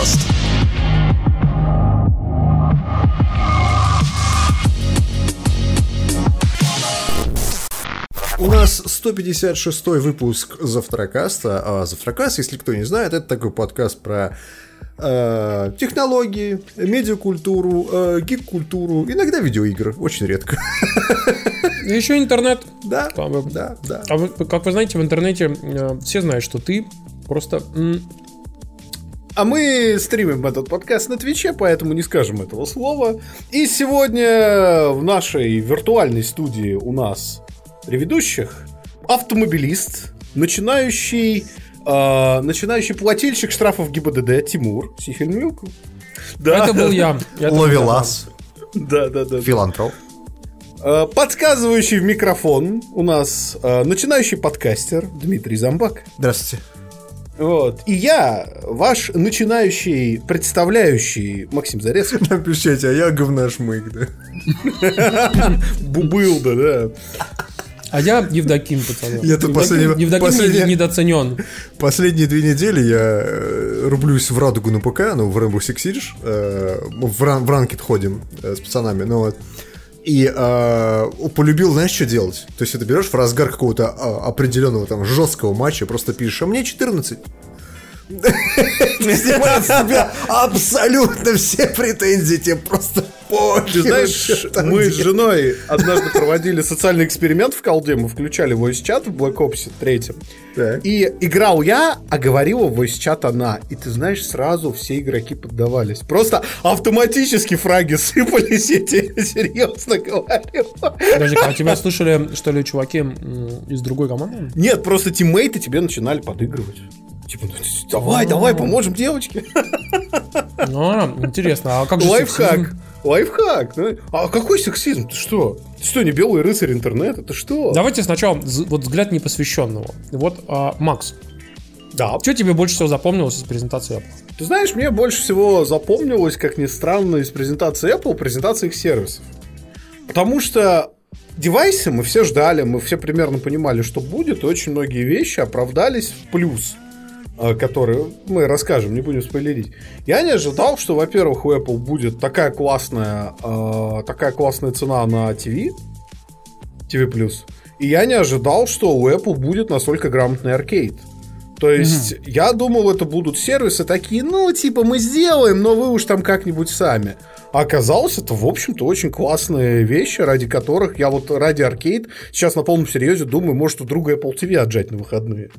подкаст. У нас 156 выпуск Завтракаста. А Завтракаст, если кто не знает, это такой подкаст про э, технологии, медиакультуру, э, гик-культуру, иногда видеоигры, очень редко. И еще интернет. Да, Там, да, да. А вы, как вы знаете, в интернете э, все знают, что ты просто... А мы стримим этот подкаст на Твиче, поэтому не скажем этого слова. И сегодня в нашей виртуальной студии у нас ведущих автомобилист, начинающий, э, начинающий плательщик штрафов ГИБДД Тимур Сихельмюк. Да, Это был я. Это был я. Ловелас, Да, да, да. филантроп. Э, Подсказывающий в микрофон у нас э, начинающий подкастер Дмитрий Замбак. Здравствуйте. Вот. И я, ваш начинающий, представляющий Максим Зарецкий. Напишите, а я говношмык, да. Бубылда, да. А я Евдоким, пацаны. Я тут Евдоким- последний- Евдоким последний- не- недооценен. Последние две недели я э, рублюсь в радугу на ПК, ну, в Rainbow Six Siege. э, мы в, ран- в ранкет ходим э, с пацанами, ну вот. И э, полюбил, знаешь, что делать? То есть, это берешь в разгар какого-то а, определенного там жесткого матча, просто пишешь, а мне 14. Снимает с себя абсолютно все претензии, тебе просто похер. Ты знаешь, мы с женой однажды проводили социальный эксперимент в колде, мы включали voice чат в Black Ops 3. Так. И играл я, а говорила voice чат она. И ты знаешь, сразу все игроки поддавались. Просто автоматически фраги сыпались, я тебе серьезно говорю. Подожди, а тебя слышали, что ли, чуваки из другой команды? Нет, просто тиммейты тебе начинали подыгрывать. Типа, ну, давай, давай, поможем девочке. А, интересно, а как же Лайфхак. сексизм? Лайфхак. ну. А какой сексизм? Ты что? Ты что, не белый рыцарь интернета? Ты что? Давайте сначала вот взгляд непосвященного. Вот, а, Макс, Да. что тебе больше всего запомнилось из презентации Apple? Ты знаешь, мне больше всего запомнилось, как ни странно, из презентации Apple, презентация их сервисов. Потому что девайсы мы все ждали, мы все примерно понимали, что будет, и очень многие вещи оправдались в плюс, которые мы расскажем, не будем спойлерить. Я не ожидал, что, во-первых, у Apple будет такая классная, э, такая классная цена на TV, TV+. И я не ожидал, что у Apple будет настолько грамотный аркейд. То есть, я думал, это будут сервисы такие, ну, типа, мы сделаем, но вы уж там как-нибудь сами. А оказалось, это, в общем-то, очень классные вещи, ради которых я вот ради аркейд сейчас на полном серьезе думаю, может, у друга Apple TV отжать на выходные.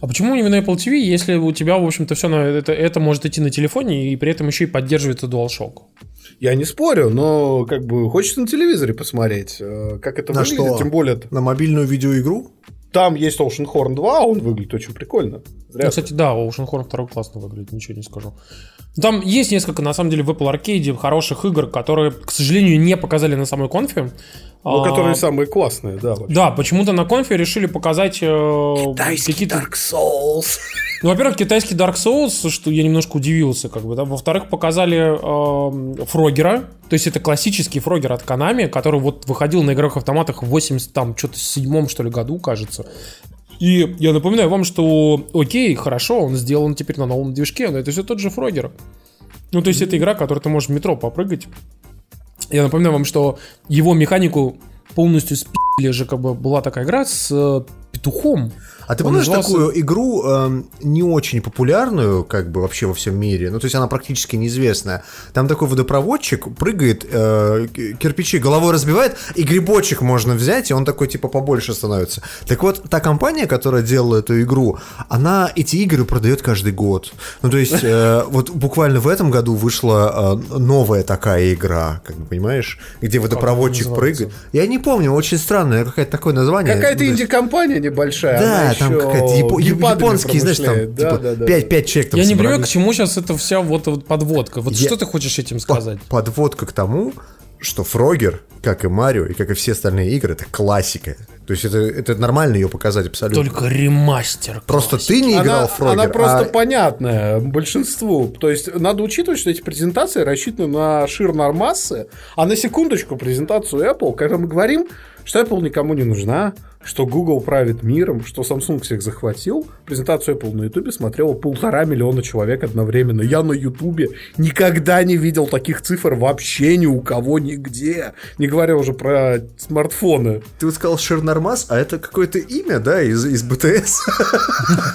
А почему именно Apple TV, если у тебя, в общем-то, все на это, это может идти на телефоне и при этом еще и поддерживается DualShock? Я не спорю, но как бы хочется на телевизоре посмотреть, э, как это На выглядит. что? Тем более, На мобильную видеоигру? там есть Oceanhorn 2, он выглядит очень прикольно. Зря Ну, кстати, да, Ocean Horn 2 классно выглядит, ничего не скажу. Там есть несколько, на самом деле, в Apple Arcade хороших игр, которые, к сожалению, не показали на самой конфе. Ну, А, которые самые классные, да. вообще. Да, почему-то на конфе решили показать э, какие-то... Dark Souls. Ну, во-первых, китайский Dark Souls, что я немножко удивился, как бы, да. Во-вторых, показали э, Фрогера, то есть это классический Фрогер от Konami, который вот выходил на игровых автоматах в 80, там, что-то седьмом, что ли, году, кажется. И я напоминаю вам, что окей, хорошо, он сделан теперь на новом движке, но это все тот же Фрогер. Ну, то есть это игра, которую ты можешь в метро попрыгать. Я напоминаю вам, что его механику полностью спили же, как бы была такая игра с э, петухом. А ты помнишь назывался- такую игру эм, не очень популярную, как бы вообще во всем мире? Ну, то есть она практически неизвестная. Там такой водопроводчик прыгает, э, кирпичи головой разбивает, и грибочек можно взять, и он такой типа побольше становится. Так вот, та компания, которая делала эту игру, она эти игры продает каждый год. Ну, то есть, э, вот буквально в этом году вышла э, новая такая игра, как бы понимаешь, где водопроводчик прыгает. Я не помню, очень странное какое-то такое название. Какая-то Ну, инди-компания небольшая. да, там какая-то япо- японский, знаешь, там. Да, типа да, да. 5, 5 человек там Я не понимаю, собрались. к чему сейчас это вся вот, вот подводка. Вот Я- что ты хочешь этим По- сказать? Подводка к тому, что Фрогер, как и Марио, и как и все остальные игры, это классика. То есть это, это нормально ее показать абсолютно. Только ремастер. Просто классики. ты не играл она, в Фрогер, она просто а- понятная большинству. То есть надо учитывать, что эти презентации рассчитаны на шир массы, а на секундочку презентацию Apple, когда мы говорим, что Apple никому не нужна, что Google правит миром, что Samsung всех захватил. Презентацию Apple на YouTube смотрело полтора миллиона человек одновременно. Я на YouTube никогда не видел таких цифр вообще ни у кого нигде. Не говоря уже про смартфоны. Ты вот сказал Ширнармас, а это какое-то имя, да, из, из БТС?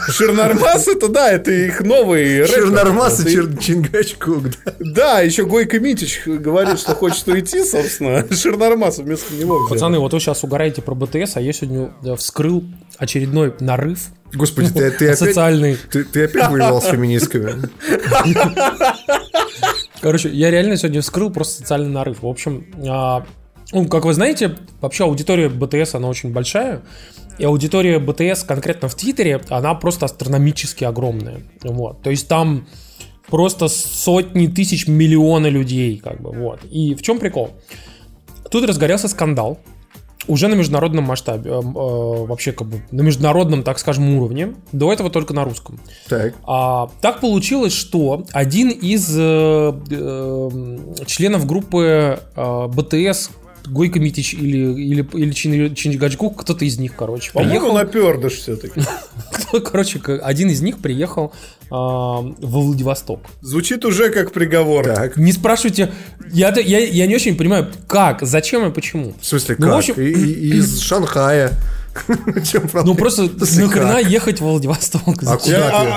Ширнармас это да, это их новый. Ширнармас и Чингачгук, да. Да, еще Гойко Митич говорит, что хочет уйти, собственно. Ширнармаса вместо него. Пацаны, вот вы сейчас угораете про БТС, а я сегодня э, вскрыл очередной нарыв Господи, ты, ты опять... социальный. Ты, ты опять воевал с феминистками. Короче, я реально сегодня вскрыл просто социальный нарыв. В общем, а, ну, как вы знаете, вообще аудитория БТС, она очень большая. И аудитория БТС конкретно в Твиттере, она просто астрономически огромная. Вот. То есть там просто сотни тысяч, миллионы людей, как бы, вот. И в чем прикол? Тут разгорелся скандал, уже на международном масштабе, э, э, вообще как бы на международном, так скажем, уровне. До этого только на русском. Так. А, так получилось, что один из э, э, членов группы э, БТС Гойко Митич или, или, или Чин- Чингачгук, кто-то из них, короче, По-моему, напердыш все-таки. Короче, один из них приехал а, во Владивосток. Звучит уже как приговор. Так. Не спрашивайте, я, я, я не очень понимаю, как, зачем и почему. В смысле, Ну, в как? общем- И- и- из Шанхая. Ну просто нахрена ехать в Владивосток? А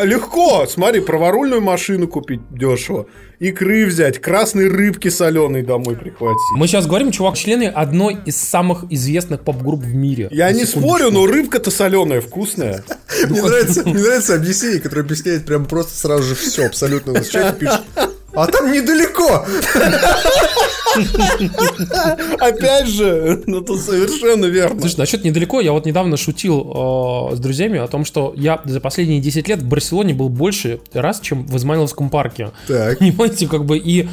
а, легко, смотри, праворульную машину купить дешево, икры взять, красной рыбки соленой домой прихватить. Мы сейчас говорим, чувак, члены одной из самых известных поп-групп в мире. Я не спорю, но рыбка-то соленая, вкусная. Мне нравится, мне нравится объяснение, которое объясняет прям просто сразу же все абсолютно. Человек пишет, а там недалеко. Опять же, ну это совершенно верно. Слушай, насчет недалеко, я вот недавно шутил э, с друзьями о том, что я за последние 10 лет в Барселоне был больше раз, чем в Измайловском парке. Так. Понимаете, как бы и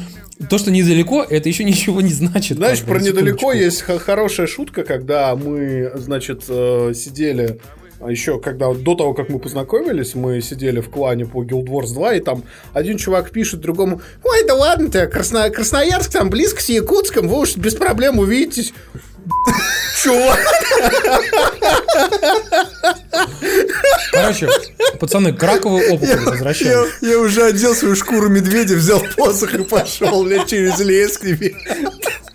то, что недалеко, это еще ничего не значит. Знаешь, про недалеко есть хорошая шутка, когда мы, значит, э, сидели а еще когда до того, как мы познакомились, мы сидели в клане по Guild Wars 2, и там один чувак пишет другому, ой, да ладно ты, Красно- Красноярск там близко с Якутском, вы уж без проблем увидитесь. Чувак, Короче, пацаны, к раковой опухоли Я, я уже одел свою шкуру медведя, взял посох и пошел блядь, через лес к ними.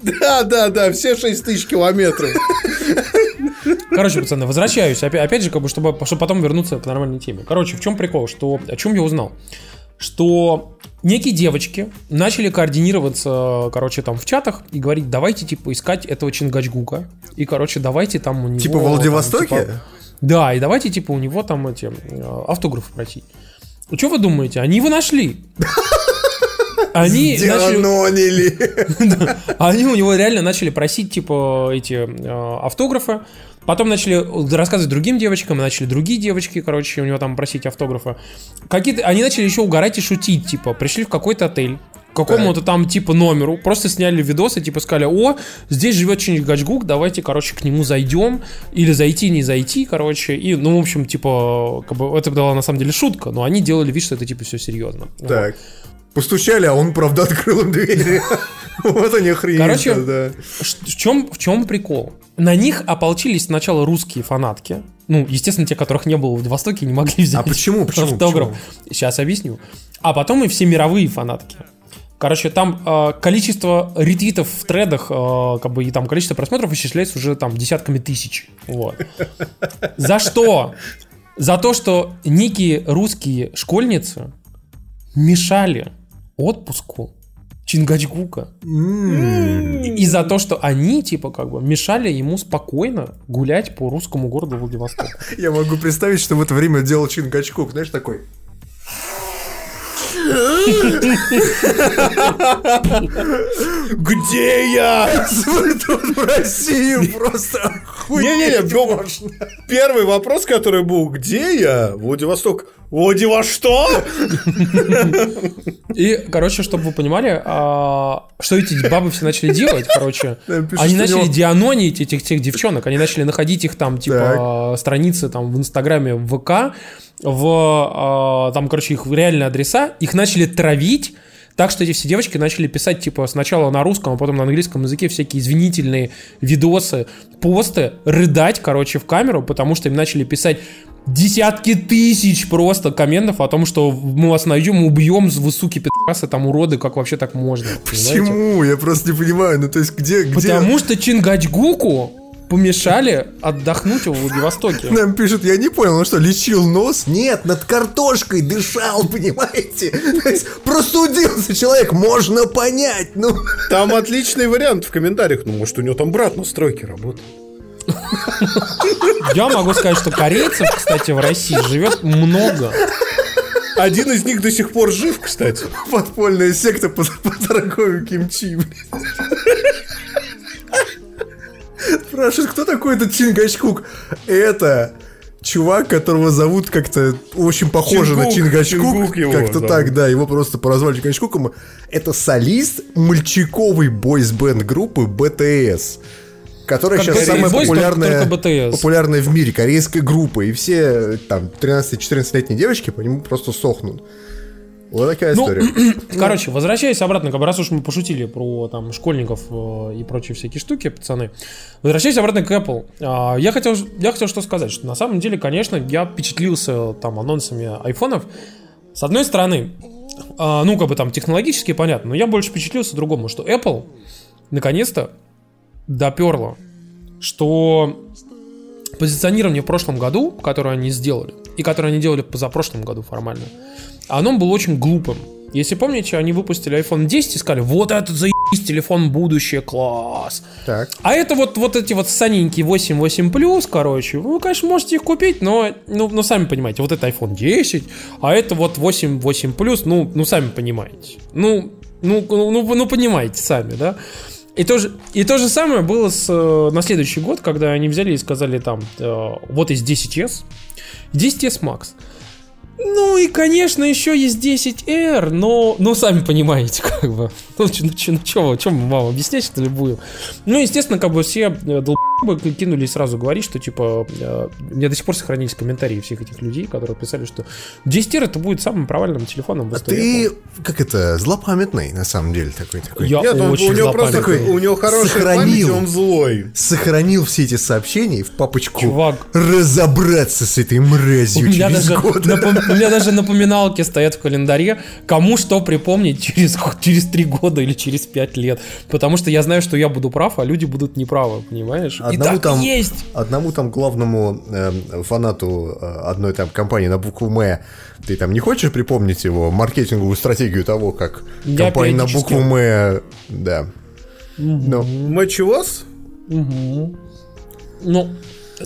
да, да, да, все 6 тысяч километров. Короче, пацаны, возвращаюсь. Опять, опять же, как бы, чтобы, чтобы потом вернуться к нормальной теме. Короче, в чем прикол? Что, о чем я узнал? Что некие девочки начали координироваться, короче, там в чатах и говорить, давайте, типа, искать этого Чингачгука. И, короче, давайте там у него... Типа в там, Владивостоке? типа, да, и давайте, типа, у него там эти э, автографы просить. Ну, что вы думаете? Они его нашли. Они начали... Они у него реально начали просить, типа, эти э, автографы. Потом начали рассказывать другим девочкам, начали другие девочки, короче, у него там просить автографы. Какие-то, они начали еще угорать и шутить, типа, пришли в какой-то отель, к какому-то там, типа, номеру, просто сняли видосы, типа, сказали, о, здесь живет Чингачгук, давайте, короче, к нему зайдем, или зайти, не зайти, короче, и, ну, в общем, типа, как бы, это была на самом деле шутка, но они делали вид, что это, типа, все серьезно. Так. Постучали, а он, правда, открыл им двери. Вот они охренели. Короче, да. В чем, в чем прикол? На них ополчились сначала русские фанатки. Ну, естественно, те, которых не было в Владивостоке, не могли взять А почему? Почему? Почему? Сейчас объясню. А потом и все мировые фанатки. Короче, там э, количество ретвитов в тредах, э, как бы и там количество просмотров исчисляется уже там десятками тысяч. Вот. За что? За то, что некие русские школьницы мешали отпуску Чингачгука. И за то, что они, типа, как бы, мешали ему спокойно гулять по русскому городу Владивосток. Я могу представить, что в это время делал Чингачкук, знаешь, такой. Где я? Тут в России просто Не-не-не, был можно. первый вопрос, который был, где я? Владивосток. Владивосток? И, короче, чтобы вы понимали, а, что эти бабы все начали делать, короче, они что начали него- дианонить этих тех девчонок, они начали находить их там, типа, страницы там в Инстаграме, в ВК, в, а, там, короче, их реальные адреса, их начали травить, Так что эти все девочки начали писать, типа, сначала на русском, а потом на английском языке всякие извинительные видосы, посты, рыдать, короче, в камеру, потому что им начали писать десятки тысяч просто комментов о том, что мы вас найдем, убьем, вы суки, пидорасы, там уроды, как вообще так можно? понимаете? Почему? Я просто не понимаю. Ну, то есть, где... где... Потому что Чингачгуку помешали отдохнуть в Владивостоке. Нам пишут, я не понял, он что, лечил нос? Нет, над картошкой дышал, понимаете? То есть, простудился человек, можно понять, ну... Там отличный вариант в комментариях. Ну, может, у него там брат на стройке работает. Я могу сказать, что корейцев, кстати, в России живет много. Один из них до сих пор жив, кстати. Подпольная секта по, по торговле кимчи, блин. Спрашивают, кто такой этот Чингачкук? Это чувак, которого зовут как-то очень похоже на Чингук, Чингачкук. Чингук его Как-то зовут. так, да. Его просто прозвали Чингачкуком. Это солист мальчиковой бойсбенд группы BTS. Которая Как сейчас самая Boys, популярная, популярная в мире корейская группа. И все там 13-14-летние девочки по нему просто сохнут. Вот такая Ну, история. Короче, возвращаясь обратно, как раз уж мы пошутили про там школьников э, и прочие всякие штуки, пацаны. Возвращаясь обратно к Apple, а, я хотел, я хотел что сказать, что на самом деле, конечно, я впечатлился там анонсами айфонов. С одной стороны, а, ну, как бы там технологически понятно, но я больше впечатлился другому, что Apple наконец-то доперла, что позиционирование в прошлом году, которое они сделали, и которое они делали позапрошлом году формально, оно было очень глупым. Если помните, они выпустили iPhone 10 и сказали, вот этот заебись телефон будущее, класс. Так. А это вот, вот эти вот саненькие 8, 8 плюс, короче, вы, конечно, можете их купить, но, ну, ну, сами понимаете, вот это iPhone 10, а это вот 8, 8 плюс, ну, ну, сами понимаете. Ну, ну, ну, ну, ну, понимаете сами, да? И то, же, и то же самое было с, э, на следующий год, когда они взяли и сказали там, э, вот есть 10s, 10s Max. Ну и, конечно, еще есть 10R, но, ну, сами понимаете, как бы. Ну, ну, ну чё, чё мы вам объяснять, что будем? Ну, естественно, как бы все э, долбы кинулись сразу говорить, что, типа, э, у меня до сих пор сохранились комментарии всех этих людей, которые писали, что 10R это будет самым провальным телефоном в А истории. ты, как это, злопамятный, на самом деле, такой такой. Я Нет, он- очень у него просто злопамятный. у него хорошая Сохранил. память, он злой. Сохранил все эти сообщения в папочку Чувак. разобраться с этой У мразью меня, через даже, год. напом- у меня даже напоминалки стоят в календаре, кому что припомнить через, через 3 года или через 5 лет. Потому что я знаю, что я буду прав, а люди будут неправы, понимаешь? И Одному так там, есть. одному там главному эм, фанату э, одной там компании на букву М, ты там не хочешь припомнить его маркетинговую стратегию того, как Я компания на букву М, да. Ну, Мочевоз? Ну,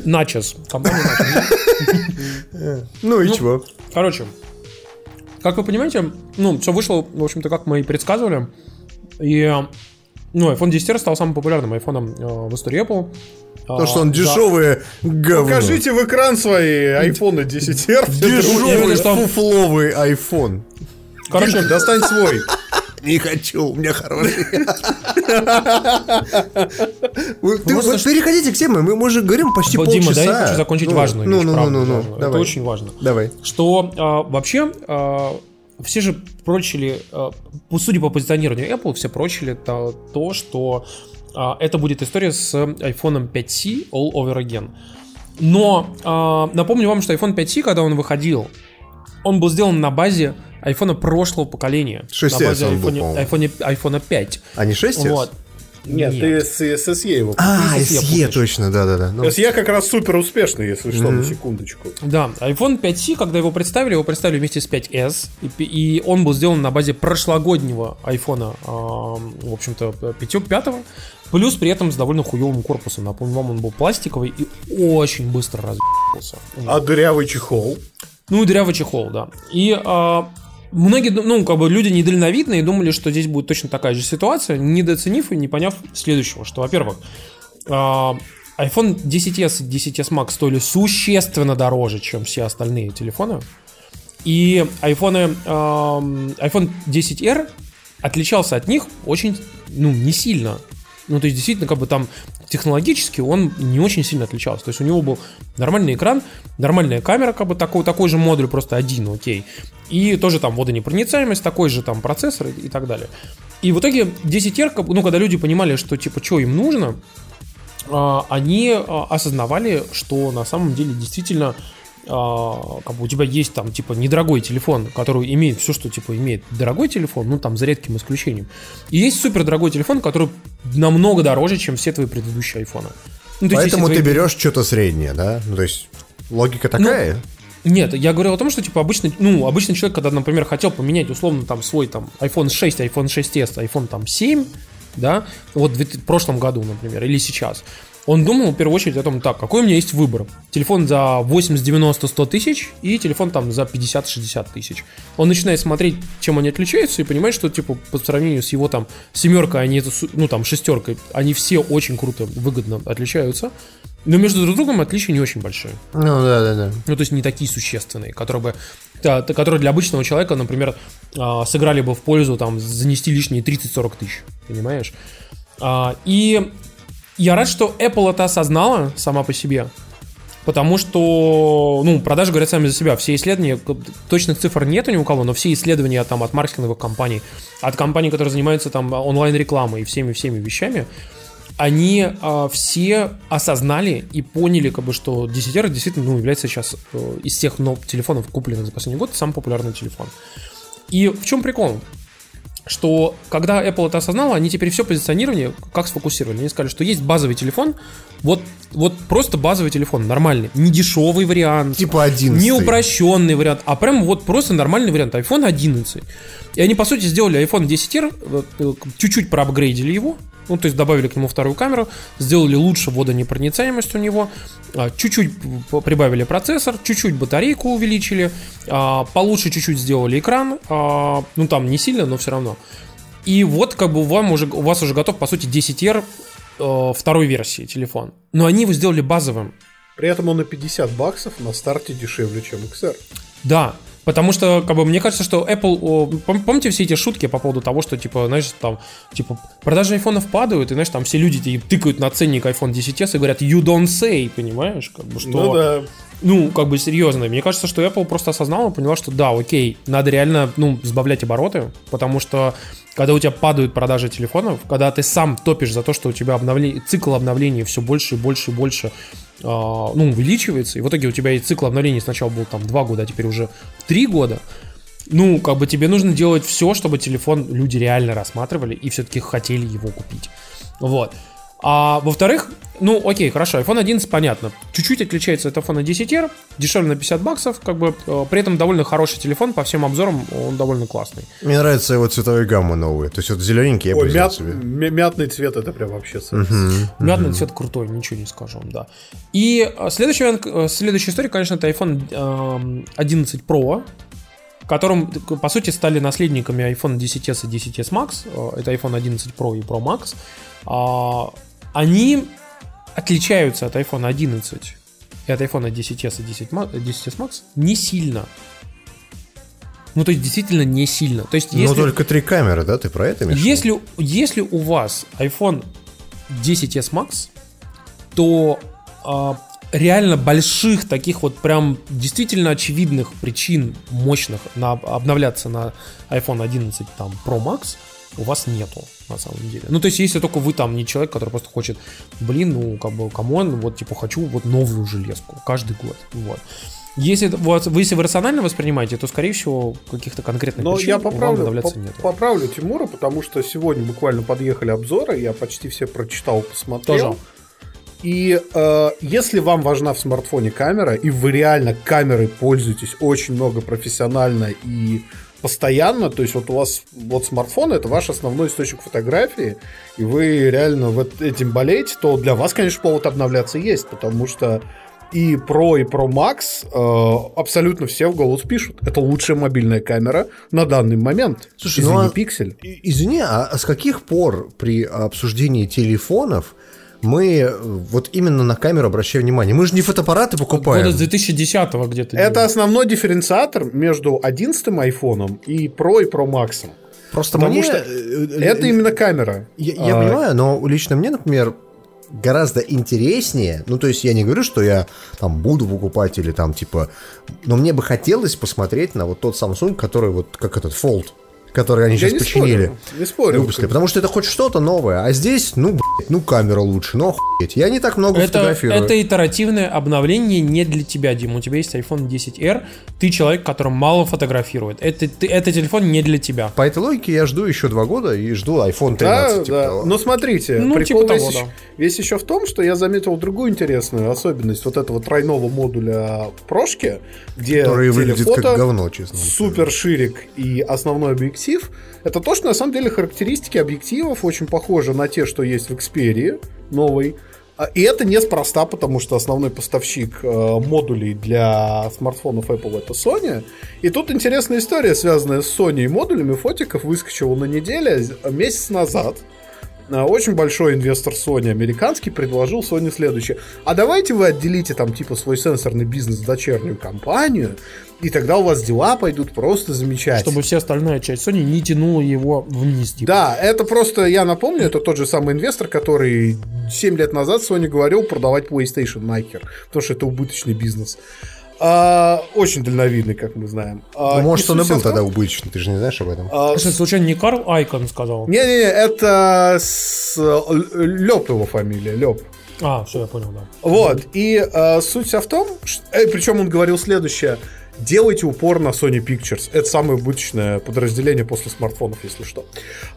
Начос. Компания Nachos. ну и чего? Короче, как вы понимаете, ну, все вышло, в общем-то, как мы и предсказывали. И, ну, iPhone 10 стал самым популярным айфоном э, в истории Apple. То, что он дешевое говно. Покажите в экран свои айфоны 10R. Дешевый фуфловый iPhone. Короче, Достань свой. Не хочу, у меня хороший. Вот переходите к теме, мы, уже говорим почти Дима, полчаса. да, я хочу закончить Ну, важную Ну, ну, ну, ну, ну. Это давай. очень важно. Давай. что а, вообще а, все же прочили, по- судя по позиционированию Apple, все прочили то, то, что а, это будет история с iPhone 5C all over again. Но а, напомню вам, что iPhone 5C, когда он выходил, он был сделан на базе iPhone прошлого поколения. 6s на базе был, iPhone, iPhone, iPhone 5. А не 6 Вот. Нет, ты с с SE его. А, SE SE, путаешь. точно, да-да-да. Ну, SE как раз супер успешный, если что, на секундочку. Да, iPhone 5C, когда его представили, его представили вместе с 5S, и, и он был сделан на базе прошлогоднего iPhone, ам, в общем-то, 5, 5 плюс при этом с довольно хуевым корпусом. Напомню вам, он был пластиковый и очень быстро разбился. А дырявый чехол? Ну и дырявый чехол, да. И а, многие, ну, как бы люди недальновидные думали, что здесь будет точно такая же ситуация, недооценив и не поняв следующего, что, во-первых, а, iPhone 10s и 10s Max стоили существенно дороже, чем все остальные телефоны. И iPhone, iPhone 10R отличался от них очень, ну, не сильно. Ну, то есть, действительно, как бы там технологически он не очень сильно отличался. То есть, у него был нормальный экран, нормальная камера, как бы такой, такой же модуль, просто один, окей. И тоже там водонепроницаемость, такой же там процессор и, и так далее. И в итоге 10R, ну, когда люди понимали, что, типа, что им нужно, а, они а, осознавали, что на самом деле действительно как бы у тебя есть там типа недорогой телефон, который имеет все, что типа имеет дорогой телефон, ну там за редким исключением. И есть супер дорогой телефон, который намного дороже, чем все твои предыдущие айфоны. Ну, Поэтому ты твои... берешь что-то среднее, да? Ну, то есть логика ну, такая? Ну, нет, я говорил о том, что типа обычно, ну, обычный человек, когда, например, хотел поменять условно там свой там iPhone 6, iPhone 6s, iPhone там 7, да, вот в прошлом году, например, или сейчас, он думал в первую очередь о том, так, какой у меня есть выбор. Телефон за 80, 90, 100 тысяч и телефон там за 50, 60 тысяч. Он начинает смотреть, чем они отличаются и понимает, что типа по сравнению с его там семеркой, они, ну там шестеркой, они все очень круто, выгодно отличаются. Но между друг другом отличия не очень большие. Ну да, да, да. Ну то есть не такие существенные, которые бы да, которые для обычного человека, например, а, сыграли бы в пользу там занести лишние 30-40 тысяч, понимаешь? А, и я рад, что Apple это осознала сама по себе. Потому что, ну, продажи говорят сами за себя. Все исследования, точных цифр нет ни у кого, но все исследования там от маркетинговых компаний, от компаний, которые занимаются там онлайн-рекламой и всеми-всеми вещами, они э, все осознали и поняли, как бы, что 10R действительно ну, является сейчас э, из всех но, телефонов, купленных за последний год, самый популярный телефон. И в чем прикол? Что когда Apple это осознала, они теперь все позиционирование как сфокусировали. Они сказали, что есть базовый телефон, вот, вот просто базовый телефон, нормальный, не дешевый вариант. Типа 11. Не упрощенный вариант, а прям вот просто нормальный вариант, iPhone 11. И они, по сути, сделали iPhone 10R, э, чуть-чуть проапгрейдили его, ну, то есть добавили к нему вторую камеру, сделали лучше водонепроницаемость у него, а, чуть-чуть прибавили процессор, чуть-чуть батарейку увеличили, а, получше чуть-чуть сделали экран, а, ну, там не сильно, но все равно. И вот как бы вам уже, у вас уже готов, по сути, 10R второй версии телефон. Но они его сделали базовым. При этом он на 50 баксов на старте дешевле, чем XR. Да, Потому что, как бы, мне кажется, что Apple... Помните все эти шутки по поводу того, что, типа, знаешь, там, типа, продажи айфонов падают, и, знаешь, там все люди типа, тыкают на ценник iPhone 10s и говорят, you don't say, понимаешь? Как бы, что... Ну, да. Ну, как бы серьезно. Мне кажется, что Apple просто осознала, поняла, что да, окей, надо реально, ну, сбавлять обороты, потому что когда у тебя падают продажи телефонов, когда ты сам топишь за то, что у тебя обновление, цикл обновления все больше и больше и больше ну, увеличивается, и в итоге у тебя и цикл обновлений сначала был там 2 года, а теперь уже 3 года, ну, как бы тебе нужно делать все, чтобы телефон люди реально рассматривали и все-таки хотели его купить. Вот. А во-вторых, ну, окей, хорошо, iPhone 11 понятно. Чуть-чуть отличается от iPhone 10R, дешевле на 50 баксов, как бы, э, при этом довольно хороший телефон, по всем обзорам он довольно классный. Мне нравятся его цветовые гаммы новые, то есть вот зелененький я Ой, мят, себе. Мятный цвет это прям вообще угу, Мятный угу. цвет крутой, ничего не скажу вам, да. И э, следующая, э, следующая история, конечно, это iPhone 11 Pro, которым, по сути, стали наследниками iPhone 10s и 10s Max. Это iPhone 11 Pro и Pro Max. Они отличаются от iPhone 11 и от iPhone 10s и 10, 10s Max не сильно. Ну, то есть, действительно не сильно. То есть, если, Но только три камеры, да? Ты про это имеешь? Если, если у вас iPhone 10s Max, то а, реально больших таких вот прям действительно очевидных причин мощных на обновляться на iPhone 11 там Pro Max у вас нету на самом деле. Ну, то есть, если только вы там не человек, который просто хочет, блин, ну, как бы, come on, вот, типа, хочу вот новую железку каждый год, вот. Если, вот, вы, если вы рационально воспринимаете, то, скорее всего, каких-то конкретных Но причин я поправлю, вам по- нет. поправлю Тимура, потому что сегодня буквально подъехали обзоры, я почти все прочитал, посмотрел. Тоже. И э, если вам важна в смартфоне камера, и вы реально камерой пользуетесь очень много профессионально и постоянно, то есть вот у вас вот смартфон это ваш основной источник фотографии, и вы реально вот этим болеете, то для вас, конечно, повод обновляться есть, потому что и Pro, и Pro Max э, абсолютно все в голос пишут. Это лучшая мобильная камера на данный момент. Слушай, извини, ну, а, пиксель. Извини, а с каких пор при обсуждении телефонов мы вот именно на камеру обращаем внимание. Мы же не фотоаппараты покупаем. Года с 2010 где-то. Это делаем. основной дифференциатор между 11 айфоном и Pro и Pro Max. Просто Потому мне... что э, э, Это именно камера. Я, я А, понимаю, но лично мне, например, гораздо интереснее, ну, то есть я не говорю, что я там буду покупать или там типа, но мне бы хотелось посмотреть на вот тот Samsung, который вот, как этот, Fold, который они Я сейчас не починили. спорю, не спорю. Выпустили, потому что это хоть что-то новое, а здесь, ну, блядь, ну, камера лучше, ну, охуеть. Я не так много Это, фотографирую. это итеративное обновление не для тебя, Дим. У тебя есть iPhone 10R, ты человек, который мало фотографирует. Это, ты, это телефон не для тебя. По этой логике я жду еще два года и жду iPhone 13. Да, типа да. того. Но смотрите, Ну, прикол типа весь, того, еще, да. весь еще в том, что я заметил другую интересную особенность вот этого тройного модуля прошки, где который выглядит телефото, как говно, честно. супер ширик и основной объектив. Это то, что на самом деле характеристики объективов очень похожи на те, что есть в Xperia новой. А, И это неспроста, потому что основной поставщик э, модулей для смартфонов Apple это Sony. И тут интересная история, связанная с Sony и модулями фотиков, выскочила на неделе месяц назад. Э, Очень большой инвестор Sony, американский, предложил Sony следующее. А давайте вы отделите там типа свой сенсорный бизнес в дочернюю компанию, и тогда у вас дела пойдут просто замечательно. Чтобы вся остальная часть Sony не тянула его вниз. типа. Да, это просто, я напомню, это тот же самый инвестор, который 7 лет назад Sony говорил продавать PlayStation нахер, потому что это убыточный бизнес. А, очень дальновидный, как мы знаем. А, Ну, может, он и был тогда убыточный, ты же не знаешь об этом. А, Что, случайно не Карл Айкон сказал? Не-не-не, это с... Лёб его фамилия, Лёб. А, все, я понял, да. Вот, и э, суть вся в том, причем он говорил следующее. Делайте упор на Sony Pictures. Это самое убыточное подразделение после смартфонов, если что.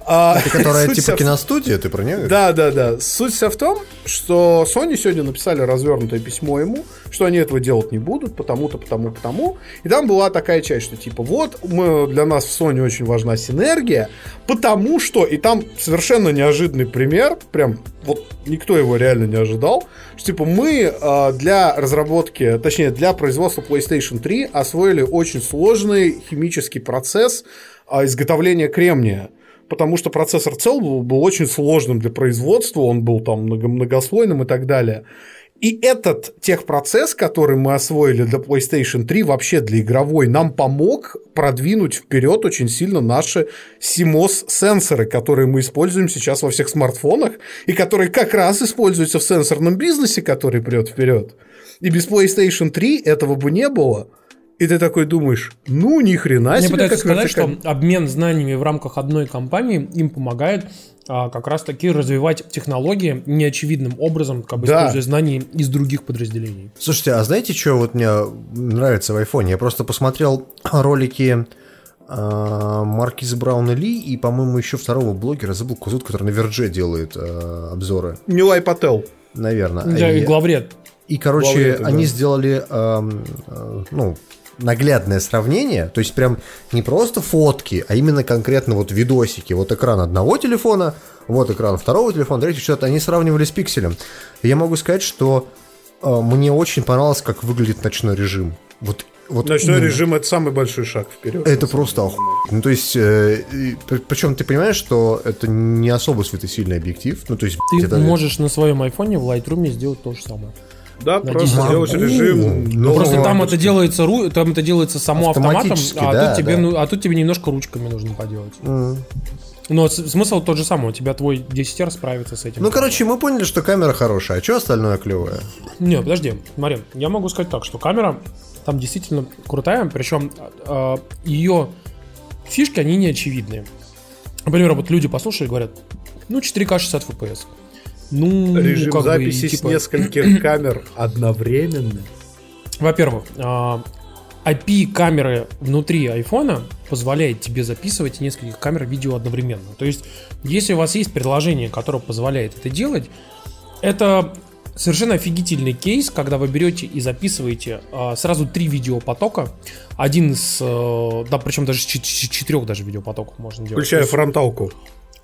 А, Ты, которая типа в- киностудия, ты про нее? Да, да, да. Суть вся в том, что Sony сегодня написали развернутое письмо ему, что они этого делать не будут, потому-то, потому, потому. И там была такая часть, что типа вот мы, для нас в Sony очень важна синергия, потому что, и там совершенно неожиданный пример, прям вот никто его реально не ожидал, что типа мы э, для разработки, точнее для производства PlayStation 3 освоили очень сложный химический процесс э, изготовления кремния потому что процессор цел был, был очень сложным для производства, он был там много, многослойным и так далее. И этот техпроцесс, который мы освоили для PlayStation 3, вообще для игровой, нам помог продвинуть вперед очень сильно наши CMOS-сенсоры, которые мы используем сейчас во всех смартфонах, и которые как раз используются в сенсорном бизнесе, который прет вперед. И без PlayStation 3 этого бы не было. И ты такой думаешь, ну ни хрена Мне себе, пытаются как сказать, вертикаль- что обмен знаниями в рамках одной компании им помогает а, как раз таки развивать технологии неочевидным образом, как бы Да. используя знания из других подразделений. Слушайте, а знаете, что вот мне нравится в айфоне? Я просто посмотрел ролики а, Маркиз Брауна Ли и, по-моему, еще второго блогера, забыл, кто зовут, который на Вердже делает а, обзоры, Нилай Пател. наверное. Да, и главред. И, короче, Главред, да. они сделали, эм, э, ну, наглядное сравнение, то есть прям не просто фотки, а именно конкретно вот видосики. Вот экран одного телефона, вот экран второго телефона, третий что-то. Они сравнивали с пикселем. И я могу сказать, что э, мне очень понравилось, как выглядит ночной режим. Вот, вот Ночной именно. режим это самый большой шаг вперед. Это просто охуенно. Ну, то есть, э, причем ты понимаешь, что это не особо светосильный объектив. Ну, то есть, Ты это- можешь на своем айфоне в Lightroom сделать то же самое. Да, На просто 10 сделать могу. режим. Ну, Просто Ну, там это делается ру- там это делается само автоматом, а, да, тут тебе, да. ну, а тут тебе немножко ручками нужно поделать. М. Но смысл тот же самый, у тебя твой 10 справится с этим. Ну, короче, мы поняли, что камера хорошая, а что остальное клевое? Не, подожди, смотри, я могу сказать так, что камера там действительно крутая, причем ее фишки, они не очевидные. Например, вот люди послушали и говорят, ну, 4К 60 FPS. Ну, Режим как бы, записи типа, с нескольких камер одновременно. Во-первых, а, IP-камеры внутри айфона позволяет тебе записывать нескольких камер видео одновременно. То есть, если у вас есть приложение, которое позволяет это делать, это совершенно офигительный кейс, когда вы берете и записываете а, сразу три видеопотока. Один с... э, да, причем даже с чет- чет- четырех даже видеопотоков можно делать. Включая фронталку.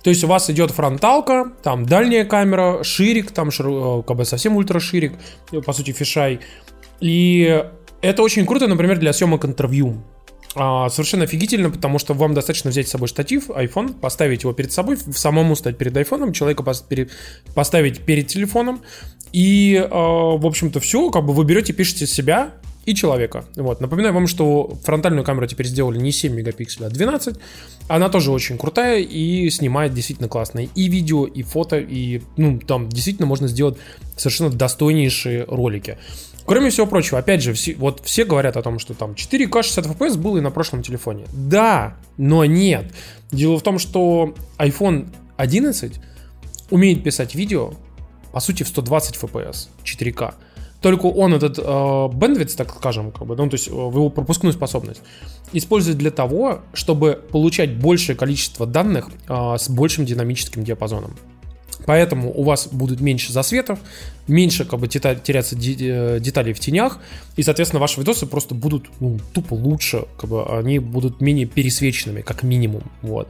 То есть у вас идет фронталка, там дальняя камера, ширик, там э, как бы совсем ультраширик, э, по сути фишай. И это очень круто, например, для съемок интервью. А, совершенно офигительно, потому что вам достаточно взять с собой штатив, iPhone, поставить его перед собой, в- самому стать перед айфоном, человека пос- пере- поставить перед телефоном. И, э, в общем-то, все, как бы вы берете, пишете себя, и человека. Вот. Напоминаю вам, что фронтальную камеру теперь сделали не 7 мегапикселей, а 12. Она тоже очень крутая и снимает действительно классно и видео, и фото, и ну, там действительно можно сделать совершенно достойнейшие ролики. Кроме всего прочего, опять же, все, вот все говорят о том, что там 4К 60 FPS было и на прошлом телефоне. Да, но нет. Дело в том, что iPhone 11 умеет писать видео, по сути, в 120 FPS 4К. Только он этот э, так скажем, как бы, ну, то есть э, его пропускную способность, использует для того, чтобы получать большее количество данных э, с большим динамическим диапазоном. Поэтому у вас будут меньше засветов, меньше как бы теряться э, деталей в тенях, и, соответственно, ваши видосы просто будут ну, тупо лучше, как бы они будут менее пересвеченными, как минимум. Вот.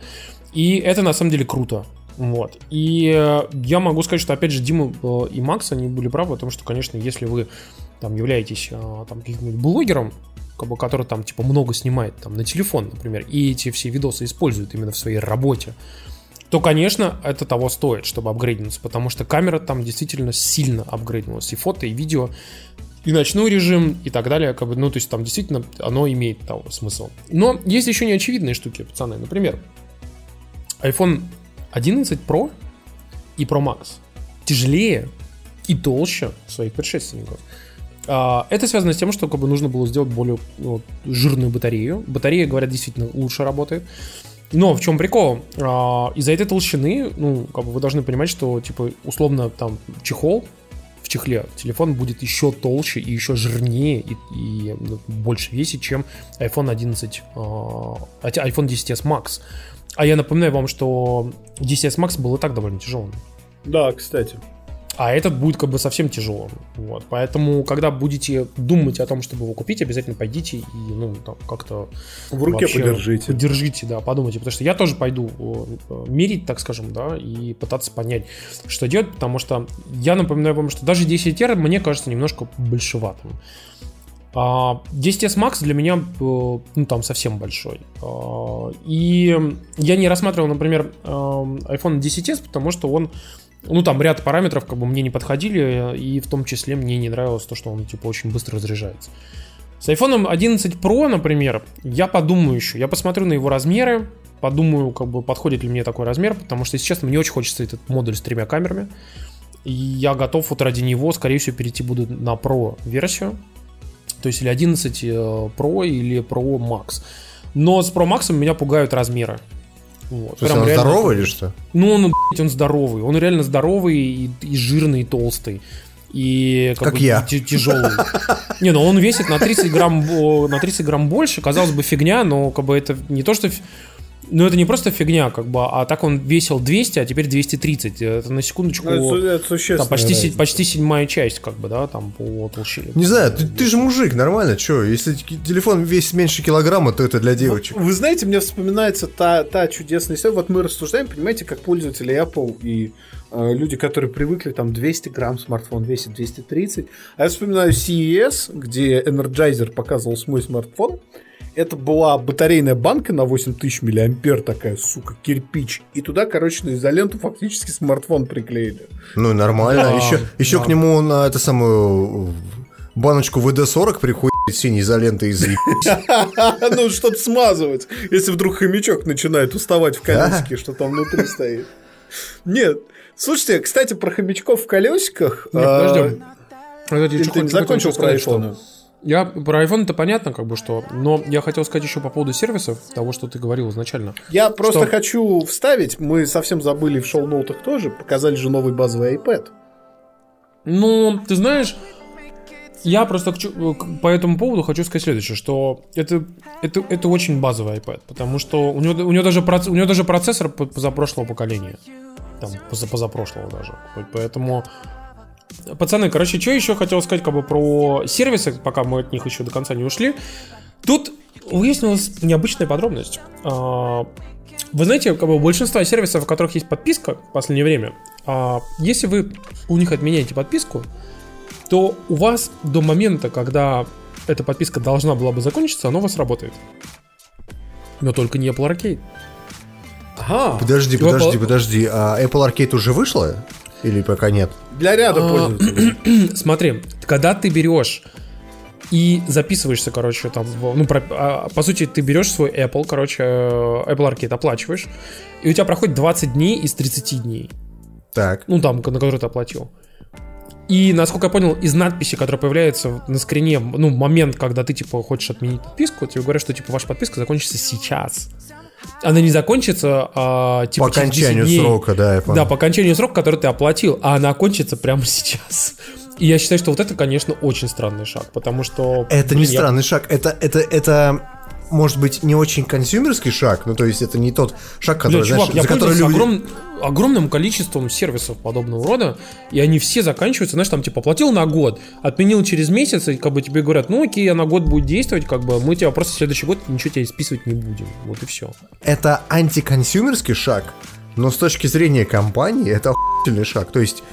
И это на самом деле круто. Вот. И э, я могу сказать, что, опять же, Дима э, и Макс, они были правы, потому что, конечно, если вы там являетесь там каким-нибудь блогером, который там, типа, много снимает там на телефон, например, и эти все видосы используют именно в своей работе, то, конечно, это того стоит, чтобы апгрейднуться, потому что камера там действительно сильно апгрейднулась, и фото, и видео, и ночной режим, и так далее, как бы, ну, то есть там действительно оно имеет того смысл. Но есть еще неочевидные штуки, пацаны, например, iPhone 11 Pro и Pro Max тяжелее и толще своих предшественников. А, это связано с тем, что как бы, нужно было сделать более вот, жирную батарею. Батарея, говорят, действительно лучше работает. Но в чем прикол? А, из-за этой толщины, ну, как бы вы должны понимать, что, типа, условно, там, чехол в чехле, телефон будет еще толще и еще жирнее и, и ну, больше весить, чем iPhone 11, а, iPhone 10s Max. А я напоминаю вам, что 10s Max был и так довольно тяжелым. Да, кстати. А этот будет как бы совсем тяжело. Вот. Поэтому, когда будете думать о том, чтобы его купить, обязательно пойдите и ну, там, как-то... В руке подержите. Подержите, да, подумайте. Потому что я тоже пойду э, мерить, так скажем, да, и пытаться понять, что делать, потому что я напоминаю вам, что даже 10 R мне кажется немножко большеватым. 10s а, Max для меня, ну, там совсем большой. А, и я не рассматривал, например, э, iPhone 10s, потому что он ну, там ряд параметров как бы мне не подходили, и в том числе мне не нравилось то, что он, типа, очень быстро разряжается. С iPhone 11 Pro, например, я подумаю еще, я посмотрю на его размеры, подумаю, как бы, подходит ли мне такой размер, потому что, если честно, мне очень хочется этот модуль с тремя камерами, и я готов вот ради него, скорее всего, перейти буду на Pro версию, то есть или 11 э, Pro, или Pro Max. Но с Pro Max меня пугают размеры. Вот. То есть он реально... здоровый или что? Ну, он, блядь, он здоровый. Он реально здоровый и, и жирный, и толстый. И как, как бы, я. тяжелый. Не, ну он весит на 30 грамм, на 30 грамм больше. Казалось бы, фигня, но как бы это не то, что ну, это не просто фигня, как бы, а так он весил 200, а теперь 230. Это на секундочку... Ну, это, это там, почти, почти седьмая часть, как бы, да, там по толщине. Не знаю, ты, ты же мужик, нормально, что? Если телефон весит меньше килограмма, то это для девочек. Вы, вы знаете, мне вспоминается та, та чудесная история. Вот мы рассуждаем, понимаете, как пользователи Apple и э, люди, которые привыкли, там, 200 грамм смартфон весит 230. А я вспоминаю CES, где Energizer показывал свой смартфон, это была батарейная банка на 8000 миллиампер, такая, сука, кирпич. И туда, короче, на изоленту фактически смартфон приклеили. Ну, нормально. А, еще еще да. к нему на эту самую баночку ВД-40 приходит синей изолентой из Ну, что-то смазывать, если вдруг хомячок начинает уставать в колесике, что там внутри стоит. Нет. Слушайте, кстати, про хомячков в колесиках... Подождем. А, ты не закончил про iPhone? Я про iPhone это понятно, как бы что, но я хотел сказать еще по поводу сервисов, того, что ты говорил изначально. Я просто что... хочу вставить, мы совсем забыли в шоу-ноутах тоже, показали же новый базовый iPad. Ну, ты знаешь, я просто хочу, по этому поводу хочу сказать следующее, что это, это, это очень базовый iPad, потому что у него, у него, даже, у него даже процессор позапрошлого поколения, там, позапрошлого даже, поэтому Пацаны, короче, что еще хотел сказать как бы про сервисы, пока мы от них еще до конца не ушли. Тут выяснилась необычная подробность. А, вы знаете, как бы большинство сервисов, у которых есть подписка в последнее время, а, если вы у них отменяете подписку, то у вас до момента, когда эта подписка должна была бы закончиться, она у вас работает. Но только не Apple Arcade. Ага. Подожди, подожди, Apple... подожди. А Apple Arcade уже вышла? Или пока нет? Для ряда а, пользователей. Смотри, когда ты берешь и записываешься, короче, там, ну, про, а, по сути, ты берешь свой Apple, короче, э, Apple Arcade оплачиваешь, и у тебя проходит 20 дней из 30 дней. Так. Ну, там, на который ты оплатил. И, насколько я понял, из надписи, которая появляется на скрине, ну, момент, когда ты, типа, хочешь отменить подписку, тебе говорят, что, типа, ваша подписка закончится сейчас. Она не закончится, а, типа, По через 10 окончанию дней. срока, да, я понял. Да, по окончанию срока, который ты оплатил, а она окончится прямо сейчас. И я считаю, что вот это, конечно, очень странный шаг, потому что... Это блин, не я- странный шаг, это, это, это, может быть, не очень консюмерский шаг, ну, то есть это не тот шаг, Бля, который, чувак, знаешь, за который люди... огром- огромным количеством сервисов подобного рода, и они все заканчиваются, знаешь, там типа оплатил на год, отменил через месяц, и как бы тебе говорят, ну окей, она год будет действовать, как бы мы тебя просто в следующий год ничего тебе списывать не будем. Вот и все. Это антиконсюмерский шаг, но с точки зрения компании это охуительный шаг. То есть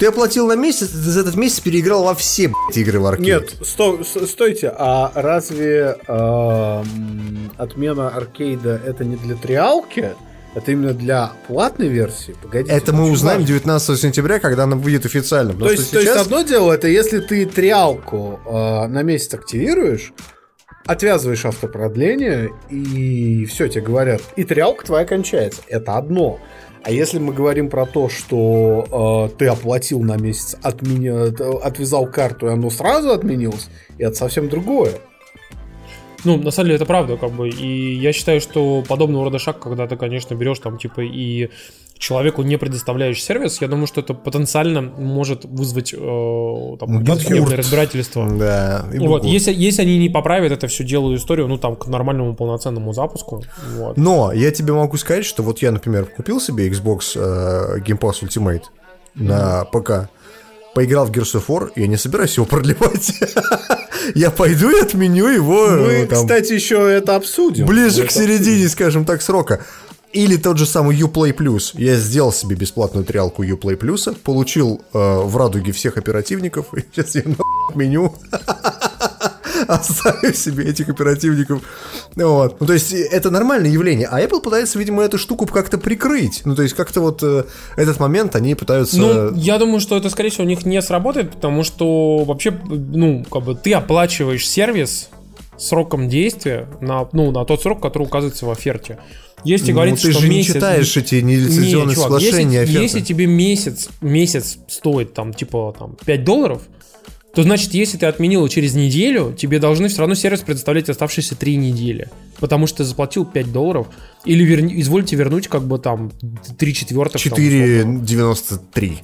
ты оплатил на месяц, ты за этот месяц переиграл во все блядь, игры в аркейд. Нет, сто- стойте, а разве эм, отмена аркейда это не для триалки? Это именно для платной версии? Погодите. Это мы узнаем чувак. 19 сентября, когда она выйдет официально. То есть, что то есть сейчас- одно дело, это если ты триалку э, на месяц активируешь, отвязываешь автопродление, и все, тебе говорят, и триалка твоя кончается. Это одно. А если мы говорим про то, что э, ты оплатил на месяц, отменя- т- отвязал карту, и оно сразу отменилось, это совсем другое. Ну, на самом деле, это правда, как бы. И я считаю, что подобного рода шаг, когда ты, конечно, берешь там, типа, и человеку не предоставляешь сервис, я думаю, что это потенциально может вызвать э, там, разбирательство. Да, и Вот, если, если они не поправят это всю делаю историю, ну, там, к нормальному полноценному запуску, вот. Но я тебе могу сказать, что вот я, например, купил себе Xbox э, Game Pass Ultimate на ПК, поиграл в Gears of War, я не собираюсь его продлевать. Я пойду и отменю его Мы, э, там, кстати, еще это обсудим. ближе Мы к это обсудим. середине, скажем так, срока. Или тот же самый Uplay Plus. Я сделал себе бесплатную триалку Uplay Plus, получил э, в радуге всех оперативников, и сейчас я нахуй отменю. Оставив себе этих оперативников. Вот. Ну, то есть, это нормальное явление. А Apple пытается, видимо, эту штуку как-то прикрыть. Ну, то есть, как-то вот э, этот момент они пытаются... Ну, я думаю, что это, скорее всего, у них не сработает, потому что вообще, ну, как бы ты оплачиваешь сервис сроком действия на, ну, на тот срок, который указывается в оферте. Если Ну, говорится, ты что же не месяц... читаешь эти Не, нелицензионные чувак, соглашения, если, если тебе месяц, месяц стоит там, типа, там, 5 долларов, то значит, если ты отменил через неделю, тебе должны все равно сервис предоставлять оставшиеся 3 недели. Потому что ты заплатил 5 долларов. Или верни- извольте вернуть, как бы там 3 четвертых. там, условно. 4,93.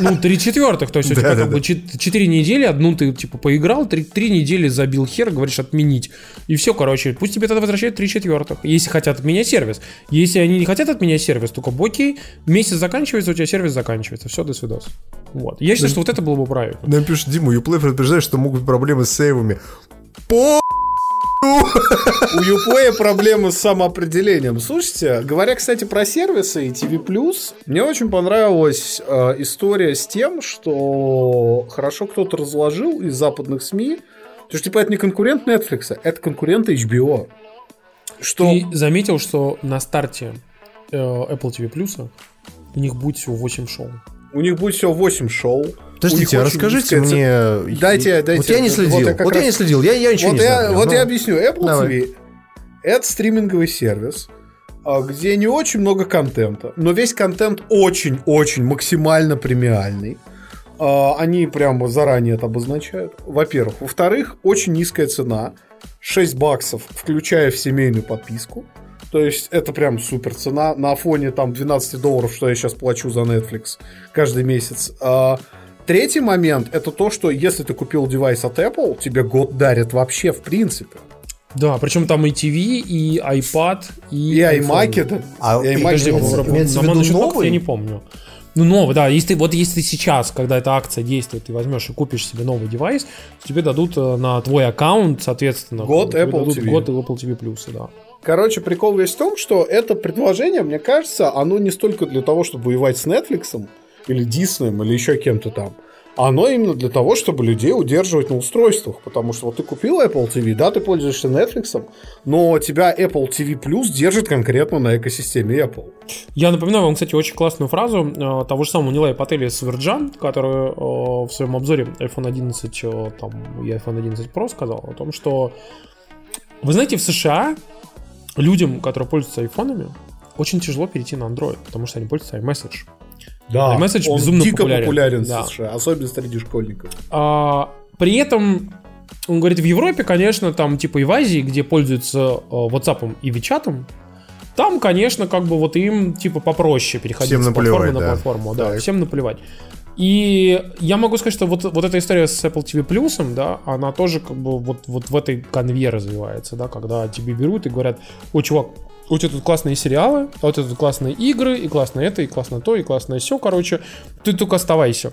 Ну, 3 четвертых. То есть у тебя как бы 4 недели, одну ты типа поиграл, 3, недели забил хер, говоришь отменить. И все, короче, пусть тебе тогда возвращают 3 четвертых. Если хотят отменять сервис. Если они не хотят отменять сервис, то как бы окей, месяц заканчивается, у тебя сервис заканчивается. Все, до свидос. Вот. Я считаю, что вот это было бы правильно. Нам пишет Дима, Uplay предупреждает, что могут быть проблемы с сейвами. По У Uplay проблемы с самоопределением. Слушайте, говоря, кстати, про сервисы и TV+, мне очень понравилась э, история с тем, что хорошо кто-то разложил из западных СМИ, то что, типа, это не конкурент Netflix, это конкурент HBO. Что... Ты заметил, что на старте э, Apple TV у них будет всего 8 шоу. У них будет всего 8 шоу. Подождите, а расскажите мне... Дайте- дайте- Вот я не вот следил, я вот как я, раз- не следил, я, я ничего Вот, не я, знаю. вот но- я объясню. Apple Давай. TV это стриминговый сервис, а, где не очень много контента, но весь контент очень-очень максимально премиальный. А, Они прямо заранее это обозначают. Во-первых. Во-вторых, очень низкая цена. 6 баксов, включая в семейную подписку. То есть это прям супер цена на фоне там 12 долларов, что я сейчас плачу за Netflix каждый месяц. Третий момент это то, что если ты купил девайс от Apple, тебе год дарят вообще в принципе. Да, причем там и TV, и iPad, и, И iMac это. А, и и iMac Подожди, Имеется- в виду новый? Я не помню. Ну, новый, да. Если ты, вот если ты сейчас, когда эта акция действует, ты возьмешь и купишь себе новый девайс, то тебе дадут э, на твой аккаунт, соответственно, Год тебе Apple дадут TV. год Apple TV Plus, да. Короче, прикол весь в том, что это предложение, мне кажется, оно не столько для того, чтобы воевать с Netflix или Disney или еще кем-то там, оно именно для того, чтобы людей удерживать на устройствах. Потому что вот ты купил Apple TV, да, ты пользуешься Netflix, но тебя Apple TV Plus держит конкретно на экосистеме Apple. Я напоминаю вам, кстати, очень классную фразу э, того же самого Нилая Пателя с Virgin, который э, в своем обзоре iPhone 11 э, там, и iPhone 11 Pro сказал о том, что вы знаете, в США людям, которые пользуются айфонами, очень тяжело перейти на Android, потому что они пользуются iMessage. Да, iMessage он безумно дико популярен. популярен, Да. в США, особенно среди школьников. А, при этом, он говорит, в Европе, конечно, там типа и в Азии, где пользуются э, WhatsApp и WeChat, там, конечно, как бы вот им типа попроще переходить Всем с платформы на платформу. Да, Так. всем наплевать. И я могу сказать, что вот, вот эта история с Apple TV Plus, да, она тоже как бы вот, вот в этой конве развивается, да, когда тебе берут и говорят, ой, чувак, у тебя тут классные сериалы, а у тут классные игры, и классно это, и классно то, и классно все, короче, ты только оставайся.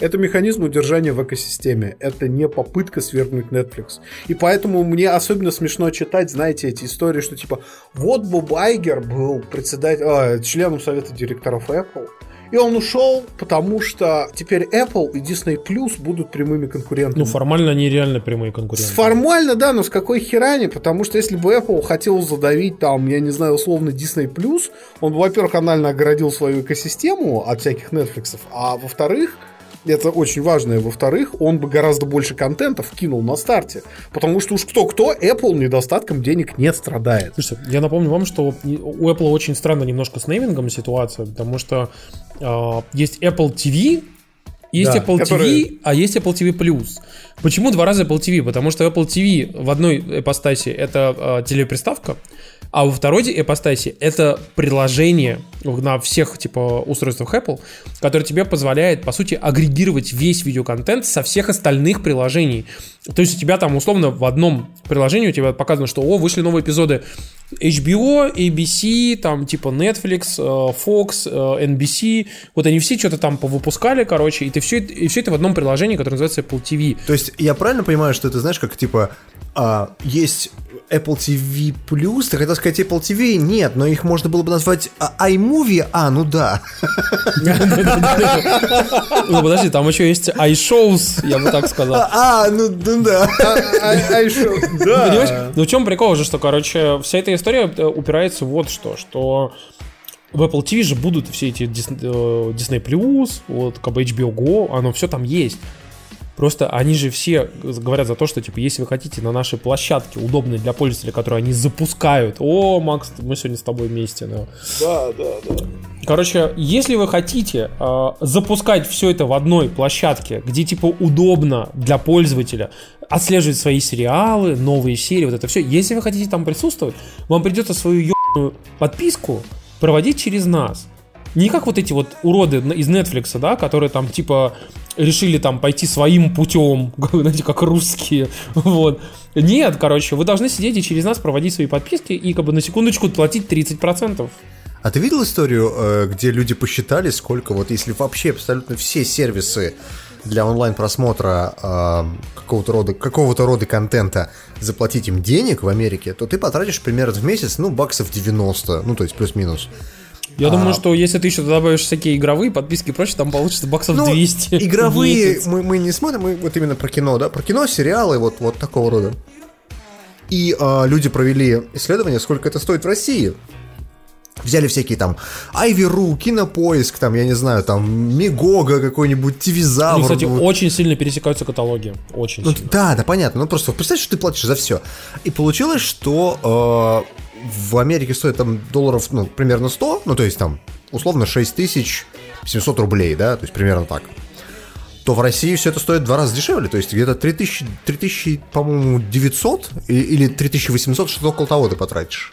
Это механизм удержания в экосистеме. Это не попытка свергнуть Netflix. И поэтому мне особенно смешно читать, знаете, эти истории, что типа вот Боб Айгер был председатель, а, членом совета директоров Apple, и он ушел, потому что теперь Apple и Disney Plus будут прямыми конкурентами. Ну, формально они реально прямые конкуренты. Формально, да, но с какой херани? Потому что если бы Apple хотел задавить там, я не знаю, условно Disney+, он бы, во-первых, анально огородил свою экосистему от всяких Netflix, а во-вторых, это очень важно, и во-вторых, он бы гораздо больше контента вкинул на старте. Потому что уж кто-кто, Apple недостатком денег не страдает. Слушайте, я напомню вам, что у Apple очень странно немножко с неймингом ситуация, потому что э, есть Apple TV, есть Да, Apple которые- TV, а есть Apple TV Plus. Почему два раза Apple TV? Потому что Apple TV в одной ипостаси это э, телеприставка, а во второй ипостаси это приложение на всех типа устройствах Apple, которое тебе позволяет, по сути, агрегировать весь видеоконтент со всех остальных приложений. То есть у тебя там условно в одном приложении у тебя показано, что о, вышли новые эпизоды HBO, ABC, там типа Netflix, э, Fox, э, NBC, вот они все что-то там повыпускали, короче, и ты все, и все это в одном приложении, которое называется Apple TV. То есть я правильно понимаю, что это, знаешь, как типа а, есть Apple TV Plus, ты хотел сказать Apple TV? Нет, но их можно было бы назвать а, iMovie, а, ну да. Ну подожди, там еще есть iShows, я бы так сказал. А, ну, ну да. А еще, да. Понимаешь? Ну в чем прикол же, что, короче, вся эта история э, упирается вот что, что в Apple TV же будут все эти э, Disney Plus, вот как бы HBO Go, оно все там есть. Просто они же все говорят за то, что, типа, если вы хотите на нашей площадке, удобной для пользователя, которую они запускают, о, Макс, мы сегодня с тобой вместе, ну. Да, да, да. Короче, если вы хотите э, запускать все это в одной площадке, где типа удобно для пользователя отслеживать свои сериалы, новые серии, вот это все, если вы хотите там присутствовать, вам придется свою ебаную подписку проводить через нас. Не как вот эти вот уроды из Netflix, да, которые там типа решили там пойти своим путем, знаете, как русские, вот. Нет, короче, вы должны сидеть и через нас проводить свои подписки и как бы на секундочку платить 30%. А ты видел историю, э, где люди посчитали, сколько вот если вообще абсолютно все сервисы для онлайн-просмотра э, какого-то рода, какого-то рода контента заплатить им денег в Америке, то ты потратишь примерно в месяц, ну, баксов 90, ну, то есть плюс-минус. Я А. думаю, что если ты еще добавишь всякие игровые подписки и прочее, там получится баксов Ну, 200. в игровые мы, мы не смотрим, мы вот именно про кино, да, про кино, сериалы, вот, вот такого рода. И а, люди провели исследование, сколько это стоит в России. Взяли всякие там Айверу, Кинопоиск, там, я не знаю, там, Мегога какой-нибудь, Тивизавр. Они, кстати, вот. очень сильно пересекаются каталоги. Очень Ну, сильно. да, да, понятно. Ну просто представь, что ты платишь за все. И получилось, что э, в Америке стоит там долларов, ну, примерно 100, ну, то есть там, условно, 6700 рублей, да, то есть примерно так. То в России все это стоит в два раза дешевле, то есть где-то 3000, 3000 по-моему, 900 и- или 3800, что около того ты потратишь.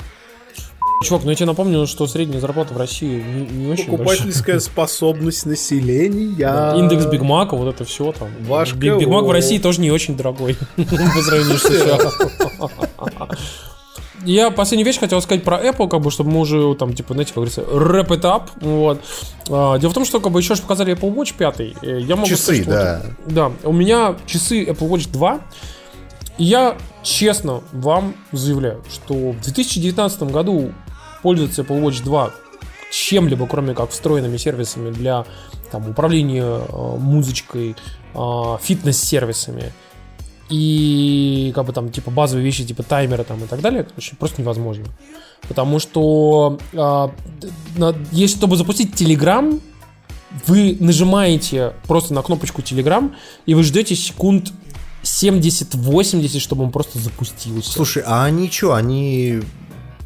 Чувак, ну я тебе напомню, что средняя зарплата в России не, не очень большая. Покупательская способность населения. Индекс Биг Мака, вот это все там. Ваш Биг, Биг Мак в. России тоже не очень дорогой по сравнению с США. Я последнюю вещь хотел сказать про Apple, как бы, чтобы мы уже там, типа, знаете, как говорится, wrap it up. Вот. А, Дело в том, что как бы еще же показали Apple Watch 5. Э, Я могу Часы, сказать, да. вот- да, у меня часы Apple Watch 2. И я честно вам заявляю, что в 2019 году пользоваться Apple Watch 2 чем-либо, кроме как встроенными сервисами для там, управления э, музычкой, э, фитнес-сервисами и как бы там типа базовые вещи типа таймера там и так далее, это вообще просто невозможно. Потому что э, если чтобы запустить Telegram, вы нажимаете просто на кнопочку Telegram, и вы ждете секунд 70-80, чтобы он просто запустился. Слушай, а они что, они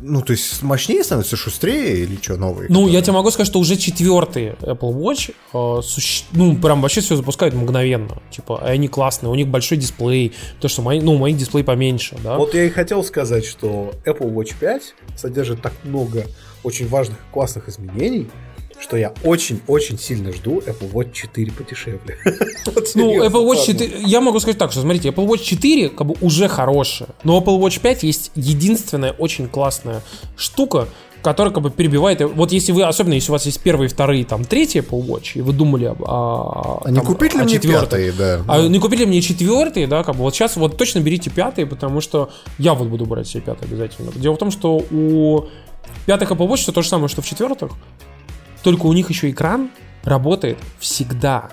ну, то есть мощнее становится, шустрее или что, новые? Ну, которые? я тебе могу сказать, что уже четвертый Apple Watch, э, суще... ну, прям вообще все запускают мгновенно. Типа, они классные, у них большой дисплей, то, что мои, ну, мои дисплей поменьше, да. Вот я и хотел сказать, что Apple Watch 5 содержит так много очень важных и классных изменений, что я очень-очень сильно жду Apple Watch 4 подешевле. ну, Apple Watch 4, я могу сказать так, что смотрите, Apple Watch 4 как бы уже хорошая, но Apple Watch 5 есть единственная очень классная штука, которая как бы перебивает. Вот если вы, особенно если у вас есть первые, вторые, там, третий Apple Watch, и вы думали об, о, а не купить ли мне пятые, да. А не купили мне четвертые, да, как бы вот сейчас вот точно берите пятые, потому что я вот буду брать себе пятые обязательно. Дело в том, что у пятых Apple Watch это то же самое, что в четвертых, только у них еще экран работает всегда.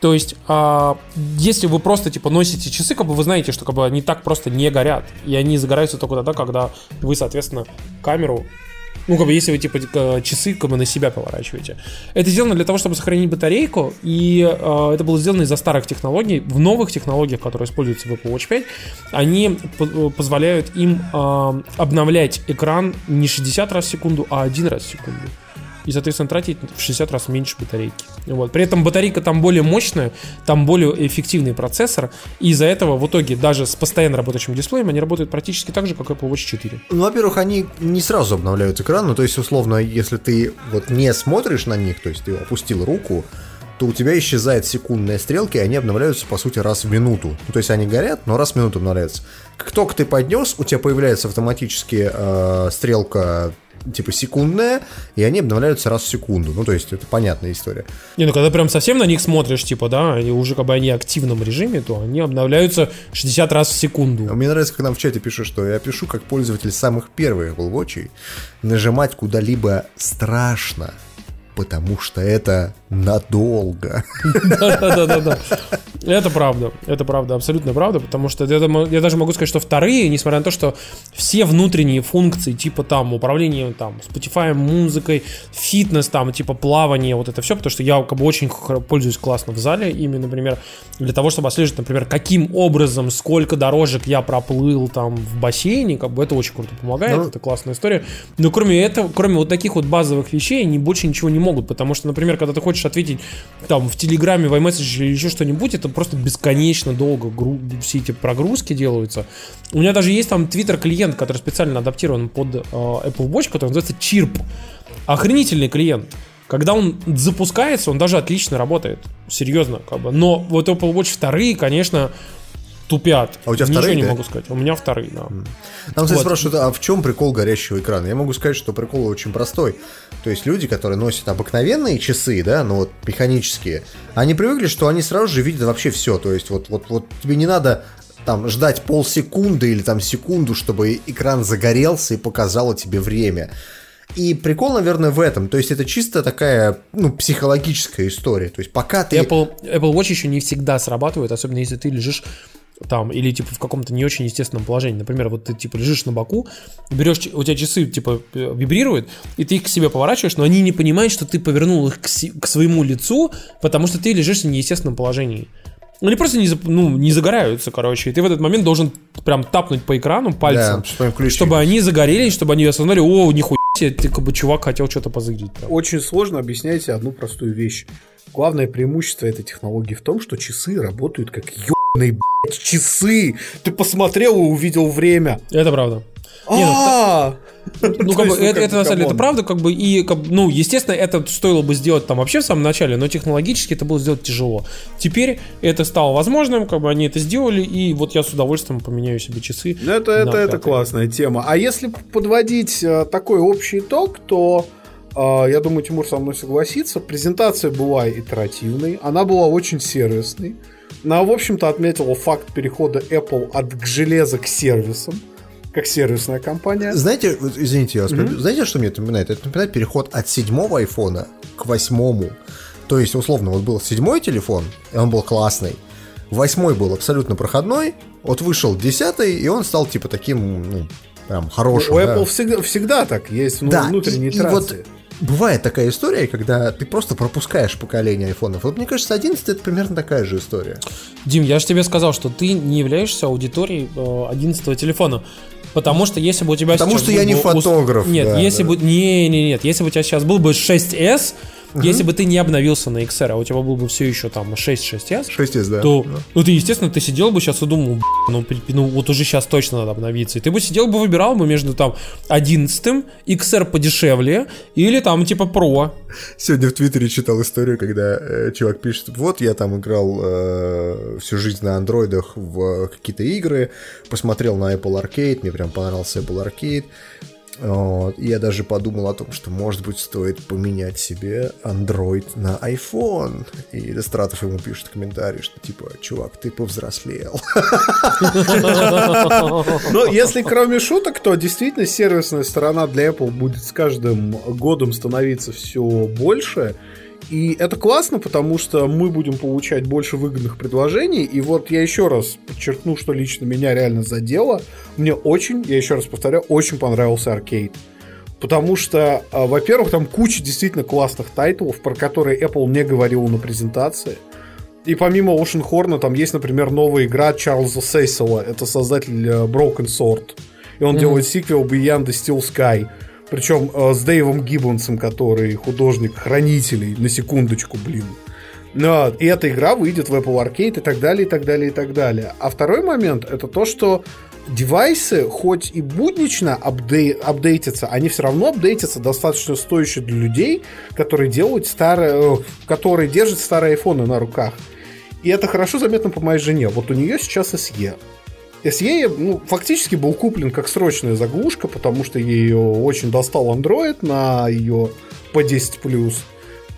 То есть, э, если вы просто типа носите часы, как бы вы знаете, что как бы они так просто не горят. И они загораются только тогда, когда вы, соответственно, камеру ну, как бы, если вы, типа, часы, как бы, на себя поворачиваете. Это сделано для того, чтобы сохранить батарейку, и э, это было сделано из-за старых технологий. В новых технологиях, которые используются в Apple Watch 5, они позволяют им э, обновлять экран не 60 раз в секунду, а один раз в секунду и, соответственно, тратить в 60 раз меньше батарейки. Вот. При этом батарейка там более мощная, там более эффективный процессор, и из-за этого в итоге даже с постоянно работающим дисплеем они работают практически так же, как Apple Watch 4. Ну, во-первых, они не сразу обновляют экран, ну, то есть, условно, если ты вот не смотришь на них, то есть ты опустил руку, то у тебя исчезает секундная стрелка, и они обновляются, по сути, раз в минуту. Ну, то есть они горят, но раз в минуту обновляются. Как только ты поднес, у тебя появляется автоматически э, стрелка типа секундная, и они обновляются раз в секунду. Ну, то есть, это понятная история. Не, ну когда прям совсем на них смотришь, типа, да, и уже как бы они в активном режиме, то они обновляются 60 раз в секунду. А мне нравится, как нам в чате пишут, что я пишу как пользователь самых первых Apple Watch, нажимать куда-либо страшно потому что это надолго. Да-да-да-да. Это правда. Это правда, абсолютно правда, потому что я даже могу сказать, что вторые, несмотря на то, что все внутренние функции, типа там управление там Spotify, музыкой, фитнес, там типа плавание, вот это все, потому что я как бы очень пользуюсь классно в зале, именно, например, для того, чтобы отслеживать, например, каким образом, сколько дорожек я проплыл там в бассейне, как бы это очень круто помогает, ну, это классная история. Но кроме этого, кроме вот таких вот базовых вещей, они больше ничего не могут, потому что, например, когда ты хочешь ответить там в Телеграме, в iMessage или еще что-нибудь, это просто бесконечно долго гру- все эти прогрузки делаются. У меня даже есть там Twitter-клиент, который специально адаптирован под э, Apple Watch, который называется Chirp. Охренительный клиент. Когда он запускается, он даже отлично работает. Серьезно, как бы. Но вот Apple Watch вторые, конечно, тупят. А у тебя Ничего вторые, не да? могу сказать. У меня вторые, да. Нам, кстати, Вот. спрашивают, а в чем прикол горящего экрана? Я могу сказать, что прикол очень простой. То есть люди, которые носят обыкновенные часы, да, ну вот механические, они привыкли, что они сразу же видят вообще все. То есть вот, вот, вот тебе не надо там ждать полсекунды или там секунду, чтобы экран загорелся и показало тебе время. И прикол, наверное, в этом. То есть это чисто такая, ну, психологическая история. То есть пока ты... Apple, Apple Watch еще не всегда срабатывает, особенно если ты лежишь там, или типа в каком-то не очень естественном положении. Например, вот ты типа лежишь на боку, берешь, у тебя часы типа э, вибрируют, и ты их к себе поворачиваешь, но они не понимают, что ты повернул их к, си- к своему лицу, потому что ты лежишь в неестественном положении. Они просто не, ну, не загораются, короче, и ты в этот момент должен прям тапнуть по экрану пальцем, Да, чтобы они включились. чтобы они загорелись, чтобы они осознали, о, нихуя себе, ты как бы чувак хотел что-то прям». Очень сложно объяснять одну простую вещь. Главное преимущество этой технологии в том, что часы работают как ебаные, блядь, часы. Ты посмотрел и увидел время. Это правда. Ну, А, Ну, То как бы, ну, это, на самом деле, это правда, как бы, и, как ну, естественно, это стоило бы сделать там вообще в самом начале, но технологически это было сделать тяжело. Теперь это стало возможным, как бы они это сделали, и вот я с удовольствием поменяю себе часы. Ну, это, это, это классная тема. А если подводить э, такой общий итог, то э, я думаю, Тимур со мной согласится. Презентация была итеративной, она была очень сервисной. Она, в общем-то, отметила факт перехода Apple от к железа к сервисам. как сервисная компания. Знаете, извините, я вас перебью. знаете, что мне это напоминает? Это напоминает переход от седьмого айфона к восьмому. То есть, условно, вот был седьмой телефон, и он был классный. Восьмой был абсолютно проходной, вот вышел десятый, и он стал типа таким, ну, прям хорошим. У да. Apple всегда, всегда так, есть ну, Да, внутренние и- и вот. Бывает такая история, когда ты просто пропускаешь поколение айфонов. Вот мне кажется, 11 это примерно такая же история. Дим, я же тебе сказал, что ты не являешься аудиторией э, 11 телефона. Потому что если бы у тебя Потому сейчас что я не фотограф, Нет, да, если да. бы... Не, не, нет. Если бы у тебя сейчас был бы 6s, если бы ты не обновился на XR, а у тебя был бы все еще там 6 6s, 6s, да. то, ну ты, естественно, ты сидел бы сейчас и думал, «Б***ь, ну, ну вот уже сейчас точно надо обновиться. И ты бы сидел бы, выбирал бы между там 11 XR подешевле или там типа Pro. Сегодня в Твиттере читал историю, когда э, чувак пишет, вот я там играл э, всю жизнь на андроидах в какие-то игры, посмотрел на Apple Arcade, мне прям понравился Apple Arcade. Вот, я даже подумал о том, что, может быть, стоит поменять себе Android на iPhone. И Иллюстратов ему пишет комментарий, что типа, чувак, ты повзрослел. Но если кроме шуток, то действительно сервисная сторона для Apple будет с каждым годом становиться все больше. И это классно, потому что мы будем получать больше выгодных предложений. И вот я еще раз подчеркну, что лично меня реально задело. Мне очень, я еще раз повторяю, очень понравился аркейд. Потому что, а, во-первых, там куча действительно классных тайтлов, про которые Apple не говорила на презентации. И помимо Ocean Horn там есть, например, новая игра Чарльза Сейсела. Это создатель э, Broken Sword. И он делает сиквел Beyond the Steel Sky. Причем э, с Дэйвом Гиббонсом, который художник хранителей, на секундочку, блин. Ну, и эта игра выйдет в Apple Arcade и так далее, и так далее, и так далее. А второй момент это то, что девайсы, хоть и буднично апдей- апдейтятся, они все равно апдейтятся достаточно стоящие для людей, которые делают старые, э, которые держат старые айфоны на руках. И это хорошо заметно по моей жене. Вот у нее сейчас SE. SE ну, фактически был куплен как срочная заглушка, потому что ее очень достал Android на ее по 10+.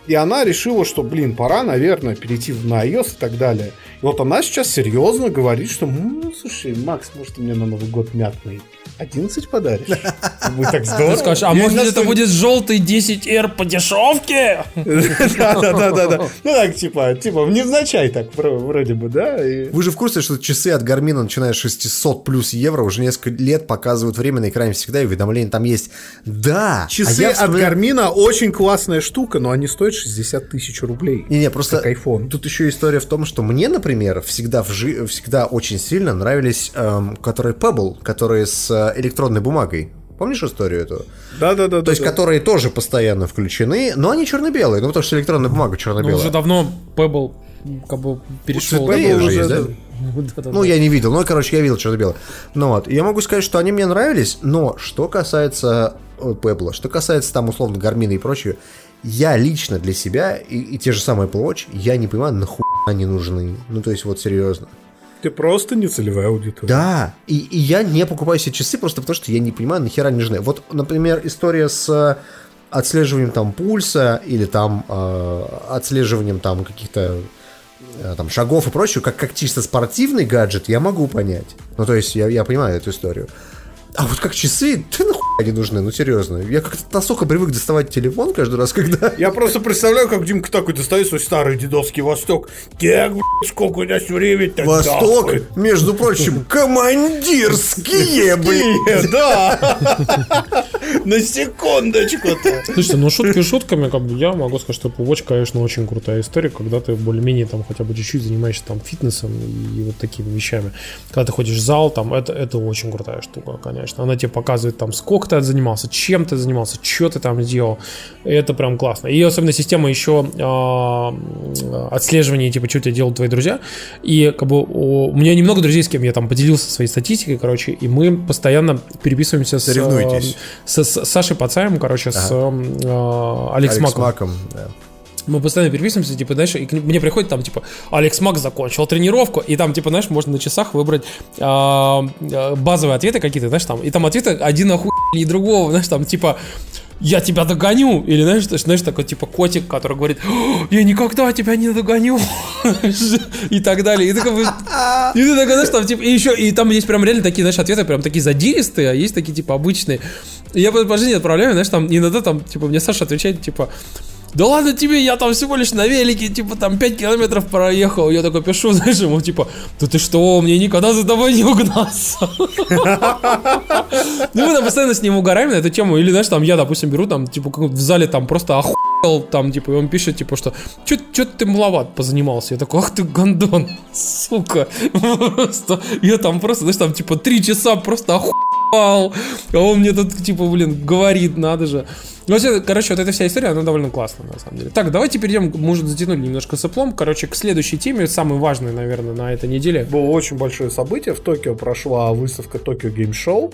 И она решила, что, блин, пора, наверное, перейти на iOS и так далее. И вот она сейчас серьезно говорит, что, ну, слушай, Макс, может, ты мне на Новый год мятный 11 подаришь? Будет так здорово. Ты скажешь, а Я может это будет желтый 10R по дешевке? Да-да-да-да. Ну так, типа, типа, невзначай так, вро- вроде бы, да? Вы же в курсе, что часы от Гармина, начиная с 600 плюс евро, уже несколько лет показывают время на экране всегда, и уведомления там есть. Да! а Часы от Гармина очень классная штука, но они стоят 60 тысяч рублей. Не-не, просто тут еще история в том, что мне, например, всегда, в жи- всегда очень сильно нравились, эм, которые Pebble, которые с э, электронной бумагой. Помнишь историю эту? Да-да-да. То есть, которые тоже постоянно включены, но они черно-белые, ну потому что электронная бумага Ну, черно-белая. уже давно Pebble как бы перешел. Цветные Pebble же уже, есть, да? да. Ну, я не видел, ну, короче, я видел черно-белое. Ну вот, я могу сказать, что они мне нравились, но что касается э, Pebble, что касается там, условно, Гармина и прочего, я лично для себя, и, и те же самые Apple Watch, я не понимаю, нахуй они нужны. Ну, то есть, вот серьезно. Ты просто не целевая аудитория. Да, и, и я не покупаю себе часы просто потому, что я не понимаю, нахера они нужны. Вот, например, история с э, отслеживанием там пульса или там э, отслеживанием там каких-то э, там шагов и прочего, как, как чисто спортивный гаджет, я могу понять. Ну, то есть, я, я понимаю эту историю. А вот как часы, ты нахуй они нужны, ну серьезно. Я как-то настолько привык доставать телефон каждый раз, когда... Я просто представляю, как Димка такой достает свой старый дедовский Восток. Так, сколько у нас времени Восток, между прочим, командирские, блин. Да. На секундочку-то. Слушайте, ну шутки шутками, как бы я могу сказать, что Watch, конечно, очень крутая история, когда ты более-менее там хотя бы чуть-чуть занимаешься там фитнесом и вот такими вещами. Когда ты ходишь в зал, там это, это очень крутая штука, конечно. Она тебе показывает там, сколько ты занимался, чем ты занимался, что ты там сделал. Это прям классно. И особенно система еще э, отслеживания, типа, что у тебя делают твои друзья. И как бы у, меня немного друзей, с кем я там поделился своей статистикой, короче, и мы постоянно переписываемся с, э, с, с Сашей Пацаем, короче, с э, Алекс, Алекс Маком. Маком, да. Мы постоянно переписываемся, типа, знаешь, и мне приходит там, типа, Алекс Мак закончил тренировку, и там, типа, знаешь, можно на часах выбрать а, а, базовые ответы какие-то, знаешь, там, и там ответы один охуеннее другого, знаешь, там, типа, я тебя догоню. Или, знаешь, знаешь, такой, типа, котик, который говорит, «О, я никогда тебя не догоню. И так далее. И бы, и ты такой, знаешь, там, типа, и еще, и там есть прям реально такие, знаешь, ответы прям такие задиристые, а есть такие, типа, обычные. И я по жизни отправляю, знаешь, там, иногда там, типа, мне Саша отвечает, типа, да ладно тебе, я там всего лишь на велике, типа, там 5 километров проехал. Я такой пишу, знаешь, ему, типа, да ты что, мне никогда за тобой не угнаться. Ну, мы там постоянно с ним угораем на эту тему. Или, знаешь, там я, допустим, беру, там, типа, в зале там просто охуел, там, типа, и он пишет, типа, что что ты маловат позанимался. Я такой, ах ты гандон, сука. Просто, я там просто, знаешь, там, типа, три часа просто охуел. А он мне тут, типа, блин, говорит, надо же. Ну, вообще, короче, вот эта вся история, она довольно классная, на самом деле. Так, давайте перейдем, уже затянули немножко соплом, короче, к следующей теме, самой важной, наверное, на этой неделе. Было очень большое событие. В Токио прошла выставка Токио Гейм Шоу.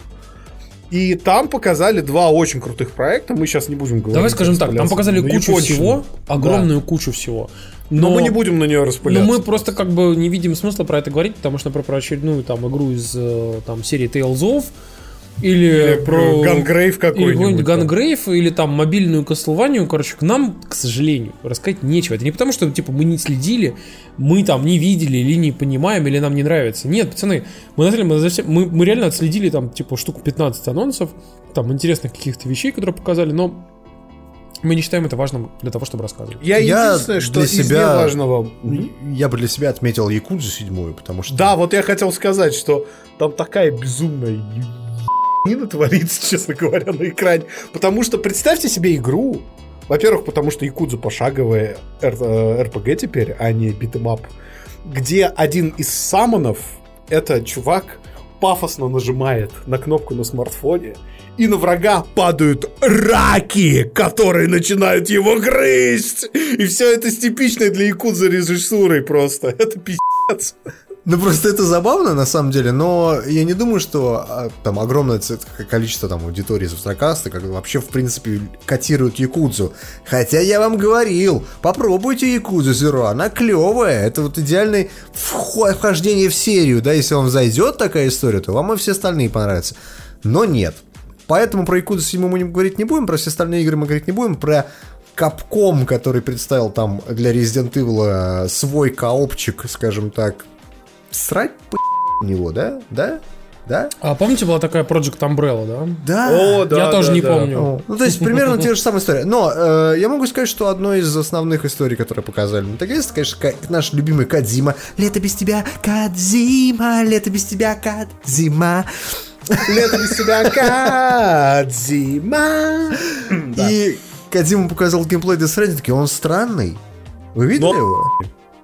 И там показали два очень крутых проекта. Мы сейчас не будем говорить. Давай скажем так, там показали на кучу японщину. всего, огромную кучу всего. Но, мы не будем на нее Но распыляться. мы просто как бы не видим смысла про это говорить, потому что, например, про очередную там игру из э, там серии Tales of или, Или про Gungrave или какой-нибудь. какой-нибудь там. Gungrave или там мобильную Castlevania, короче, к нам, к сожалению, рассказать нечего. Это не потому, что типа мы не следили, мы там не видели или не понимаем, или нам не нравится. Нет, пацаны, мы, на самом деле, мы, мы, мы реально отследили там типа штук 15 анонсов, там интересных каких-то вещей, которые показали, но мы не считаем это важным для того, чтобы рассказывать. Я, Я единственное, что для из себя- неважного... Я бы для себя отметил Якудзу седьмую, потому что... Да, вот я хотел сказать, что там такая безумная ебанина творится, честно говоря, на экране. Потому что представьте себе игру. Во-первых, потому что Якудза пошаговая р- э, РПГ теперь, а не beat 'em up. Где один из самонов, это чувак, пафосно нажимает на кнопку на смартфоне, и на врага падают раки, которые начинают его грызть. И все это с типичной для Якудза режиссурой просто. Это пиздец. Ну просто это забавно на самом деле, но я не думаю, что а, там огромное количество там аудитории Завтракаста как вообще в принципе котируют Якудзу. Хотя я вам говорил, попробуйте Якудзу Zero, она клевая, это вот идеальное вхо- вхождение в серию, да, если вам зайдет такая история, то вам и все остальные понравятся. Но нет. Поэтому про Якудзу 7 мы не говорить не будем, про все остальные игры мы говорить не будем, про Капком, который представил там для Resident Evil э, свой коопчик, скажем так, срать по него, да? Да? Да? А помните, была такая Project Umbrella, да? Да. О, да, Я тоже да, не да. помню. О, Ну, то есть, примерно те же самые истории. Но э, я могу сказать, что одной из основных историй, которые показали на ТГС, это, конечно, наш любимый Кадзима. Лето без тебя, Кадзима, лето без тебя, Кадзима. Лето без тебя, Кадзима. И Кадзима показал геймплей Death Stranding, он странный. Вы видели его?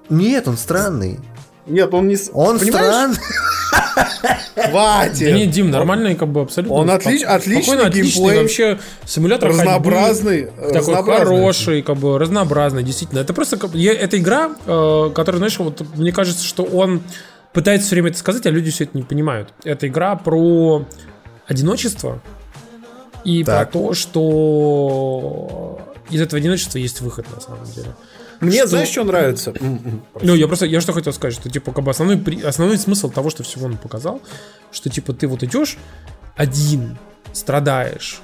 Нет, он странный. Нет, он не... Он Понимаешь? странный. Хватит. Да нет, Дим, нормальный, как бы абсолютно. Он отлич- отличный спокойно, отличный, геймплей. вообще симулятор Разнообразный. ходьбы, такой разнообразный. хороший, как бы разнообразный, действительно. Это просто я- это игра, э, которая, знаешь, вот мне кажется, что он пытается все время это сказать, а люди все это не понимают. Это игра про одиночество и Так. про то, что из этого одиночества есть выход на самом деле. Мне, Что- знаешь, что нравится? Ну, я просто, я что хотел сказать, что, типа, как бы основной, основной смысл того, что всего он показал, что, типа, ты вот идешь один, страдаешь,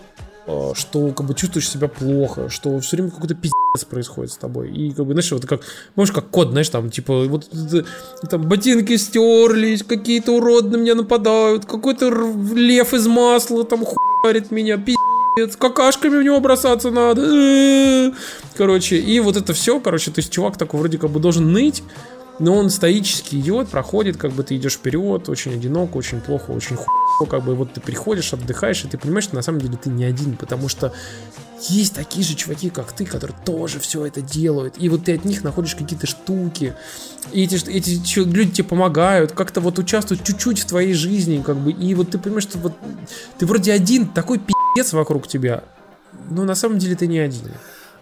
э, что, как бы, чувствуешь себя плохо, что все время какой-то пиздец происходит с тобой. И, как бы, знаешь, вот как, можешь как кот, знаешь, там, типа, вот, там, ботинки стерлись, какие-то уроды на меня нападают, какой-то лев из масла там хуярит меня, пиздец, какашками в него бросаться надо. Короче, и вот это все, короче, то есть чувак такой вроде как бы должен ныть, но он стоически идет, проходит, как бы ты идешь вперед, очень одиноко, очень плохо, очень хуй, как бы вот ты приходишь, отдыхаешь, и ты понимаешь, что на самом деле ты не один, потому что есть такие же чуваки, как ты, которые тоже все это делают, и вот ты от них находишь какие-то штуки, и эти, эти люди тебе помогают, как-то вот участвуют чуть-чуть в твоей жизни, как бы, и вот ты понимаешь, что вот ты вроде один, такой пиздец вокруг тебя, но на самом деле ты не один.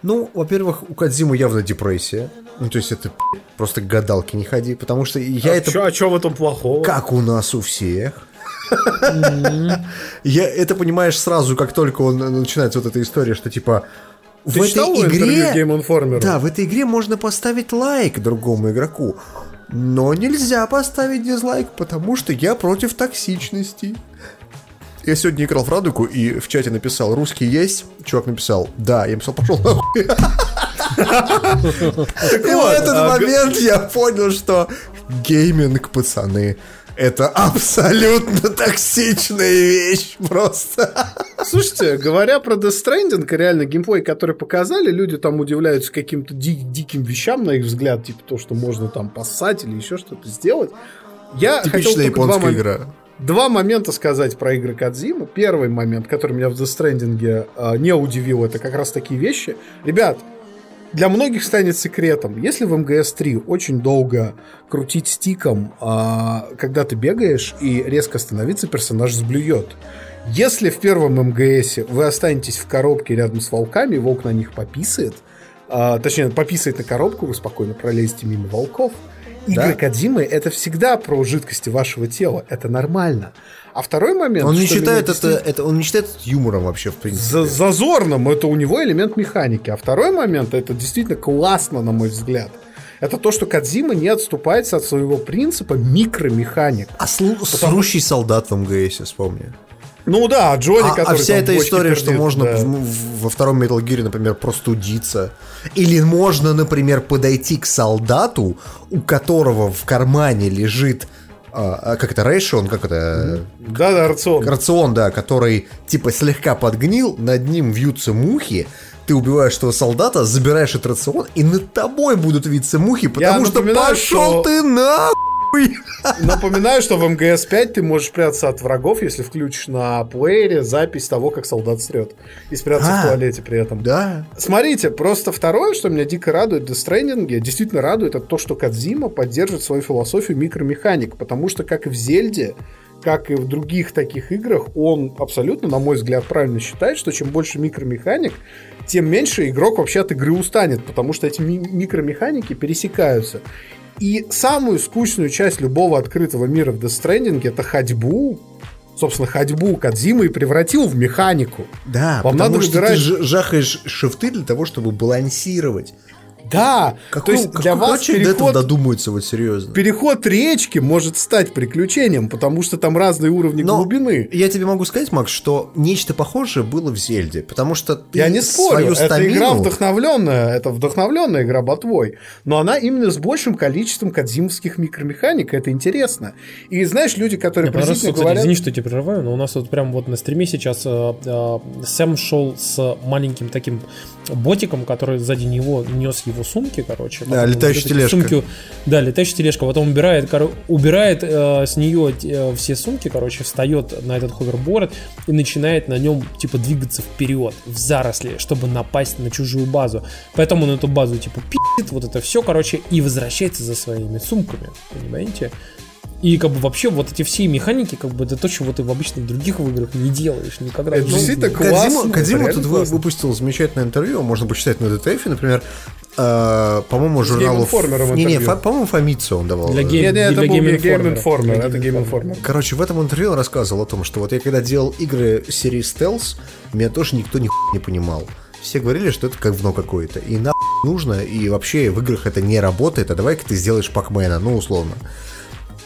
Ну, во-первых, у Кадзимы явно депрессия. Ну, то есть это просто к гадалке не ходи, потому что я а это... чё- а чё в этом плохого? Как у нас у всех. Я это понимаешь сразу, как только он э, начинается вот эта история, что типа в Ты этой игре, Game Informer? да, в этой игре можно поставить лайк другому игроку, но нельзя поставить дизлайк, потому что я против токсичности. Я сегодня играл в Радугу и в чате написал, русский есть? Чувак написал, да. Я написал, пошел нахуй. И в этот а, момент я понял, что гейминг, пацаны, это абсолютно токсичная вещь просто. Слушайте, говоря про Death Stranding, реально геймплей, который показали, люди там удивляются каким-то ди- диким вещам, на их взгляд, типа то, что можно там поссать или еще что-то сделать. Я хотел Типичная два японская мом- игра. Два момента сказать про игры Кадзима. Первый момент, который меня в Death Stranding э, не удивил, это как раз такие вещи. Ребят, для многих станет секретом, если в МГС-3 очень долго крутить стиком, а, когда ты бегаешь и резко остановиться, персонаж сблюет. Если в первом МГСе вы останетесь в коробке рядом с волками, волк на них пописает, а, точнее, пописает на коробку, вы спокойно пролезете мимо волков. Игры Да. Кадзимы это всегда про жидкости вашего тела, это нормально. А второй момент... Он не считает это, это, он не считает это юмором вообще, в принципе. за- зазорным, это у него элемент механики. А второй момент, это действительно классно, на мой взгляд. Это то, что Кадзима не отступается от своего принципа микромеханик. А слу- срущий солдат в МГСе, вспомни. Ну да, Джонни, А, а который вся там эта история, что пердит, можно да. в- в- во втором Metal Gear, например, простудиться. Или можно, например, подойти к солдату, у которого в кармане лежит а, а, как это, рейшон, как это, Да-да, рацион. рацион, да, который типа слегка подгнил, над ним вьются мухи, ты убиваешь этого солдата, забираешь этот рацион, и над тобой будут виться мухи, потому что напоминаю, пошел что- ты нахуй! Напоминаю, что в МГС-5 ты можешь прятаться от врагов, если включишь на плеере запись того, как солдат срет. И спрятаться А, в туалете при этом. Да. Смотрите, просто второе, что меня дико радует в Stranding, действительно радует, это то, что Кадзима поддерживает свою философию микромеханик, потому что, как и в Зельде, как и в других таких играх, он абсолютно, на мой взгляд, правильно считает, что чем больше микромеханик, тем меньше игрок вообще от игры устанет, потому что эти ми- микромеханики пересекаются. И самую скучную часть любого открытого мира в Death Stranding это ходьбу, собственно, ходьбу Кадзимы и превратил в механику. Да, Вам потому надо что выбирать- ты жахаешь шифты для того, чтобы балансировать. Да, Какой, то есть для вас переход, додумается, вот серьезно? переход речки может стать приключением, потому что там разные уровни Но глубины. Я тебе могу сказать, Макс, что нечто похожее было в Зельде, потому что ты Я не спорю, свою это игра стамину- вдохновленная, это вдохновленная игра ботвой, но она именно с большим количеством кадзимовских микромеханик, это интересно. И знаешь, люди, которые Мне приблизительно кстати, говорят... извини, что я тебя прерываю, но у нас вот прям вот на стриме сейчас э, э, Сэм шел с маленьким таким ботиком, который сзади него нес его сумки, короче. Да, летающая вот тележка. Сумки, да, летающая тележка. Потом убирает, коро- убирает э, с нее э, все сумки, короче, встает на этот ховерборд и начинает на нем, типа, двигаться вперед, в заросли, чтобы напасть на чужую базу. Поэтому он эту базу, типа, пи***ит, вот это все, короче, и возвращается за своими сумками, понимаете? И как бы вообще вот эти все механики, как бы это то, чего ты в обычных других играх не делаешь никогда. Это действительно Кадзима, классно, Кадзима это тут классно. выпустил замечательное интервью, можно почитать на DTF, например, э, по-моему, журналу... Game Informer Не, не, фа- по-моему, Фамица он давал. Для Э, гей- Нет, нет, это был Game Informer. Это Game Informer. Короче, в этом интервью он рассказывал о том, что вот я когда делал игры серии Stealth, меня тоже никто ни не понимал. Все говорили, что это говно какое-то. И на нужно, и вообще в играх это не работает, а давай-ка ты сделаешь Пакмена, ну, условно.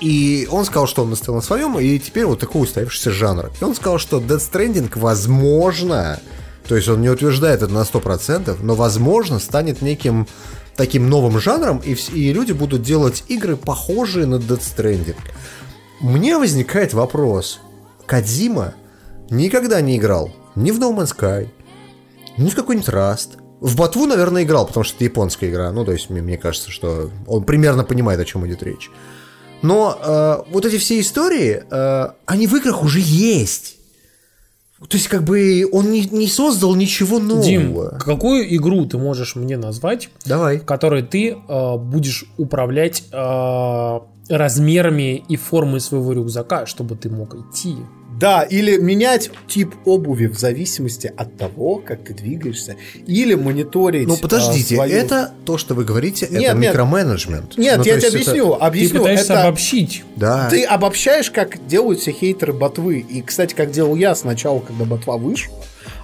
И он сказал, что он настоял на своем, и теперь вот такой устоявшийся жанр. И он сказал, что Death Stranding, возможно, то есть он не утверждает это на 100%, но, возможно, станет неким таким новым жанром, и, и люди будут делать игры, похожие на Death Stranding. Мне возникает вопрос. Кадзима никогда не играл ни в No Man's Sky, ни в какой-нибудь Rust. В Ботву, наверное, играл, потому что это японская игра. Ну, то есть, мне, мне кажется, что он примерно понимает, о чем идет речь. Но э, вот эти все истории, э, они в играх уже есть. То есть, как бы, он не, не создал ничего нового. Дим, какую игру ты можешь мне назвать, Давай. в которой ты э, будешь управлять э, размерами и формой своего рюкзака, чтобы ты мог идти? Да, или менять тип обуви в зависимости от того, как ты двигаешься, или мониторить. Ну, подождите, а, свою- это то, что вы говорите, Нет, это нет. микроменеджмент. Нет, Ну, я тебе это- объясню. Ты Объясню. пытаешься это- обобщить. Да. Ты обобщаешь, как делают все хейтеры ботвы. И, кстати, как делал я сначала, когда ботва вышла,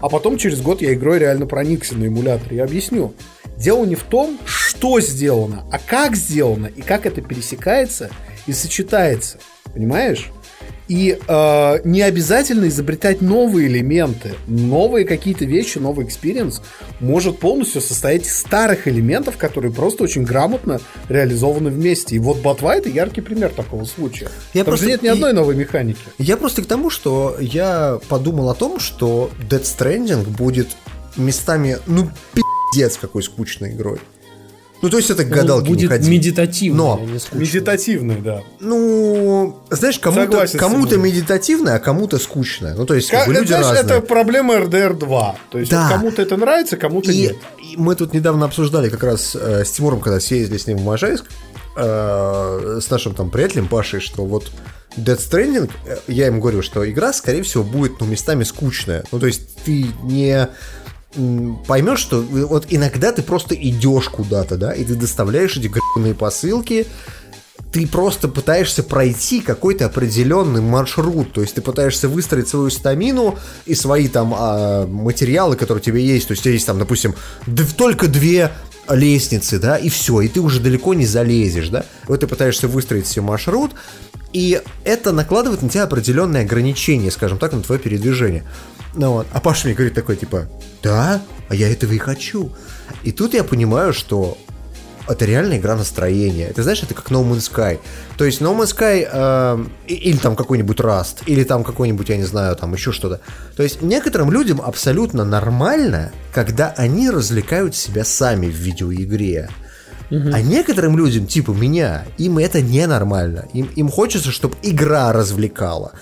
а потом через год я игрой реально проникся на эмуляторе. Я объясню. Дело не в том, что сделано, а как сделано и как это пересекается и сочетается. Понимаешь? И э, не обязательно изобретать новые элементы. Новые какие-то вещи, новый experience может полностью состоять из старых элементов, которые просто очень грамотно реализованы вместе. И вот ботва это яркий пример такого случая. Я Там просто- же нет ни и- одной новой механики. Я просто к тому, что я подумал о том, что Dead Stranding будет местами, ну, пиздец, какой скучной игрой. Ну, то есть это к гадалке не будет ходи. медитативно, Но а не скучно. Медитативный, да. Ну, знаешь, кому-то кому тобой. медитативное, а кому-то скучное. Ну, то есть, как Ка- бы люди знаешь, разные. это проблема RDR 2. То есть Да. вот кому-то это нравится, кому-то И, нет. и мы тут недавно обсуждали как раз э, с Тимуром, когда съездили с ним в Можайск, э, с нашим там приятелем Пашей, что вот Dead Stranding, э, я им говорю, что игра, скорее всего, будет ну, местами скучная. Ну, то есть ты не поймешь, что вы- вот иногда ты просто идешь куда-то, да, и ты доставляешь эти гребаные посылки, ты просто пытаешься пройти какой-то определенный маршрут, то есть ты пытаешься выстроить свою стамину и свои там а, материалы, которые у тебя есть, то есть есть там, допустим, только две лестницы, да, и все, и ты уже далеко не залезешь, да, вот ты пытаешься выстроить себе маршрут, и это накладывает на тебя определенные ограничения, скажем так, на твое передвижение. Ну вот. А Паша мне говорит такой, типа, да, а я этого и хочу. И тут я понимаю, что это реально игра настроения. Ты знаешь, это как No Man's Sky. То есть No Man's Sky э, или там какой-нибудь Rust, или там какой-нибудь, я не знаю, там еще что-то. То есть некоторым людям абсолютно нормально, когда они развлекают себя сами в видеоигре. А некоторым людям, типа меня, им это ненормально. Им, им хочется, чтобы игра развлекала.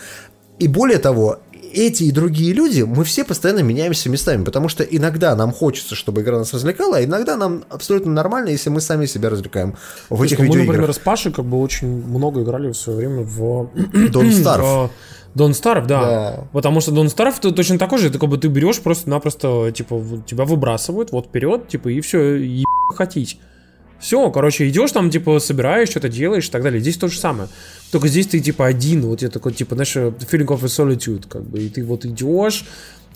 И более того, эти и другие люди, мы все постоянно меняемся местами, потому что иногда нам хочется, чтобы игра нас развлекала, а иногда нам абсолютно нормально, если мы сами себя развлекаем в этих Мы, например, видеоиграх. с Пашей как бы очень много играли в свое время в... Don't Starve. в Don't Starve, да. Да. Потому что Don't Starve это точно такой же. Это как бы ты берешь просто-напросто, типа, тебя выбрасывают вот вперед, типа, и все, еб хотеть. Все, короче, идешь там, типа, собираешь, что-то делаешь и так далее. Здесь то же самое. Только здесь ты, типа, один, вот это такой, типа, знаешь, feeling of solitude, как бы, и ты вот идешь,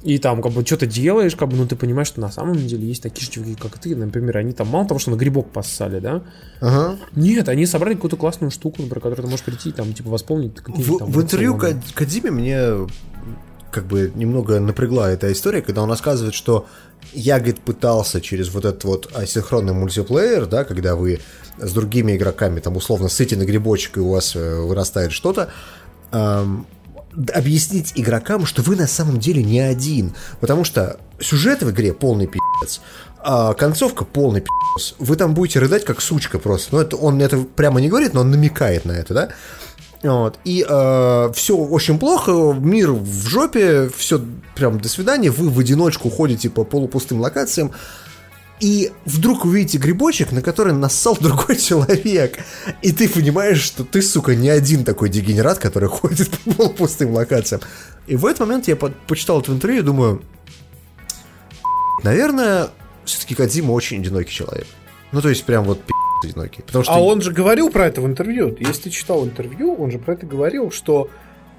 и там, как бы, что-то делаешь, как бы, ну, ты понимаешь, что на самом деле есть такие же чуваки, как ты, например, они там мало того, что на грибок поссали, да, Ага. нет, они собрали какую-то классную штуку, например, которую ты можешь прийти и там, типа, восполнить какие-то В, там... в интервью Кадиме мне как бы немного напрягла эта история, когда он рассказывает, что я, говорит, пытался через вот этот вот асинхронный мультиплеер, да, когда вы с другими игроками, там, условно, сыте на грибочек, и у вас э, вырастает что-то, эм, объяснить игрокам, что вы на самом деле не один. Потому что сюжет в игре полный пи***ц, а концовка полный пи***ц. Вы там будете рыдать как сучка просто. Ну, это он это прямо не говорит, но он намекает на это, да? Вот. И все очень плохо, мир в жопе, все прям до свидания, вы в одиночку ходите по полупустым локациям, и вдруг увидите грибочек, на который нассал другой человек, и ты понимаешь, что ты, сука, не один такой дегенерат, который ходит по полупустым локациям. И в этот момент я по- почитал это интервью и думаю, наверное, все-таки Кадзима очень одинокий человек. Ну, то есть прям вот пи*** одинокий. Потому что А он же говорил про это в интервью. Если ты читал интервью, он же про это говорил, что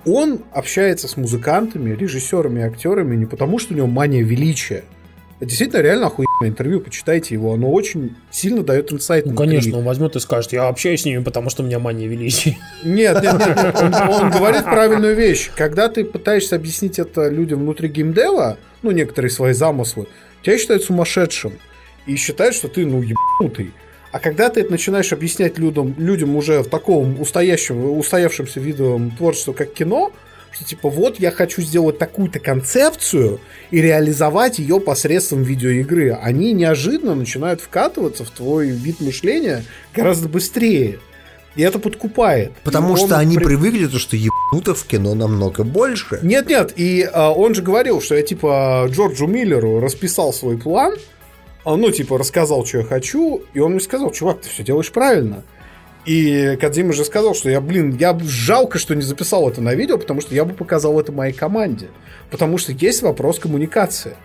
он общается с музыкантами, режиссерами актерами не потому, что у него мания величия. Это действительно реально охуенное интервью, почитайте его. Оно очень сильно дает инсайт. Ну, конечно, он возьмет и скажет, я общаюсь с ними, потому что у меня мания величия. Нет, нет, нет, нет. Он, он говорит правильную вещь. Когда ты пытаешься объяснить это людям внутри геймдева, ну, некоторые свои замыслы, тебя считают сумасшедшим. И считают, что ты, ну, ебанутый. А когда ты это начинаешь объяснять людям, людям уже в таком устоящем, устоявшемся видовом творчестве, как кино, что типа вот я хочу сделать такую-то концепцию и реализовать ее посредством видеоигры, они неожиданно начинают вкатываться в твой вид мышления гораздо быстрее. И это подкупает. Потому И что он они при- привыкли, то, что ебнутов в кино намного больше. Нет, нет, и а, он же говорил, что я типа Джорджу Миллеру расписал свой план, а, ну, типа, рассказал, что я хочу, и он мне сказал, чувак, ты все делаешь правильно. И Кадзима же сказал, что я, блин, я жалко, что не записал это на видео, потому что я бы показал это моей команде. Потому что есть вопрос коммуникации.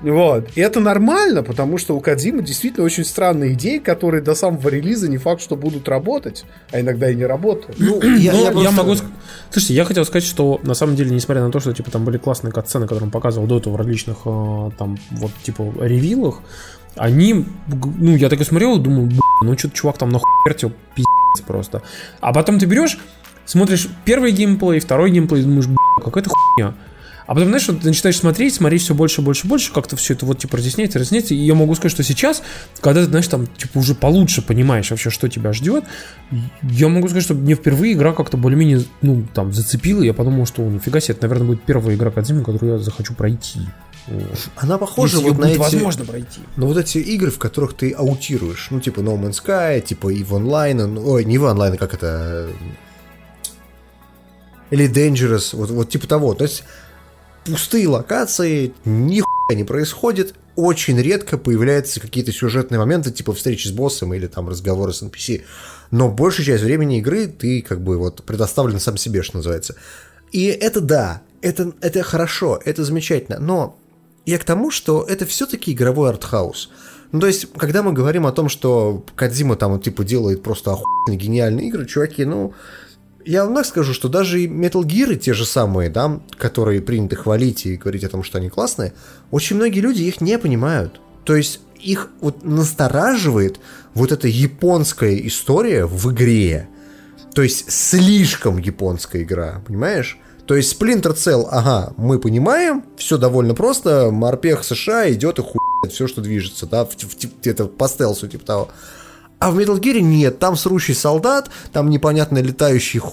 Вот. И это нормально, потому что у Кадзимы действительно очень странные идеи, которые до самого релиза не факт, что будут работать, а иногда и не работают. Ну, Ну, я, я, я просто- могу... ск- Слушайте, я хотел сказать, что на самом деле, несмотря на то, что типа там были классные катсцены, которые он показывал до этого в различных э, там вот типа ревилах, они, ну, я так и смотрел, думаю, «Б***ь, ну что-то чувак там нахуй вертел, пиздец просто. А потом ты берешь смотришь первый геймплей, второй геймплей, думаешь, какая-то хуйня. А потом, знаешь, вот ты начинаешь смотреть, смотреть все больше, больше, больше, как-то все это вот типа разъясняется, разъясняется. И я могу сказать, что сейчас, когда ты, знаешь, там, типа, уже получше понимаешь вообще, что тебя ждет, я могу сказать, что мне впервые игра как-то более-менее, ну, там, зацепила, и я подумал, что, нифига себе, это, наверное, будет первая игра Кадзимы, которую я захочу пройти. Она похожа Если вот на эти... возможно пройти. Ну вот эти игры, в которых ты аутируешь, ну типа No Man's Sky, типа EVE Online, ну, ой, не EVE Online, как это... Или Dangerous, вот, вот типа того. То есть пустые локации, нихуя не происходит, очень редко появляются какие-то сюжетные моменты, типа встречи с боссом или там разговоры с NPC. Но большую часть времени игры ты как бы вот предоставлен сам себе, что называется. И это да, это, это хорошо, это замечательно, но я к тому, что это все-таки игровой артхаус. Ну, то есть, когда мы говорим о том, что Кадзима там, типа, делает просто охуенно гениальные игры, чуваки, ну, я вам так скажу, что даже и Metal Gear те же самые, да, которые принято хвалить и говорить о том, что они классные, очень многие люди их не понимают. То есть, их вот настораживает вот эта японская история в игре. То есть, слишком японская игра, понимаешь? То есть Splinter Cell, ага, мы понимаем, все довольно просто, морпех США идет и хуйает все, что движется, да, в, в, где-то по стелсу, типа того. А в Metal Gear нет, там срущий солдат, там непонятно летающий хуй,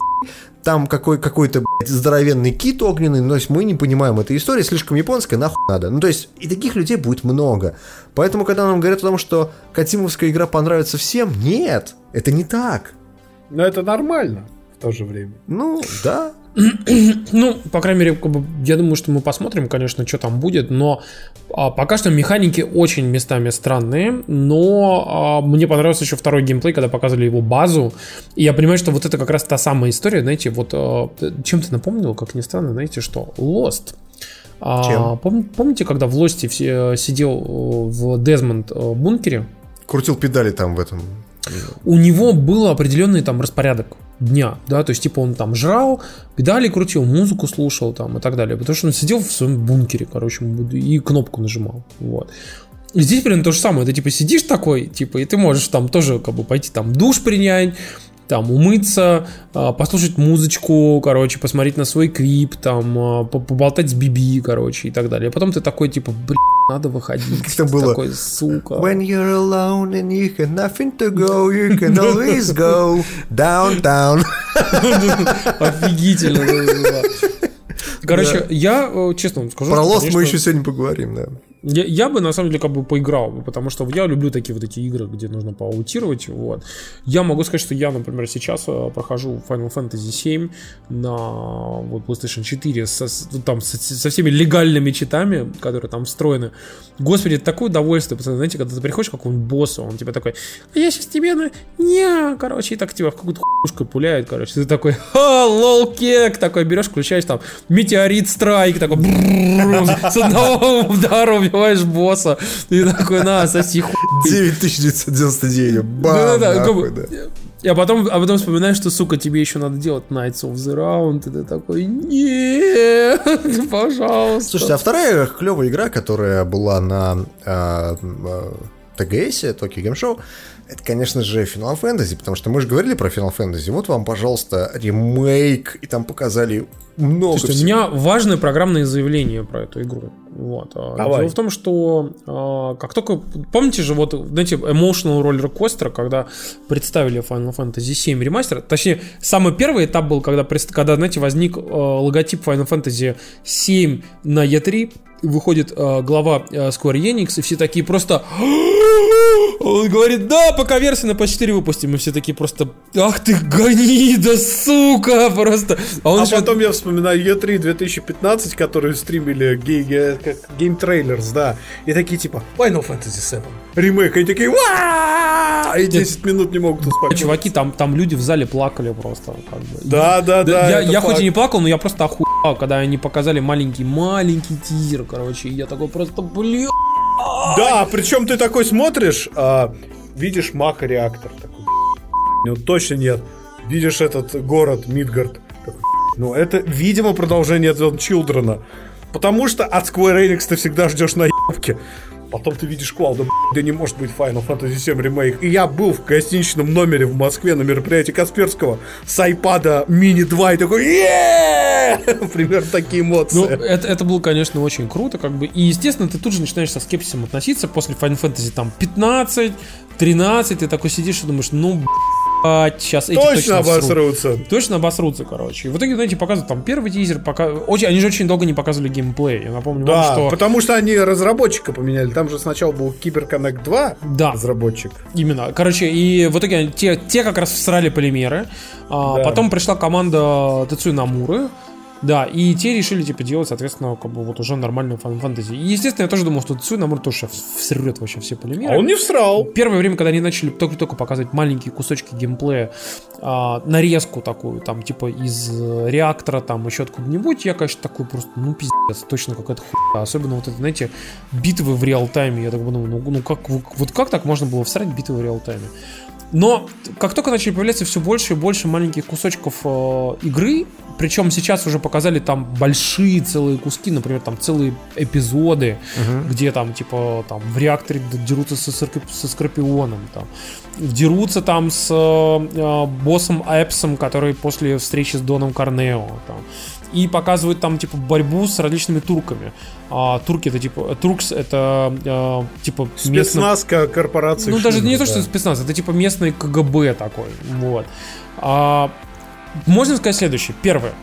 там какой, какой-то, блядь, здоровенный кит огненный, но есть мы не понимаем этой истории, слишком японская, нахуй надо. Ну, то есть, и таких людей будет много. Поэтому, когда нам говорят о том, что Катимовская игра понравится всем, нет, это не так. Но это нормально в то же время. Ну, да, Ну, по крайней мере, я думаю, что мы посмотрим, конечно, что там будет, но а, пока что механики очень местами странные, но а, мне понравился еще второй геймплей, когда показывали его базу, и я понимаю, что вот это как раз та самая история, знаете, вот а, чем-то напомнил, как ни странно, знаете, что Lost. А, Чем? пом- помните, когда в Лосте все сидел э, в Дезмонд э, бункере? крутил педали там в этом. у него был определенный там распорядок дня, да, то есть типа он там жрал, педали крутил, музыку слушал там и так далее, потому что он сидел в своем бункере, короче, и кнопку нажимал, вот. И здесь примерно то же самое, ты типа сидишь такой, типа, и ты можешь там тоже как бы пойти там душ принять, там умыться, а, послушать музычку, короче, посмотреть на свой клип, там а, по- поболтать с Биби, короче, и так далее. А потом ты такой, типа, блин, надо выходить. Как Ты было? Такой, сука. When you're alone and you have nothing to go, you can always go downtown. Офигительно. Короче, я э, честно вам скажу. Про конечно, мы еще сегодня поговорим, да. Я, я бы на самом деле как бы поиграл, потому что я люблю такие вот эти игры, где нужно поаутировать. Вот. Я могу сказать, что я, например, сейчас э, прохожу Final Fantasy 7 на вот, PlayStation 4 со, ну, там, со, со всеми легальными читами, которые там встроены. Господи, такое удовольствие, пацаны, знаете, когда ты приходишь к какому-нибудь боссу, он тебе такой, а я сейчас тебе на... Не, короче, и так тебя в какую-то хуйушку пуляет, короче. Ты такой, ха, лол, такой берешь, включаешь там метеорит страйк, такой, с одного удара убиваешь босса. Ты такой, на, соси хуй. 9999, бам, Да-да-да, как нахуй, да. А потом, а потом вспоминаешь, что, сука, тебе еще надо делать Knights of the Round, и ты такой, нет, пожалуйста. Слушайте, а вторая клевая игра, которая была на а, а, ТГС, Tokyo Game Show, это, конечно же, Final Fantasy, потому что мы же говорили про Final Fantasy. Вот вам, пожалуйста, ремейк, и там показали много Слушайте, у всего. меня важное программное заявление про эту игру. Вот. а, Давай. Дело в том, что а, как только... Помните же, вот, знаете, Emotional Roller Coaster, когда представили Final Fantasy 7 ремастер, точнее, самый первый этап был, когда, когда знаете, возник а, логотип Final Fantasy 7 на E3, выходит а, глава а, Square Enix, и все такие просто... Он говорит, да, пока версию на PS4 выпустим, и все такие просто, ах ты гнида, сука, просто. А он А еще- потом я вспоминаю E3 2015, которые стримили Game Trailers, да. И такие типа Final Fantasy 7. Ремейк. И такие! И 10 минут не могут успокоиться. Чуваки, там, там люди в зале плакали просто. как бы. Да, да, да. я это я хоть и не плакал, но я просто охуел, когда они показали маленький-маленький тизер, короче, и я такой просто, блин. Да, причем ты такой смотришь, а, видишь Мака-реактор. Такой, ну точно нет. Видишь этот город, Мидгард. Такой, ну это, видимо, продолжение Advent Children. Потому что от Square Enix ты всегда ждешь наебки. Потом ты видишь Клауда, да не может быть Final Fantasy VII ремейк. И я был в гостиничном номере в Москве на мероприятии Касперского с iPad mini 2 и такой, Примерно такие эмоции. Ну, это, это было, конечно, очень круто, как бы. И, естественно, ты тут же начинаешь со скепсисом относиться после Final Fantasy там 15, 13, ты такой сидишь и думаешь, ну, сейчас эти точно, точно обосрутся. Всрут. Точно обосрутся, короче. И в итоге, знаете, показывают там первый тизер, пока... очень, они же очень долго не показывали геймплей. Я напомню да, вам, что... потому что они разработчика поменяли. Там же сначала был Киберконнект 2 да. разработчик. Именно. Короче, и в итоге те, те как раз всрали полимеры. А, да. Потом пришла команда Тецуи Намуры, да, и те решили, типа, делать, соответственно, как бы вот уже нормальную Final Fantasy. И, естественно, я тоже думал, что Цуй Намур тоже всрет вообще все полимеры. А он не всрал. Первое время, когда они начали только-только показывать маленькие кусочки геймплея, а, нарезку такую, там, типа, из э, реактора, там, еще откуда-нибудь, я, конечно, такой просто, ну, пиздец, точно какая-то хуйня. Особенно вот это, знаете, битвы в реал-тайме. Я так думаю, ну, ну как, вот как так можно было всрать битвы в реал-тайме? Но как только начали появляться все больше и больше маленьких кусочков э, игры, причем сейчас уже показали там большие целые куски, например, там целые эпизоды, uh-huh. где там типа там в реакторе дерутся со, со Скорпионом, там дерутся там с э, боссом Эпсом, который после встречи с Доном Корнео, там и показывают там типа борьбу с различными турками. А, турки это типа туркс это а, типа спецназ местно... корпорации. Ну даже не да. то что спецназ, это типа местный КГБ такой, вот. А, можно сказать следующее. Первое.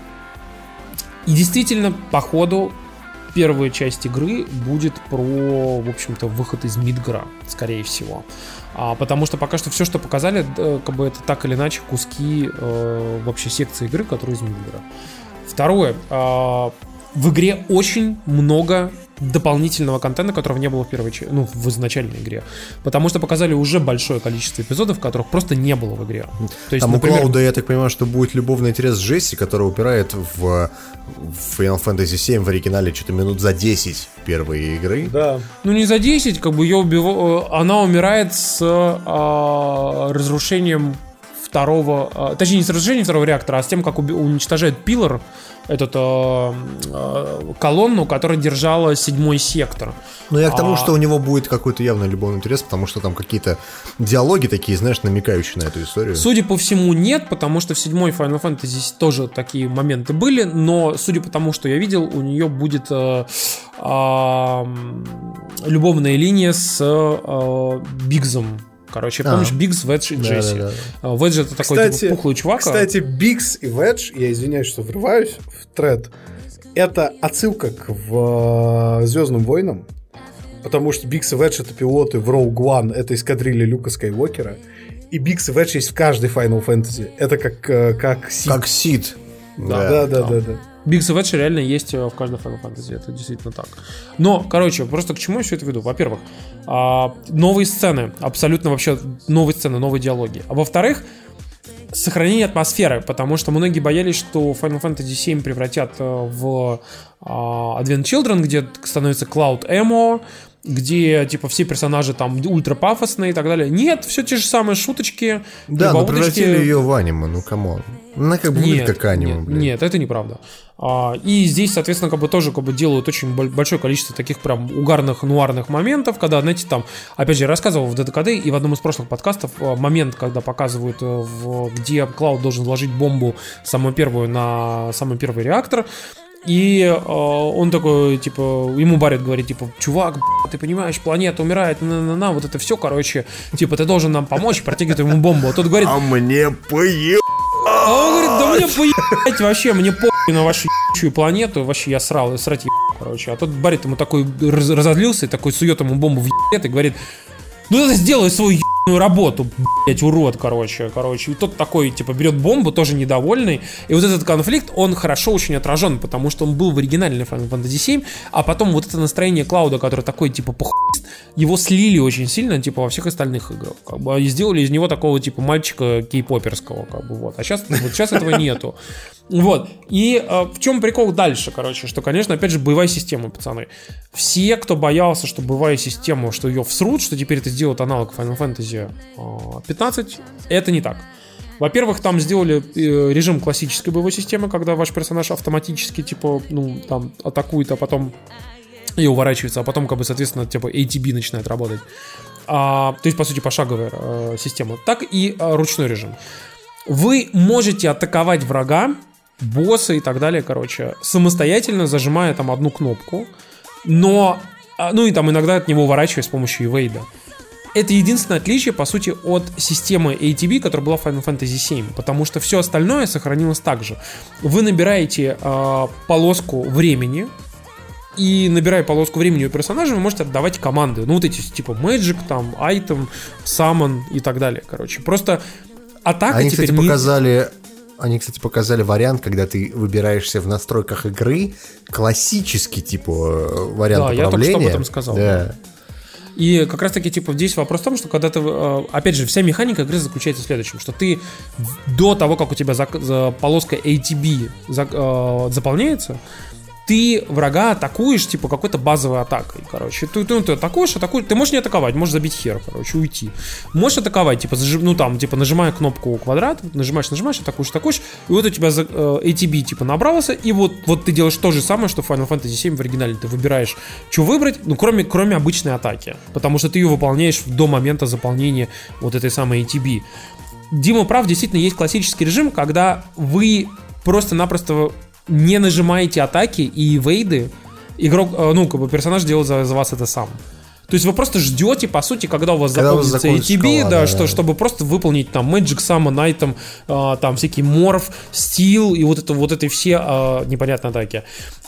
И действительно, по ходу первая часть игры будет про, в общем-то, выход из Мидгара, скорее всего. А, потому что пока что все, что показали, как бы это так или иначе куски э, вообще секции игры, которые из Мидгара. Второе. А, в игре очень много дополнительного контента, которого не было в первой ну, в изначальной игре. Потому что показали уже большое количество эпизодов, которых просто не было в игре. То есть, Там например... у Клауда, я так понимаю, что будет любовный интерес с Джесси, который упирает в Final Fantasy VII в оригинале что-то минут за 10 первой игры. Да. Ну не за 10, как бы ее убив... она умирает с а, разрушением второго, а, точнее не с разрушением второго реактора, а с тем, как уничтожает Пилор, эту э, э, колонну, которая держала седьмой сектор. Ну, я к тому, а... что у него будет какой-то явно любовный интерес, потому что там какие-то диалоги такие, знаешь, намекающие на эту историю. Судя по всему, нет, потому что в седьмой Final Fantasy тоже такие моменты были, но судя по тому, что я видел, у нее будет э, э, любовная линия с э, Бигсом Короче, а. помнишь Бигс, Ведж и Джесси? Да, да, да. Ведж это такой кстати, типа, пухлый чувак. Кстати, Бигс и Ведж, я извиняюсь, что врываюсь в тред, это отсылка к в Звездным войнам, потому что Бигс и Ведж это пилоты в Rogue One, это эскадрилья Люка Скайуокера, и Бигс и Ведж есть в каждой Final Fantasy. Это как, э, как Сид. Как Сид. Да, да, да, да. да. Бигс и Ведж реально есть э, в каждой Final Fantasy, это действительно так. Но, короче, просто к чему я все это веду? Во-первых, а, новые сцены, абсолютно вообще новые сцены, новые диалоги. А во-вторых, сохранение атмосферы, потому что многие боялись, что Final Fantasy VII превратят э, в а, Advent Children, где становится Cloud Emo, где, типа, все персонажи там ультра пафосные и так далее. Нет, все те же самые шуточки. Да, но превратили ее в аниме, ну come on. Она как бы нет, как аниме, нет, блин. Нет, это неправда. А, и здесь, соответственно, как бы тоже как бы делают очень большое количество таких прям угарных, нуарных моментов, когда, знаете, там, опять же, я рассказывал в ДТКД и в одном из прошлых подкастов а, момент, когда показывают, э, в, где Клауд должен вложить бомбу самую первую на самый первый реактор, и э, он такой, типа, ему Баррет говорит, типа, чувак, ты понимаешь, планета умирает, на-на-на, вот это все, короче, типа, ты должен нам помочь, протягивает ему бомбу. А тот говорит... А мне поеб... А он говорит, да мне поебать вообще, мне похуй на вашу ебучую планету, вообще я срал, срать короче. А тот Баррет ему такой разозлился, и такой сует ему бомбу в и говорит, ну это сделай свою работу, блять, урод, короче, короче. И тот такой, типа, берет бомбу, тоже недовольный. И вот этот конфликт, он хорошо очень отражен, потому что он был в оригинальной Final Fantasy 7, а потом вот это настроение Клауда, который такой, типа, похуист, его слили очень сильно, типа, во всех остальных играх. Как бы, и сделали из него такого, типа, мальчика кей-поперского, как бы, вот. А сейчас, вот сейчас этого нету. Вот. И э, в чем прикол дальше, короче, что, конечно, опять же, боевая система, пацаны. Все, кто боялся, что боевая система, что ее всрут, что теперь это сделают аналог Final Fantasy э, 15, это не так. Во-первых, там сделали э, режим классической боевой системы, когда ваш персонаж автоматически, типа, ну, там, атакует, а потом и уворачивается, а потом, как бы, соответственно, типа ATB начинает работать. А, то есть, по сути, пошаговая э, система. Так и э, ручной режим. Вы можете атаковать врага, босса и так далее, короче, самостоятельно зажимая там одну кнопку, но, а, ну и там иногда от него уворачиваясь с помощью эвейда. Это единственное отличие, по сути, от системы ATB, которая была в Final Fantasy VII, потому что все остальное сохранилось так же. Вы набираете э, полоску времени, и набирая полоску времени у персонажа, вы можете отдавать команды. Ну, вот эти, типа, Magic, там, Item, Summon и так далее, короче. Просто атака Они, теперь кстати, не- показали... Они, кстати, показали вариант, когда ты выбираешься в настройках игры, классический, типа, э, вариант Да, я только что управления. об этом сказал, Да. И как раз таки, типа, здесь вопрос в том, что когда ты, э, опять же, вся механика игры заключается в следующем, что ты до того, как у тебя зак- за- полоска ATB за- э, заполняется, ты врага атакуешь, типа, какой-то базовой атакой, короче. Ты, ты, ты атакуешь, атакуешь, ты можешь не атаковать, можешь забить хер, короче, уйти. Можешь атаковать, типа, зажи- ну, там, типа, нажимая кнопку квадрат, нажимаешь, нажимаешь, атакуешь, атакуешь, и вот у тебя за- э, ATB, типа, набрался, и вот, вот ты делаешь то же самое, что в Final Fantasy VII в оригинале. Ты выбираешь, что выбрать, ну, кроме, кроме обычной атаки, потому что ты ее выполняешь до момента заполнения вот этой самой ATB. Дима прав, действительно есть классический режим, когда вы просто-напросто не нажимаете атаки и вейды, игрок, э, ну, как бы персонаж делает за, за вас это сам. То есть вы просто ждете, по сути, когда у вас Когда закончится ATB, да, да, что, да. чтобы просто выполнить там Magic Summon, Item, а, там всякий морф, стил и вот это вот эти все а, непонятные атаки.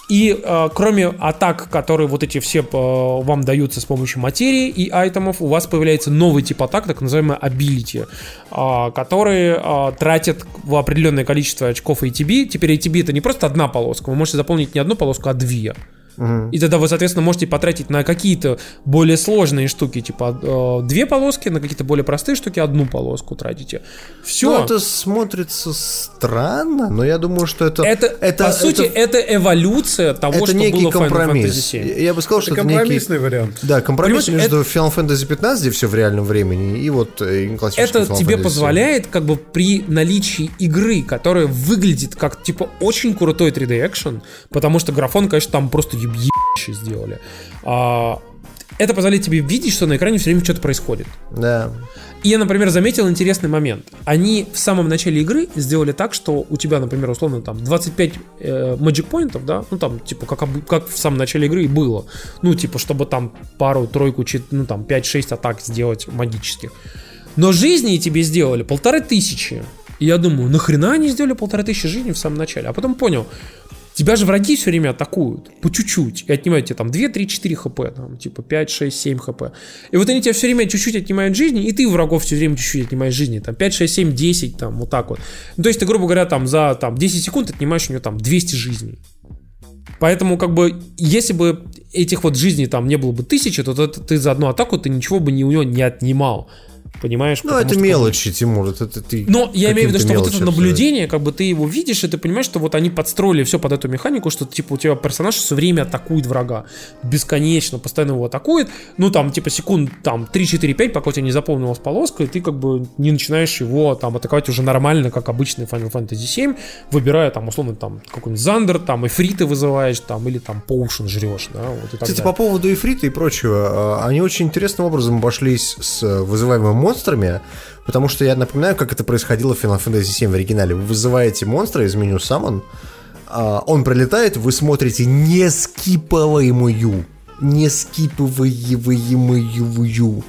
И а, кроме атак, которые вот эти все а, вам даются с помощью материи и айтемов, у вас появляется новый тип атак, так называемые ability, а, которые а, тратят в определенное количество очков ATB. Теперь ATB это не просто одна полоска, вы можете заполнить не одну полоску, а две. И тогда вы, соответственно, можете потратить на какие-то более сложные штуки, типа э, две полоски, на какие-то более простые штуки одну полоску тратите. Все. Ну, это смотрится странно, но я думаю, что это... это, по сути, это, эволюция того, это что некий было в Final компромисс. Fantasy VII. Я бы сказал, что Это это некий... компромиссный вариант. Да, компромисс Понимаешь, между Final Fantasy 15, где все в реальном времени, и вот э, классический Это Final тебе Fantasy позволяет, как бы при наличии игры, которая выглядит как типа очень крутой 3D экшен, потому что графон, конечно, там просто ебище сделали. А, это позволяет тебе видеть, что на экране все время что-то происходит. 7. Да. И я, например, заметил интересный момент. Они в самом начале игры сделали так, что у тебя, например, условно, там 25 э, magic поинтов, да, ну там, типа, как, как в самом начале игры и было. Ну, типа, чтобы там пару, тройку, чет- ну там 5-6 атак сделать магических. Но жизней тебе сделали полторы тысячи. И я думаю, нахрена они сделали полторы тысячи жизней в самом начале? А потом понял, Тебя же враги все время атакуют по чуть-чуть и отнимают тебе там 2, 3, 4 хп, там, типа 5, 6, 7 хп. И вот они тебя все время чуть-чуть отнимают жизни, и ты врагов все время чуть-чуть отнимаешь жизни, там 5, 6, 7, 10, там вот так вот. Ну, то есть ты, грубо говоря, там за там, 10 секунд отнимаешь у него там 200 жизней. Поэтому, как бы, если бы этих вот жизней там не было бы тысячи, то ты, ты за одну атаку ты ничего бы не, у него не отнимал. Понимаешь? Ну, это что, мелочи, Тимур, это, это ты... но я имею в виду, что вот это наблюдение, как бы ты его видишь, и ты понимаешь, что вот они подстроили все под эту механику, что типа у тебя персонаж все время атакует врага. Бесконечно, постоянно его атакует. Ну, там, типа, секунд там 3-4-5, пока у тебя не заполнилась полоска, и ты как бы не начинаешь его там атаковать уже нормально, как обычный Final Fantasy 7, выбирая там, условно, там, какой-нибудь Зандер, там, эфриты вызываешь, там, или там Поушен жрешь, да, вот и так Кстати, далее. по поводу Ифрита и прочего, э, они очень интересным образом обошлись с э, вызываемыми монстрами, потому что я напоминаю, как это происходило в Final Fantasy VII в оригинале. Вы вызываете монстра из меню Summon, а, он прилетает, вы смотрите не скипываемую, не скипываемую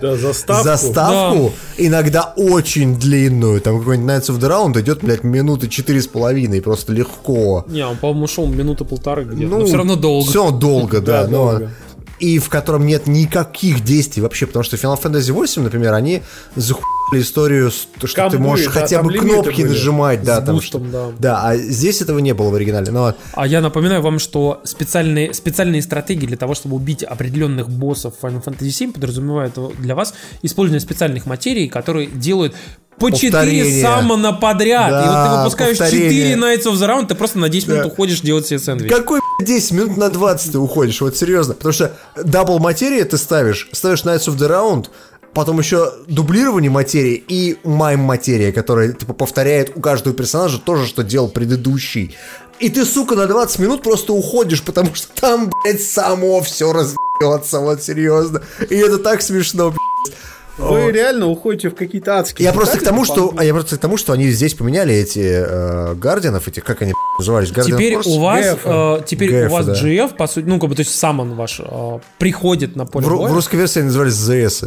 Да, заставку. заставку, иногда очень длинную, там какой-нибудь Knights of the Round идет, блядь, минуты четыре с половиной, просто легко. Не, он, по-моему, шел минуты полторы где-то, Ну, но все равно долго. Все долго, да. Да, но- долго. И в котором нет никаких действий вообще, потому что Final Fantasy 8, например, они захуяли историю, что Камбы, ты можешь да, хотя бы кнопки были. нажимать, да, С там бустом, что- да. а здесь этого не было в оригинале. Но А я напоминаю вам, что специальные, специальные стратегии для того, чтобы убить определенных боссов Final Fantasy VII подразумевают для вас использование специальных материй, которые делают по 4 Повторение. саммона подряд. и вот Да, ты выпускаешь повторение. 4 Knights of the Round, ты просто на 10 минут Да. уходишь делать себе сэндвич. какой блядь, 10 минут на 20 ты уходишь, вот серьезно. Потому что double материя ты ставишь, ставишь Knights of the Round, потом еще дублирование материи и mime материя, которая типа повторяет у каждого персонажа то же, что делал предыдущий. И ты, сука, на 20 минут просто уходишь, потому что там, блядь, само все разбьется, вот серьезно. И это так смешно, блядь. Вы реально уходите в какие-то адские Я просто к тому, что, а я просто к тому, что они здесь поменяли эти э, гардианов, эти, как они назывались, Guardian Теперь Force? у вас, GF. э, теперь GF, у вас да. GF, по сути, ну, как бы, то есть самон ваш э, приходит на поле в, боя. в русской версии они назывались ЗС.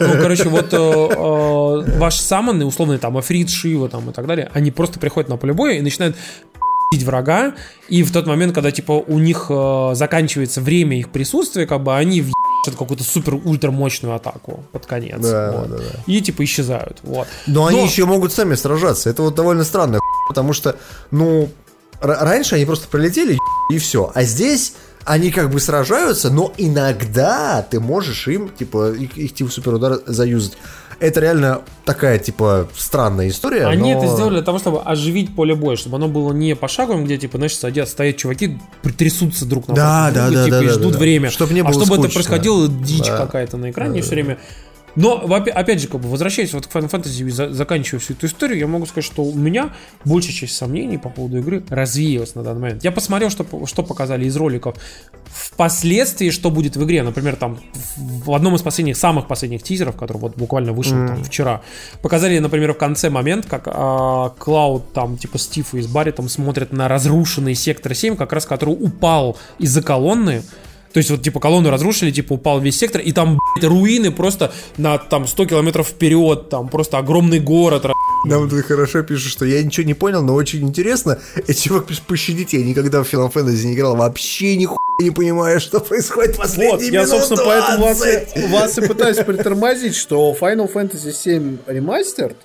Ну, короче, вот э, э, ваши самоны, условно, там, Африт, Шива, там, и так далее, они просто приходят на поле боя и начинают пи***ить врага, и в тот момент, когда, типа, у них э, заканчивается время их присутствия, как бы, они въебашат какую-то супер-ультра мощную атаку под конец. Да, вот. да, да. И, типа, исчезают, вот. Но они еще могут сами сражаться. Это вот довольно странно, потому что, ну, раньше они просто прилетели и все. А здесь они как бы сражаются, но иногда ты можешь им, типа, их, их типа суперудар заюзать. Это реально такая, типа, странная история. Они но- это сделали для того, чтобы оживить поле боя, чтобы оно было не пошаговым, где, типа, знаешь, садят, стоят чуваки, трясутся друг на Да, друга, да, да, типа, да, и да, ждут да. время. Чтоб не а было чтобы это скучно. происходило дичь Да. какая-то на экране все время. Но, опя- опять же, как бы, возвращаясь вот к Final Fantasy и за- заканчивая всю эту историю, я могу сказать, что у меня большая часть сомнений по поводу игры развеялась на данный момент. Я посмотрел, что, что показали из роликов впоследствии, что будет в игре. Например, там в одном из последних, самых последних тизеров, который вот буквально вышел там вчера, показали, например, в конце момент, как а, Клауд там, типа Стив и с Барри там смотрят на разрушенный сектор 7, как раз который упал из-за колонны. То есть вот типа колонну разрушили, типа упал весь сектор, и там блядь, руины просто на там 100 километров вперед, там просто огромный город. Нам тут хорошо пишут, что я ничего не понял, но очень интересно. И чувак пишет, пощадите, я никогда в Final Fantasy не играл, вообще нихуя не понимаю, что происходит последние Вот, я, собственно, поэтому вас 20. и, вас и пытаюсь притормозить, что Final Fantasy VII Remastered,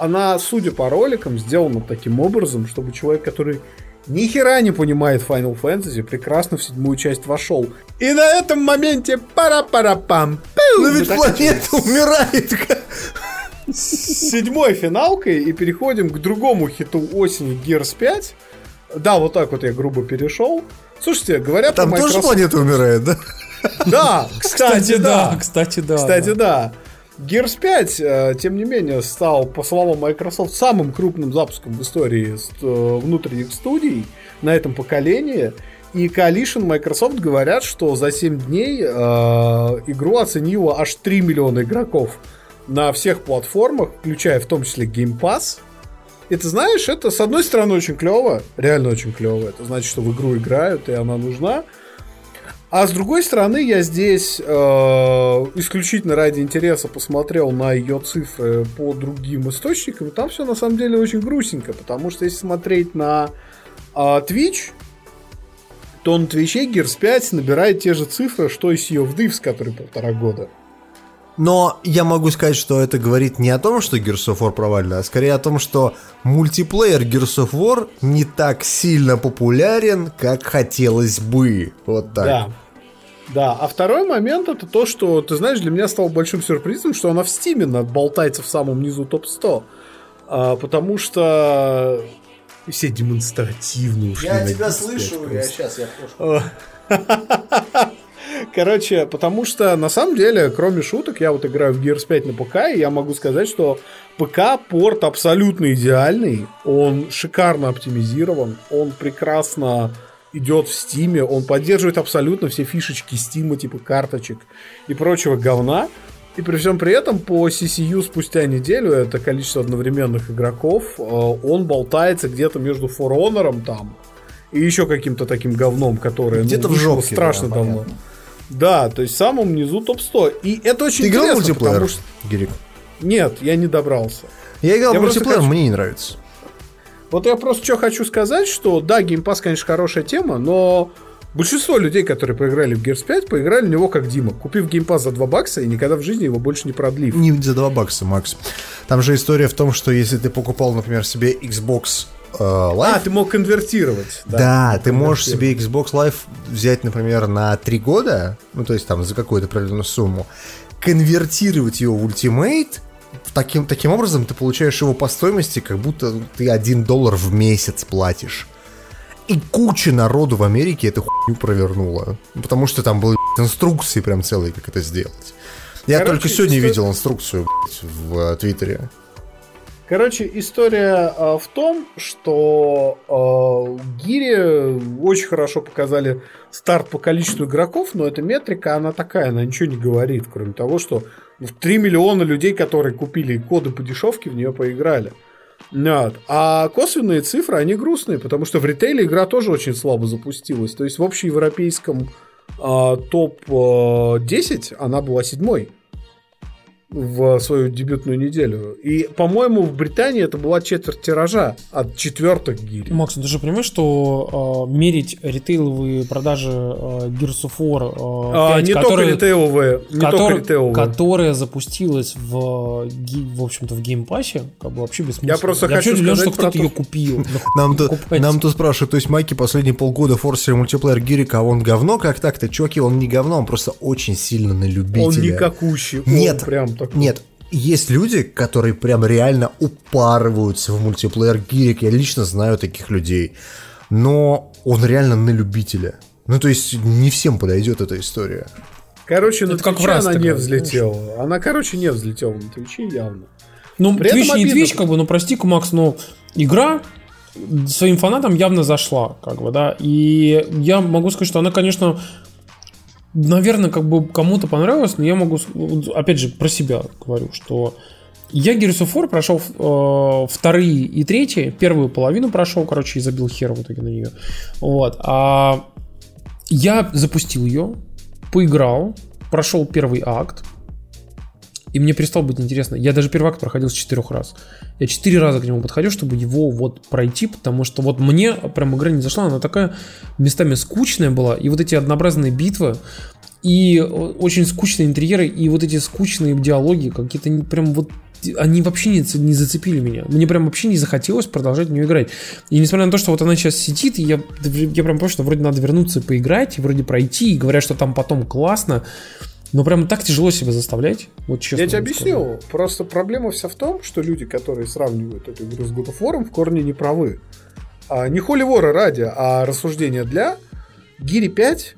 она, судя по роликам, сделана таким образом, чтобы человек, который ни хера не понимает Final Fantasy, прекрасно в седьмую часть вошел. И на этом моменте пара-пара-пам. Ну ведь планета умирает. С седьмой финалкой и переходим к другому хиту осени Gears 5. Да, вот так вот я грубо перешел. Слушайте, говорят Там про тоже Microsoft- планета умирает, да? Да, кстати, да. кстати, да. Кстати, да. Gears 5, э, тем не менее, стал, по словам Microsoft, самым крупным запуском в истории ст- э, внутренних студий на этом поколении. И Coalition Microsoft говорят, что за 7 дней э, игру оценило аж 3 миллиона игроков на всех платформах, включая в том числе Game Pass. И ты знаешь, это с одной стороны очень клево, реально очень клево. Это значит, что в игру играют, и она нужна. А с другой стороны, я здесь э, исключительно ради интереса посмотрел на ее цифры по другим источникам. Там все на самом деле очень грустненько, потому что если смотреть на э, Twitch, то на Твиче Gears 5 набирает те же цифры, что и Sea of Thieves, который полтора года. Но я могу сказать, что это говорит не о том, что Gears of War провально, а скорее о том, что мультиплеер Gears of War не так сильно популярен, как хотелось бы. Вот так. Да. Да, а второй момент это то, что, ты знаешь, для меня стало большим сюрпризом, что она в Стиме болтается в самом низу топ-100. А, потому что все демонстративно ушли на Gears 5 просто. сейчас я Короче, потому что на самом деле, кроме шуток, я вот играю в Gears 5 на ПК, и я могу сказать, что ПК-порт абсолютно идеальный, он шикарно оптимизирован, он прекрасно идет в Стиме, он поддерживает абсолютно все фишечки Стима, типа карточек и прочего говна. И при всем при этом по CCU спустя неделю, это количество одновременных игроков, э, он болтается где-то между For Honor там и еще каким-то таким говном, которое ну, Где-то в вышло жопке, страшно да, давно. понятно. Да, то есть в самом низу топ-100. И это очень Ты играл в интересно, мультиплеер, потому что... Гирик? Нет, я не добрался. Я играл Я в мультиплеер, хочу- мне не нравится. Вот я просто что хочу сказать, что да, Game Pass, конечно, хорошая тема, но большинство людей, которые поиграли в Gears 5, поиграли в него как Дима, купив Game Pass за 2 бакса и никогда в жизни его больше не продлив. Не за 2 бакса, Макс. Там же история в том, что если ты покупал, например, себе Xbox э, Live, А, ты мог конвертировать. Да, ты можешь себе Xbox Live взять, например, на 3 года, ну, то есть там за какую-то определенную сумму, конвертировать его в Ultimate, таким, таким образом ты получаешь его по стоимости, как будто ты 1 доллар в месяц платишь. И куча народу в Америке эту хуйню провернула. Потому что там были инструкции прям целые, как это сделать. Я Короче, только сегодня история- видел инструкцию блядь, в э, Твиттере. Короче, история э, в том, что э, гири очень хорошо показали старт по количеству игроков, но эта метрика, она такая, она ничего не говорит, кроме того, что 3 миллиона людей, которые купили коды по дешевке, в нее поиграли. Вот. А косвенные цифры, они грустные, потому что в ритейле игра тоже очень слабо запустилась. То есть в общеевропейском а, топ-10 она была седьмой в свою дебютную неделю. И, по-моему, в Британии это была четверть тиража от четвертых гири. Макс, ну ты же понимаешь, что э, мерить ритейловые продажи э, Gears of War э, А, 5, не которые, только ритейловые, не котор- только ритейловые. которая запустилась в, в общем-то, в геймпассе, как бы вообще бессмысленно. Я просто вообще хочу удивлен, сказать что кто-то ее купил. Нам тут, покупать? нам тут спрашивают, то есть Майки последние полгода форсили мультиплеер Гирика, а он говно? Как так-то? Чуваки, он не говно, он просто очень сильно на любителя. Он никакущий. Нет, прям такой. нет. Есть люди, которые прям реально упарываются в мультиплеер Гирик. Я лично знаю таких людей. Но он реально на любителя. Ну, то есть, не всем подойдет эта история. Короче, на Это как в Твиче она не играть, взлетела. Она, короче, не взлетела на Твиче явно. Ну, При Twitch не. Twitch, как бы, ну, прости-ка, Макс, но игра своим фанатам явно зашла, как бы, да, и я могу сказать, что она, конечно, наверное, как бы кому-то понравилась, но я могу, опять же, про себя говорю, что я Gears of War прошел э, вторые и третьи, первую половину прошел, короче, и забил хер в итоге на нее, вот, а я запустил ее, поиграл, прошел первый акт, и мне перестало быть интересно. Я даже первый акт проходил с четырех раз. Я четыре раза к нему подходил, чтобы его вот пройти, потому что вот мне прям игра не зашла, она такая местами скучная была, и вот эти однообразные битвы, и э, очень скучные интерьеры, и вот эти скучные диалоги, какие-то прям вот они вообще не, не зацепили меня. Мне прям вообще не захотелось продолжать в нее играть. И несмотря на то, что вот она сейчас сидит, я, я прям понимаю, что вроде надо вернуться и поиграть, и вроде пройти, и говорят, что там потом классно, но прям так тяжело себя заставлять. Вот честно. Я тебе объясню. Просто проблема вся в том, что люди, которые сравнивают эту игру с God of War, в корне не правы. А, не холи вора ради, а рассуждения для Гири 5,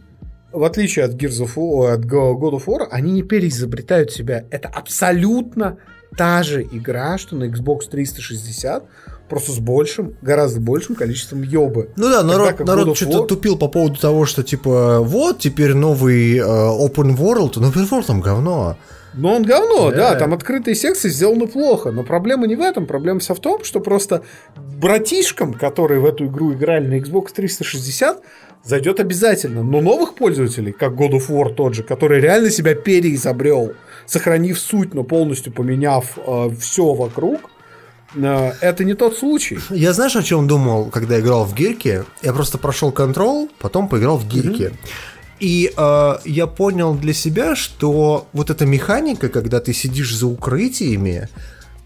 в отличие от, Gears of War, от Go- God of War, они не переизобретают себя. Это абсолютно та же игра, что на Xbox 360, просто с большим, гораздо большим количеством ёбы. Ну да, народ, народ что-то War- тупил по поводу того, что типа вот теперь новый э, open world, но open world там говно. Но он говно, да. Да. там открытые секции сделаны плохо. Но проблема не в этом, проблема вся в том, что просто братишкам, которые в эту игру играли на Xbox 360, зайдет обязательно. Но новых пользователей, как God of War тот же, который реально себя переизобрел, сохранив суть, но полностью поменяв все вокруг, э, это не тот случай. Я знаешь, о чем думал, когда играл в Гирке? Я просто прошел контрол, потом поиграл в Гирке. И э, я понял для себя, что вот эта механика, когда ты сидишь за укрытиями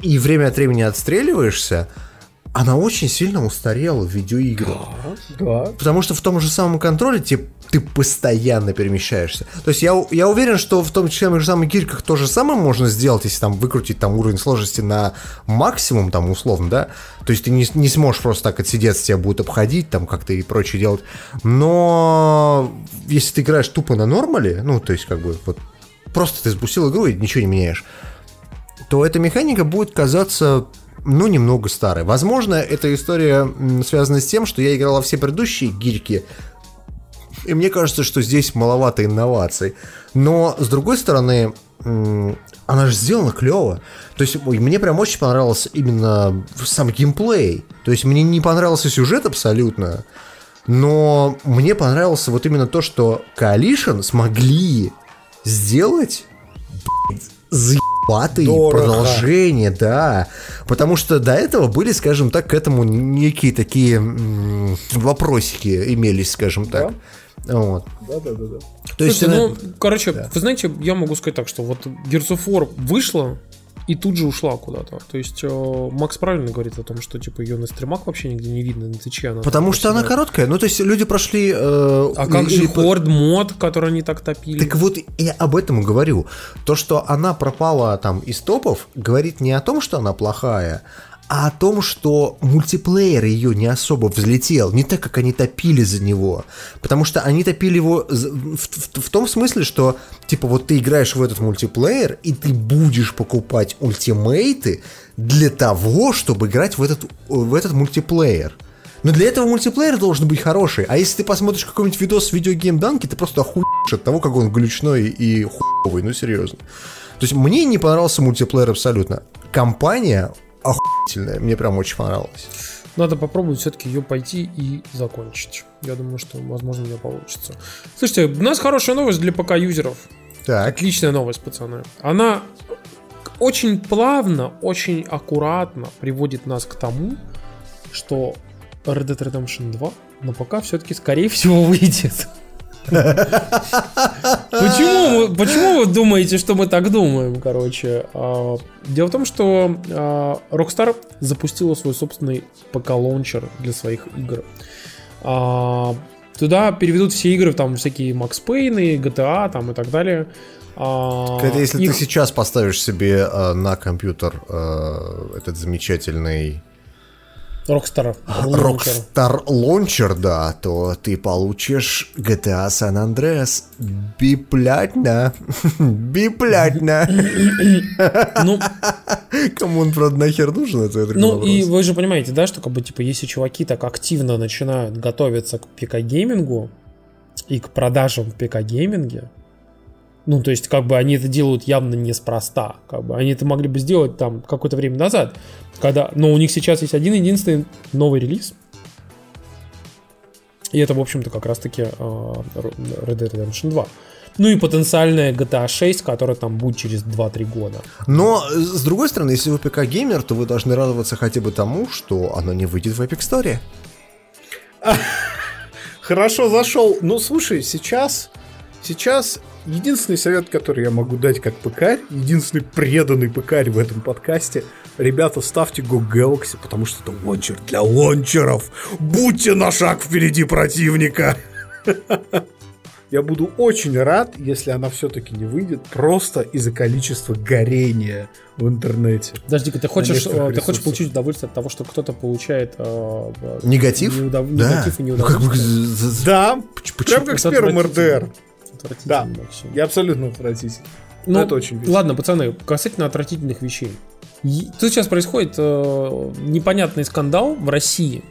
и время от времени отстреливаешься, она очень сильно устарела в видеоиграх. Да. Потому что в том же самом контроле тебе, ты постоянно перемещаешься. То есть я, я уверен, что в том числе в тех же самых гирьках то же самое можно сделать, если там выкрутить там уровень сложности на максимум, там условно, да. То есть ты не, не сможешь просто так отсидеться, тебя будут обходить, там как-то и прочее делать. Но если ты играешь тупо на нормале, ну, то есть как бы вот просто ты запустил игру и ничего не меняешь, то эта механика будет казаться ну, немного старой. Возможно, эта история связана с тем, что я играл все предыдущие гирьки, и мне кажется, что здесь маловато инноваций. Но, с другой стороны, она же сделана клево. То есть, мне прям очень понравился именно сам геймплей. То есть, мне не понравился сюжет абсолютно, но мне понравился вот именно то, что Coalition смогли сделать заебатые Дорого. продолжения, да. Потому что до этого были, скажем так, к этому некие такие м, вопросики имелись, скажем так. Вот. Да, да, да, да. То есть, Слушайте, она- ну, короче, вы знаете, я могу сказать так, что вот Gears of War вышла и тут же ушла куда-то. То есть э, Макс правильно говорит о том, что типа ее на стримах вообще нигде не видно, на Твиче она. Потому что она короткая. Ну, то есть люди прошли... э, А как же Horde мод, который они так топили? Так вот, я об этом и говорю. То, что она пропала там из топов, говорит не о том, что она плохая, а о том, что мультиплеер ее не особо взлетел, не так, как они топили за него. Потому что они топили его в, в, в том смысле, что, типа, вот ты играешь в этот мультиплеер, и ты будешь покупать ультимейты для того, чтобы играть в этот, в этот мультиплеер. Но для этого мультиплеер должен быть хороший. А если ты посмотришь какой-нибудь видос с видеогеймданки, ты просто охуешь от того, как он глючной и хуевый. Ну, серьезно. То есть мне не понравился мультиплеер абсолютно. Компания охуительная. Мне прям очень понравилось. Надо попробовать все-таки ее пойти и закончить. Я думаю, что, возможно, у меня получится. Слушайте, у нас хорошая новость для ПК-юзеров. Так. Отличная новость, пацаны. Она очень плавно, очень аккуратно приводит нас к тому, что Red Dead Redemption 2 на ПК все-таки, скорее всего, выйдет. Почему, почему вы думаете, что мы так думаем, короче? А, дело в том, что а, Rockstar запустила свой собственный ПК-лаунчер для своих игр. А, туда переведут все игры, там всякие Max Payne, GTA там и так далее. Это если Их... ты сейчас поставишь себе на компьютер этот замечательный Rockstar Rockstar Launcher, да, то ты получишь GTA San Andreas бесплатно. бесплатно. Ну, Кому он, правда, нахер нужен, это Ну, вопрос. и вы же понимаете, да, что как бы, типа, если чуваки так активно начинают готовиться к ПК-геймингу и к продажам в ПК-гейминге, ну, то есть, как бы они это делают явно неспроста. Как бы они это могли бы сделать там какое-то время назад. Когда, но у них сейчас есть один единственный новый релиз. И это, в общем-то, как раз-таки э, Red Dead Redemption 2. Ну и потенциальная GTA 6, которая там будет через 2-3 года. Но, с другой стороны, если вы ПК-геймер, то вы должны радоваться хотя бы тому, что оно не выйдет в Epic Store. Хорошо зашел. Ну, слушай, сейчас, сейчас единственный совет, который я могу дать как ПК, единственный преданный ПКарь в этом подкасте, ребята, ставьте Go Galaxy, потому что это лончер для лончеров. Будьте на шаг впереди противника. Я буду очень рад, если она все-таки не выйдет, просто из-за количества горения в интернете. Подожди-ка, ты хочешь, э, ты хочешь получить удовольствие от того, что кто-то получает э, негатив? Неудов... Да. Негатив и неудовольствие? Ну, как да, прям как с первым РДР отвратительно да, вообще. Я абсолютно отвратительный. Ну, это очень весело. Ладно, пацаны, касательно отвратительных вещей. Тут сейчас происходит э, непонятный скандал в России.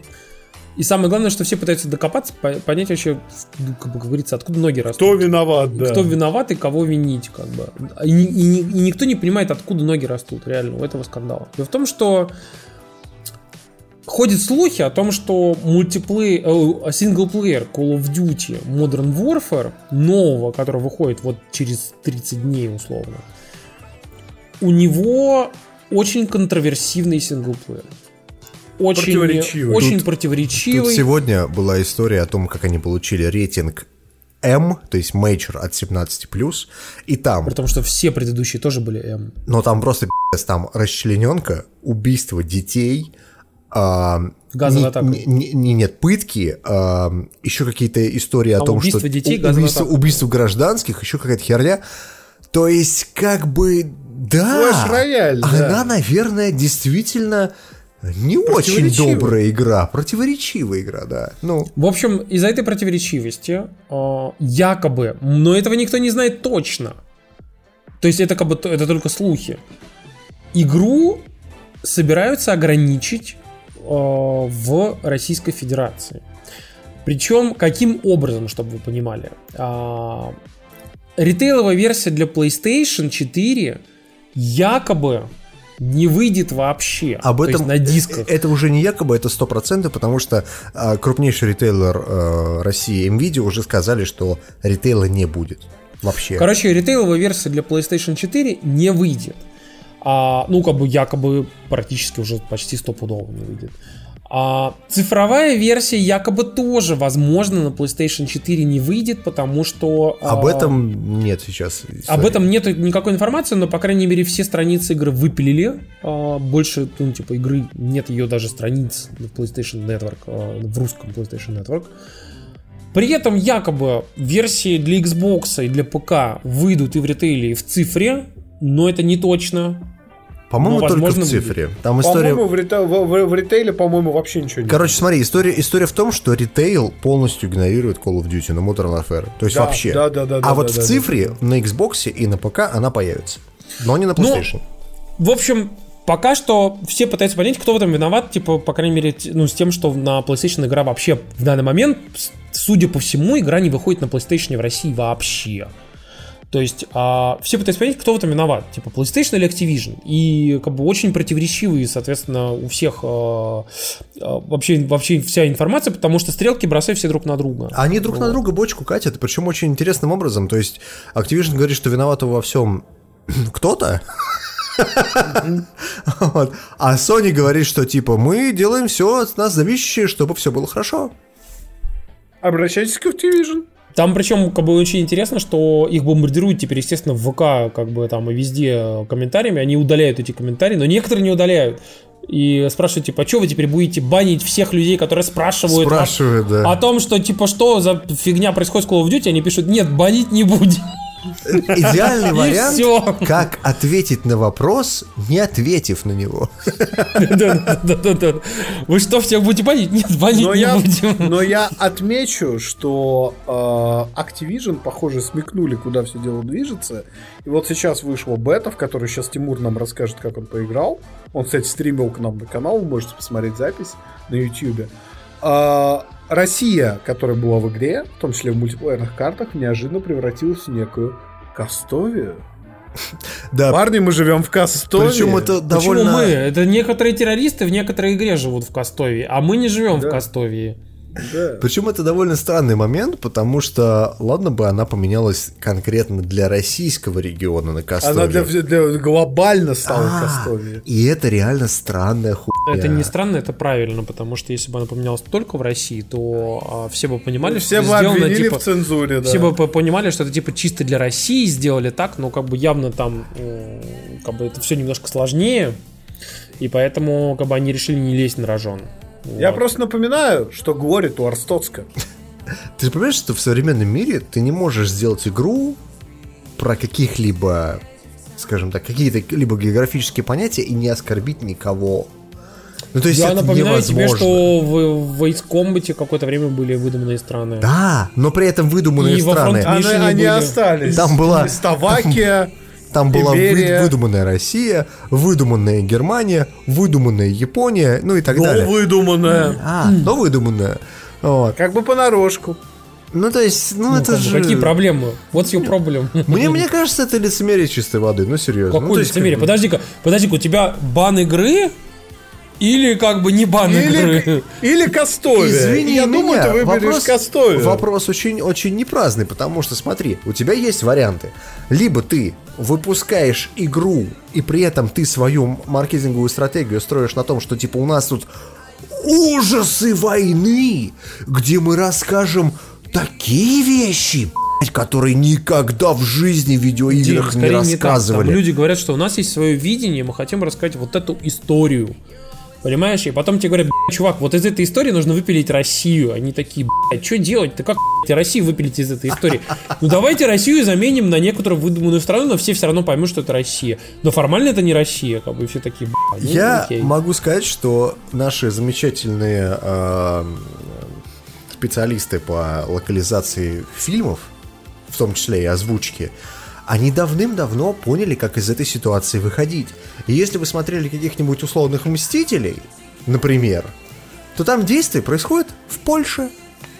И самое главное, что все пытаются докопаться, понять вообще, ну, как бы говорится, откуда ноги растут. Кто виноват, да. Кто виноват и кого винить, как бы. И, и, и никто не понимает, откуда ноги растут, реально, у этого скандала. Дело в том, что Ходят слухи о том, что мультиплеер, э, синглплеер Call of Duty Modern Warfare, нового, который выходит вот через 30 дней условно, у него очень контроверсивный синглплеер. Очень противоречивый. Очень тут, противоречивый. Тут сегодня была история о том, как они получили рейтинг М, то есть Major от 17+, и там... Потому что все предыдущие тоже были М. Но там просто там расчлененка, убийство детей, а, газовая атака. Не, не, нет, пытки, а, еще какие-то истории а о том, убийство что детей, убийство, убийство гражданских, еще какая-то херня. То есть, как бы, да, рояль, она, да. наверное, действительно не очень добрая игра, противоречивая игра, да. Ну. В общем, из-за этой противоречивости, э, якобы, но этого никто не знает точно. То есть это как бы это только слухи. Игру собираются ограничить в Российской Федерации. Причем каким образом, чтобы вы понимали? А, ритейловая версия для PlayStation 4 якобы не выйдет вообще. Об этом на дисках. Это уже не якобы, это 100%, потому что а, крупнейший ритейлер а, России Nvidia уже сказали, что ритейла не будет вообще. Короче, ритейловая версия для PlayStation 4 не выйдет а, ну, как бы якобы практически уже почти стопудово не выйдет. А цифровая версия якобы тоже, возможно, на PlayStation 4 не выйдет, потому что... Об а, этом нет сейчас. Истории. Об этом нет никакой информации, но, по крайней мере, все страницы игры выпилили. А, больше, ну, типа, игры нет ее даже страниц на PlayStation Network, а, в русском PlayStation Network. При этом якобы версии для Xbox и для ПК выйдут и в ритейле, и в цифре, но это не точно. По-моему, только в цифре. Там история... По-моему, в, рите- в- в- в ритейле, по-моему, вообще ничего нет. Короче, смотри, история, история в том, что ритейл полностью игнорирует Call of Duty на Modern Warfare. То есть Да, вообще. да, да, да, а да, вот да, в да, цифре на Xbox и на ПК она появится. Но не на Ну, PlayStation. В общем, пока что все пытаются понять, кто в этом виноват, типа, по крайней мере, ну, с тем, что на PlayStation игра вообще в данный момент, судя по всему, игра не выходит на PlayStation в России вообще. То есть а, все пытаются понять, кто в этом виноват, типа PlayStation или Activision. И как бы очень противоречивые, соответственно, у всех а, а, вообще, вообще вся информация, потому что стрелки бросают все друг на друга. Они друг на друга бочку катят, причем очень интересным образом. То есть Activision говорит, что виноват во всем кто-то. Вот. А Sony говорит, что типа мы делаем все от нас зависящее, чтобы все было хорошо. Обращайтесь к Activision. Там причем как бы очень интересно, что их бомбардируют теперь, естественно, в ВК, как бы там и везде комментариями. Они удаляют эти комментарии, но некоторые не удаляют. И спрашивают, типа, а что вы теперь будете банить всех людей, которые спрашивают, Спрашивают, да. о том, что, типа, что за фигня происходит с Call of Duty, они пишут, нет, банить не будем. Идеальный вариант, как ответить на вопрос, не ответив на него. Вы что, всех будете банить? Нет, банить Но не я, будем. но я отмечу, что э, Activision, похоже, смекнули, куда все дело движется. И вот сейчас вышла бета, в которой сейчас Тимур нам расскажет, как он поиграл. Он, кстати, стримил к нам на канал, вы можете посмотреть запись на YouTube. А, Россия, которая была в игре, в том числе в мультиплеерных картах, неожиданно превратилась в некую Кастовию. Да, Парни, мы живем в Кастовии. причем это Почему довольно... мы? Это некоторые террористы в некоторой игре живут в Кастовии, а мы не живем в Да. Да. Причем это довольно странный момент, потому что, ладно бы она поменялась конкретно для российского региона на Кастове. Она для, для- глобально стала А, Кастовией. И это реально странная хуйня. Это не странно, это правильно, потому что если бы она поменялась только в России, то а, все бы понимали, что Все это бы сделано, обвинили типа, в цензуре, да. все бы по- понимали, что это типа чисто для России сделали так, но как бы явно там как бы это все немножко сложнее, и поэтому как бы они решили не лезть на рожон. Я Вот. просто напоминаю, что говорит у Арстоцка. Ты же понимаешь, что в современном мире ты не можешь сделать игру про каких-либо, скажем так, какие-то либо географические понятия и не оскорбить никого. Ну, то есть Я это напоминаю тебе, невозможно. что в, в Ace Combat какое-то время были выдуманные страны. Да, но при этом выдуманные И во страны. фронт- Они, они были. остались. Там была- Словакия. Там была вы- Иберия. выдуманная Россия, выдуманная Германия, выдуманная Япония, ну и так Но далее. выдуманная. А, но выдуманная. Вот. Как бы понарошку. Ну, то есть, ну, Ну, это же... Какие проблемы? What's your problem? Мне, мне кажется, это лицемерие чистой воды, ну, серьезно. ну, Какое есть, лицемерие? как Подожди-ка, подожди-ка, у тебя бан игры или как бы не бан игры? Или, или Кастовия. Извини Я меня, думаю, ты выберешь вопрос, вопрос очень, очень непраздный, потому что, смотри, у тебя есть варианты. Либо ты выпускаешь игру, и при этом ты свою маркетинговую стратегию строишь на том, что, типа, у нас тут ужасы войны, где мы расскажем такие вещи, которые никогда в жизни в видеоиграх не Скорее не. Там рассказывали. люди говорят, что у нас есть свое видение, мы хотим рассказать вот эту историю. Понимаешь? И потом тебе говорят, «Бля, чувак, вот из этой истории нужно выпилить Россию. Они такие, блядь, что делать? Ты как блядь, Россию выпилить из этой истории? Ну давайте Россию заменим на некоторую выдуманную страну, но все все равно поймут, что это Россия. Но формально это не Россия, как бы все такие, «Бля, ну, Я окей». могу сказать, что наши замечательные э, специалисты по локализации фильмов, в том числе и озвучки, они давным-давно поняли, как из этой ситуации выходить. И если вы смотрели каких-нибудь условных «Мстителей», например, то там действие происходит в Польше.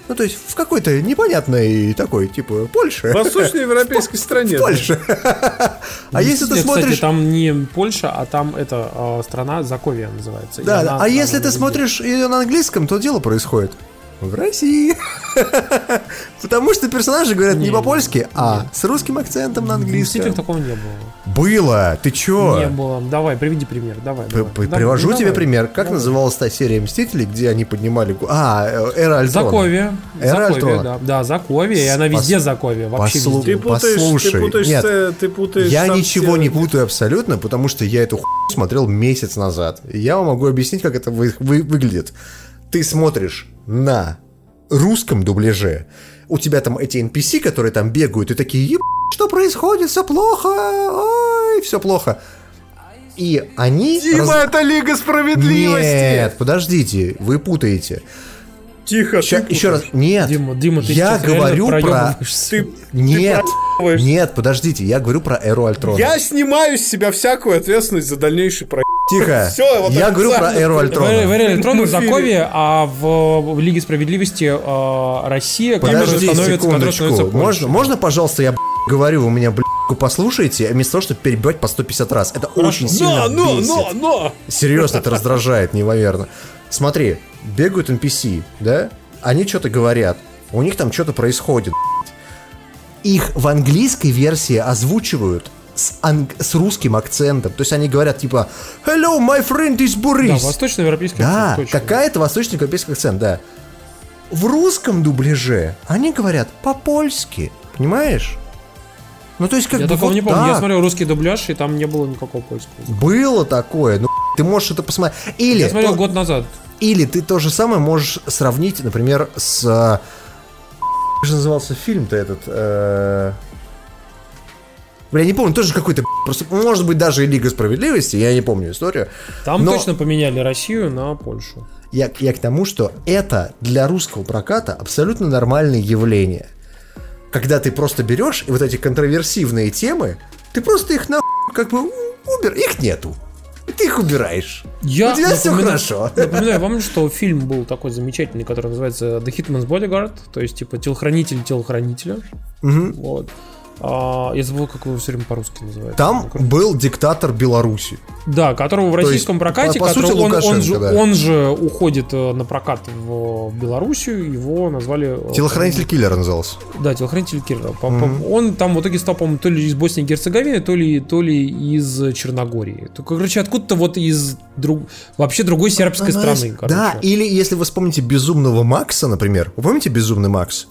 Ну, то есть в какой-то непонятной такой, типа, Польше. В восточноевропейской стране. В Польше. А если ты Кстати, смотришь... там не Польша, а там это а, страна Заковия называется. Да. А если ты смотришь ее на английском, то дело происходит в России. Потому что персонажи говорят не Не, по-польски, а с русским акцентом на Действительно английском. такого не было. Было, ты чё? Не было. Давай, приведи пример. Давай. П- п- Привожу тебе пример. Как Давай. называлась та серия Мстителей, где они поднимали... А, э, Эра Альтрона. Заковия. Эра Альтрона. да. Да, Заковия, и она Пос- везде Заковия. Вообще послу- везде. Ты путаешь, Послушай, ты путаешь, нет. ты путаешь Я ничего не путаю абсолютно, потому что я эту хуйню смотрел месяц назад. Я вам могу объяснить, как это вы- вы- выглядит. Ты смотришь на русском дубляже, у тебя там эти NPC, которые там бегают, и такие, «Еб... что происходит, все плохо, ой, все плохо. И они... Дима, раз- это Лига Справедливости! Нет, подождите, вы путаете. Тихо, Ща- ты еще раз, нет, Дима, Дима, ты я говорю про... Ты, Нет, проебываешься. нет, подождите, я говорю про эру Альтрона. Я снимаю с себя всякую ответственность за дальнейший про... Тихо, Всё, вот я говорю про эру В, в Альтрона. эре электронном В эфире. закове, а в, в Лиге справедливости а, Россия Подожди секундочку, можно, можно, пожалуйста, я б***ь, говорю, вы меня, блядь, послушаете, а вместо того, чтобы перебивать по 150 раз. Это очень сильно Но, но, бесит. но, но! Серьезно, это раздражает неимоверно. Смотри, бегают NPC, да? Они что-то говорят. У них там что-то происходит. Их в английской версии озвучивают с, анг- с русским акцентом. То есть они говорят типа Hello, my friend is Да, Boris. восточноевропейский Да, акцент, точно. какая-то восточно-европейский акцент, да. В русском дубляже они говорят по-польски, понимаешь? Ну, то есть, как Я бы такого вот не помню. Я смотрел русский дубляж, и там не было никакого польского. Было такое, ну, ты можешь это посмотреть. Или, Я смотрел то- год назад. или ты то же самое можешь сравнить, например, с... э, Как же назывался фильм-то этот? э, Бля, не помню, тоже какой-то... Просто, может быть, даже и Лига Справедливости, я не помню историю. Там Но- точно поменяли Россию на Польшу. Я, я к тому, что это для русского проката абсолютно нормальное явление. Когда ты просто берешь и вот эти контроверсивные темы, ты просто их на как бы убер, их нету. И ты их убираешь. Я У тебя все хорошо. Напоминаю вам, что фильм был такой замечательный, который называется The Hitman's Bodyguard, то есть типа телохранитель телохранителя. Мгм. Вот. А, я забыл, как его все время по-русски называют. Там был диктатор Беларуси. Да, которого в есть, российском прокате, по- по сути, он, он, же, да. он же уходит э, на прокат в Белоруссию, его назвали... э, Телохранитель киллера назывался. Да, телохранитель. По- по- Он там в итоге стал, по-моему, то ли из Боснии и Герцеговины, то ли, то ли из Черногории. То, короче, откуда-то вот из друг... вообще другой сербской Она страны. есть- короче. Да, или если вы вспомните Безумного Макса, например. Вы помните Безумный Макс?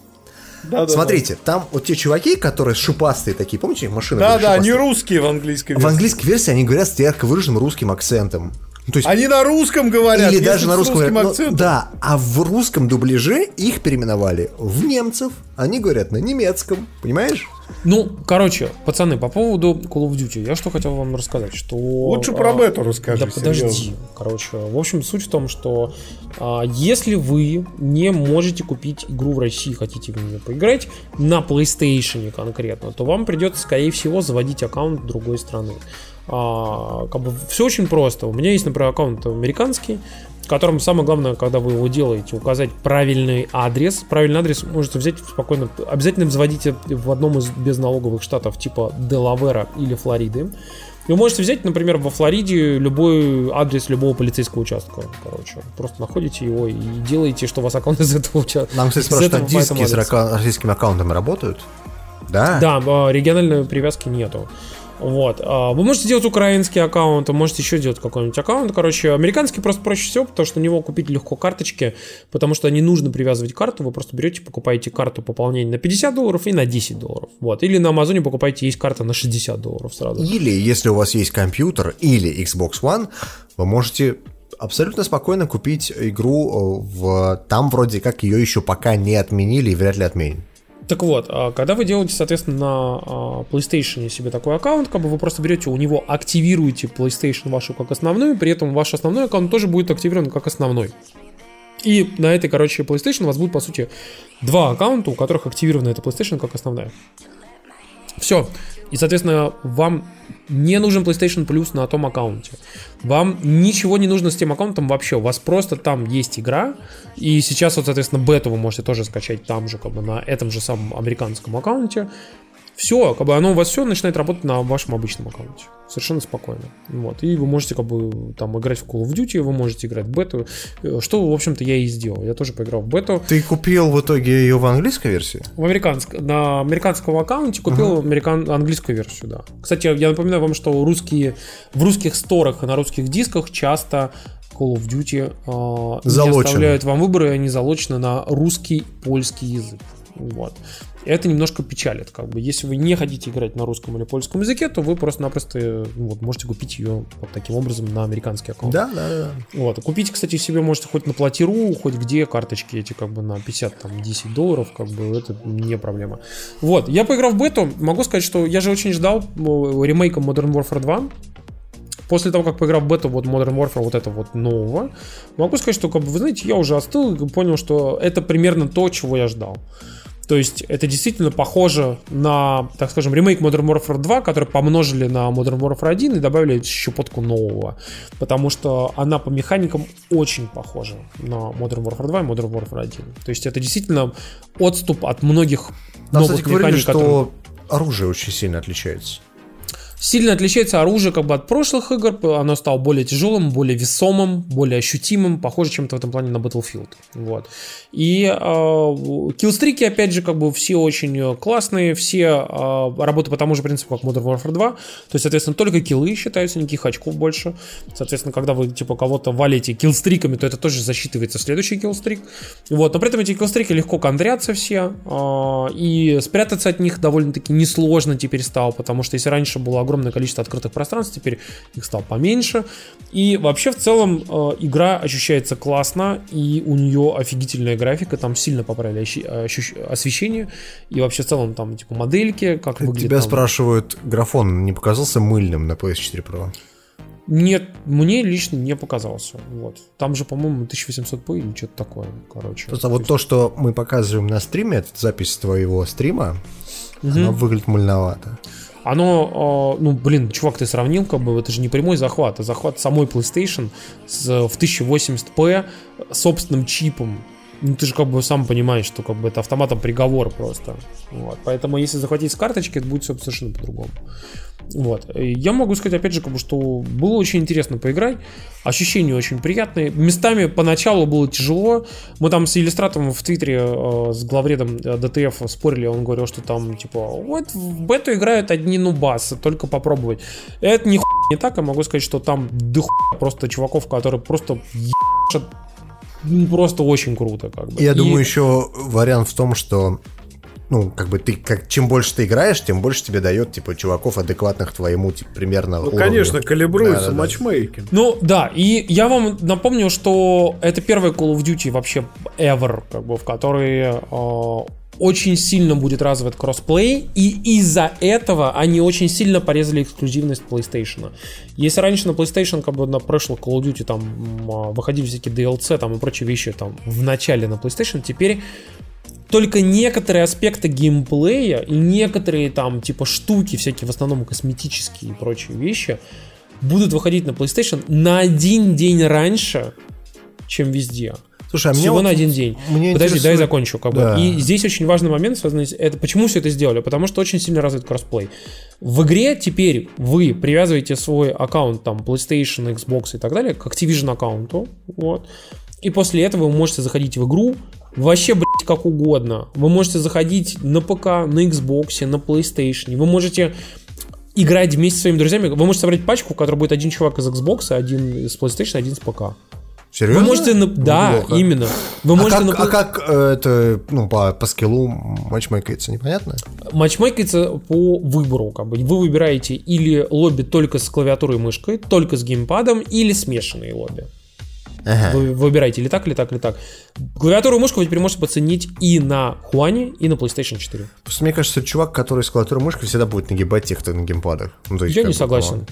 Да, да, Смотрите, там вот те чуваки, которые шипастые такие, помните, машины Да, да, они шипастые? русские в английской В версии. английской версии они говорят с ярко выраженным русским акцентом. Ну, то есть Они на русском говорят. Или даже на русском. говорят, ну, да, а в русском дубляже их переименовали в немцев. Они говорят на немецком. Понимаешь? Ну, короче, пацаны, по поводу Call of Duty, я что хотел вам рассказать, что... Лучше про а, бету расскажи, Да подожди. серьезно. Короче, в общем, суть в том, что а, если вы не можете купить игру в России, хотите в нее поиграть, на PlayStation конкретно, то вам придется, скорее всего, заводить аккаунт другой страны. А, как бы все очень просто. У меня есть, например, аккаунт американский, в котором самое главное, когда вы его делаете, указать правильный адрес. Правильный адрес можете взять спокойно. Обязательно заводите в одном из безналоговых штатов типа Делавера или Флориды. Вы можете взять, например, во Флориде любой адрес любого полицейского участка. Короче, просто находите его и делаете, что у вас аккаунт из этого участка. Нам, кстати, спрашивают, а диски с российскими аккаунтами работают? Да. Да, а, региональной привязки нету. Вот. а, Вы можете делать украинский аккаунт, вы можете еще делать какой-нибудь аккаунт. Короче, американский просто проще всего, потому что на него купить легко карточки, потому что не нужно привязывать карту, вы просто берете, покупаете карту пополнения на 50 долларов и на 10 долларов. Вот. Или на Амазоне покупаете, есть карта на 60 долларов сразу. Или, если у вас есть компьютер или Xbox One, вы можете абсолютно спокойно купить игру э, в... Там вроде как ее еще пока не отменили и вряд ли отменят. Так вот, а, когда вы делаете, соответственно, на а, PlayStation себе такой аккаунт, как бы вы просто берете у него, активируете PlayStation вашу как основную, при этом ваш основной аккаунт тоже будет активирован как основной. И на этой, короче, PlayStation у вас будет, по сути, два аккаунта, у которых активирована эта PlayStation как основная. Все. И, соответственно, вам не нужен PlayStation Plus на том аккаунте. Вам ничего не нужно с тем аккаунтом вообще. У вас просто там есть игра. И сейчас, вот, соответственно, бету вы можете тоже скачать там же, как бы на этом же самом американском аккаунте. Все, как бы оно у вас все начинает работать на вашем обычном аккаунте. Совершенно спокойно. Вот. И вы можете как бы там играть в Call of Duty, вы можете играть в бету. Э, Что, в общем-то, я и сделал. Я тоже поиграл в бету. Ты купил в итоге ее в английской версии? В американск... На американском аккаунте купил американ... английскую версию, да. Кстати, я напоминаю вам, что русские... в русских сторах и на русских дисках часто Call of Duty э, не оставляют вам выборы, и они залочены на русский, польский язык. Вот. Это немножко печалит, как бы. Если вы не хотите играть на русском или польском языке, то вы просто-напросто ну, вот, можете купить ее вот таким образом на американский аккаунт. Да, да, да. Вот. Купить, кстати, себе можете хоть на платиру, хоть где карточки эти как бы на 50, там, 10 долларов, как бы это не проблема. Вот. Я поиграл в бету, могу сказать, что я же очень ждал э, ремейка Modern Warfare 2. после того, как поиграл в бету вот Modern Warfare, вот это вот нового, могу сказать, что, как бы, вы знаете, я уже остыл и понял, что это примерно то, чего я ждал. То есть это действительно похоже на, так скажем, ремейк Modern Warfare 2, который помножили на Modern Warfare 1 и добавили щепотку нового. Потому что она по механикам очень похожа на Modern Warfare 2 и Modern Warfare 1. То есть это действительно отступ от многих Нам, новых кстати, говорили, механик, что которые- оружие очень сильно отличается. Сильно отличается оружие как бы от прошлых игр, оно стало более тяжелым, более весомым, более ощутимым, похоже чем-то в этом плане на Battlefield. Вот. И э, киллстрики, опять же, как бы все очень э, классные, все э, работают по тому же принципу, как Modern Warfare 2, то есть, соответственно, только киллы считаются, никаких очков больше. Соответственно, когда вы, типа, кого-то валите киллстриками, то это тоже засчитывается в следующий киллстрик. Вот. Но при этом эти киллстрики легко кондрятся все, э, и спрятаться от них довольно-таки несложно теперь стало, потому что если раньше было огромное количество открытых пространств, теперь их стало поменьше. И вообще в целом э, игра ощущается классно, и у нее офигительная графика, там сильно поправили освещение, и вообще в целом там типа модельки, как выглядит. Тебя там. спрашивают, графон не показался мыльным на PS4 Pro? Нет, мне лично не показался. Вот. Там же, по-моему, 1800p или что-то такое, короче. Просто вот то, что мы показываем на стриме, это запись твоего стрима, оно выглядит мыльновато. Оно, э, ну, блин, чувак, ты сравнил, как бы, это же не прямой захват, а захват самой PlayStation с, в 1080p собственным чипом. Ну, ты же как бы сам понимаешь, что как бы это автоматом приговор просто. Вот. Поэтому если захватить с карточки, это будет всё совершенно по-другому. Вот. Я могу сказать, опять же, как бы, что было очень интересно поиграть. Ощущения очень приятные. Местами поначалу было тяжело. Мы там с иллюстратором в Твиттере э, с главредом э, ДТФ спорили. Он говорил, что там, типа, вот в бету играют одни нубасы, только попробовать. Это ни не так. Я могу сказать, что там дохуя просто чуваков, которые просто ебашат просто очень круто, как бы. Я И- думаю, еще вариант в том, что ну, как бы ты, как, чем больше ты играешь, тем больше тебе дает, типа, чуваков, адекватных твоему, типа, примерно Ну, уровню. конечно, калибруется Да-да-да. матчмейкинг. Ну да, и я вам напомню, что это первый Call of Duty вообще ever, как бы, в которой э, очень сильно будет развит кроссплей, и из-за этого они очень сильно порезали эксклюзивность PlayStation. Если раньше на PlayStation, как бы на прошлых Call of Duty там а, выходили всякие DLC там и прочие вещи там в начале на PlayStation, теперь только некоторые аспекты геймплея и некоторые там типа штуки, всякие в основном косметические и прочие вещи, будут выходить на PlayStation на один день раньше, чем везде. Слушай, а Всего вот- на один день. мне Подожди, дай интересует- закончу. Как Да. бы. И здесь очень важный момент, связанный с это. Почему все это сделали? Потому что очень сильно развит кроссплей. В игре теперь вы привязываете свой аккаунт там PlayStation, Xbox и так далее к Activision аккаунту. Вот. И после этого вы можете заходить в игру вообще, блядь, как угодно. Вы можете заходить на ПК, на Xbox, на PlayStation. Вы можете играть вместе со своими друзьями. Вы можете собрать пачку, в которой будет один чувак из Xbox, один из PlayStation, один с ПК. Серьезно? Вы можете... на- Да, Неплохо. именно. Вы А можете как, на- а как, э, это, ну, по, по скиллу матчмейкается, непонятно? Матчмейкается по выбору. Как бы. Вы выбираете или лобби только с клавиатурой и мышкой, только с геймпадом, или смешанные лобби. Ага. Вы выбираете или так, или так, или так. Клавиатуру и мышку вы теперь можете подценить и на Хуане, и на PlayStation 4. Просто мне кажется, чувак, который с клавиатурой мышкой всегда будет нагибать тех, кто на геймпадах. Ну, есть, Я не согласен.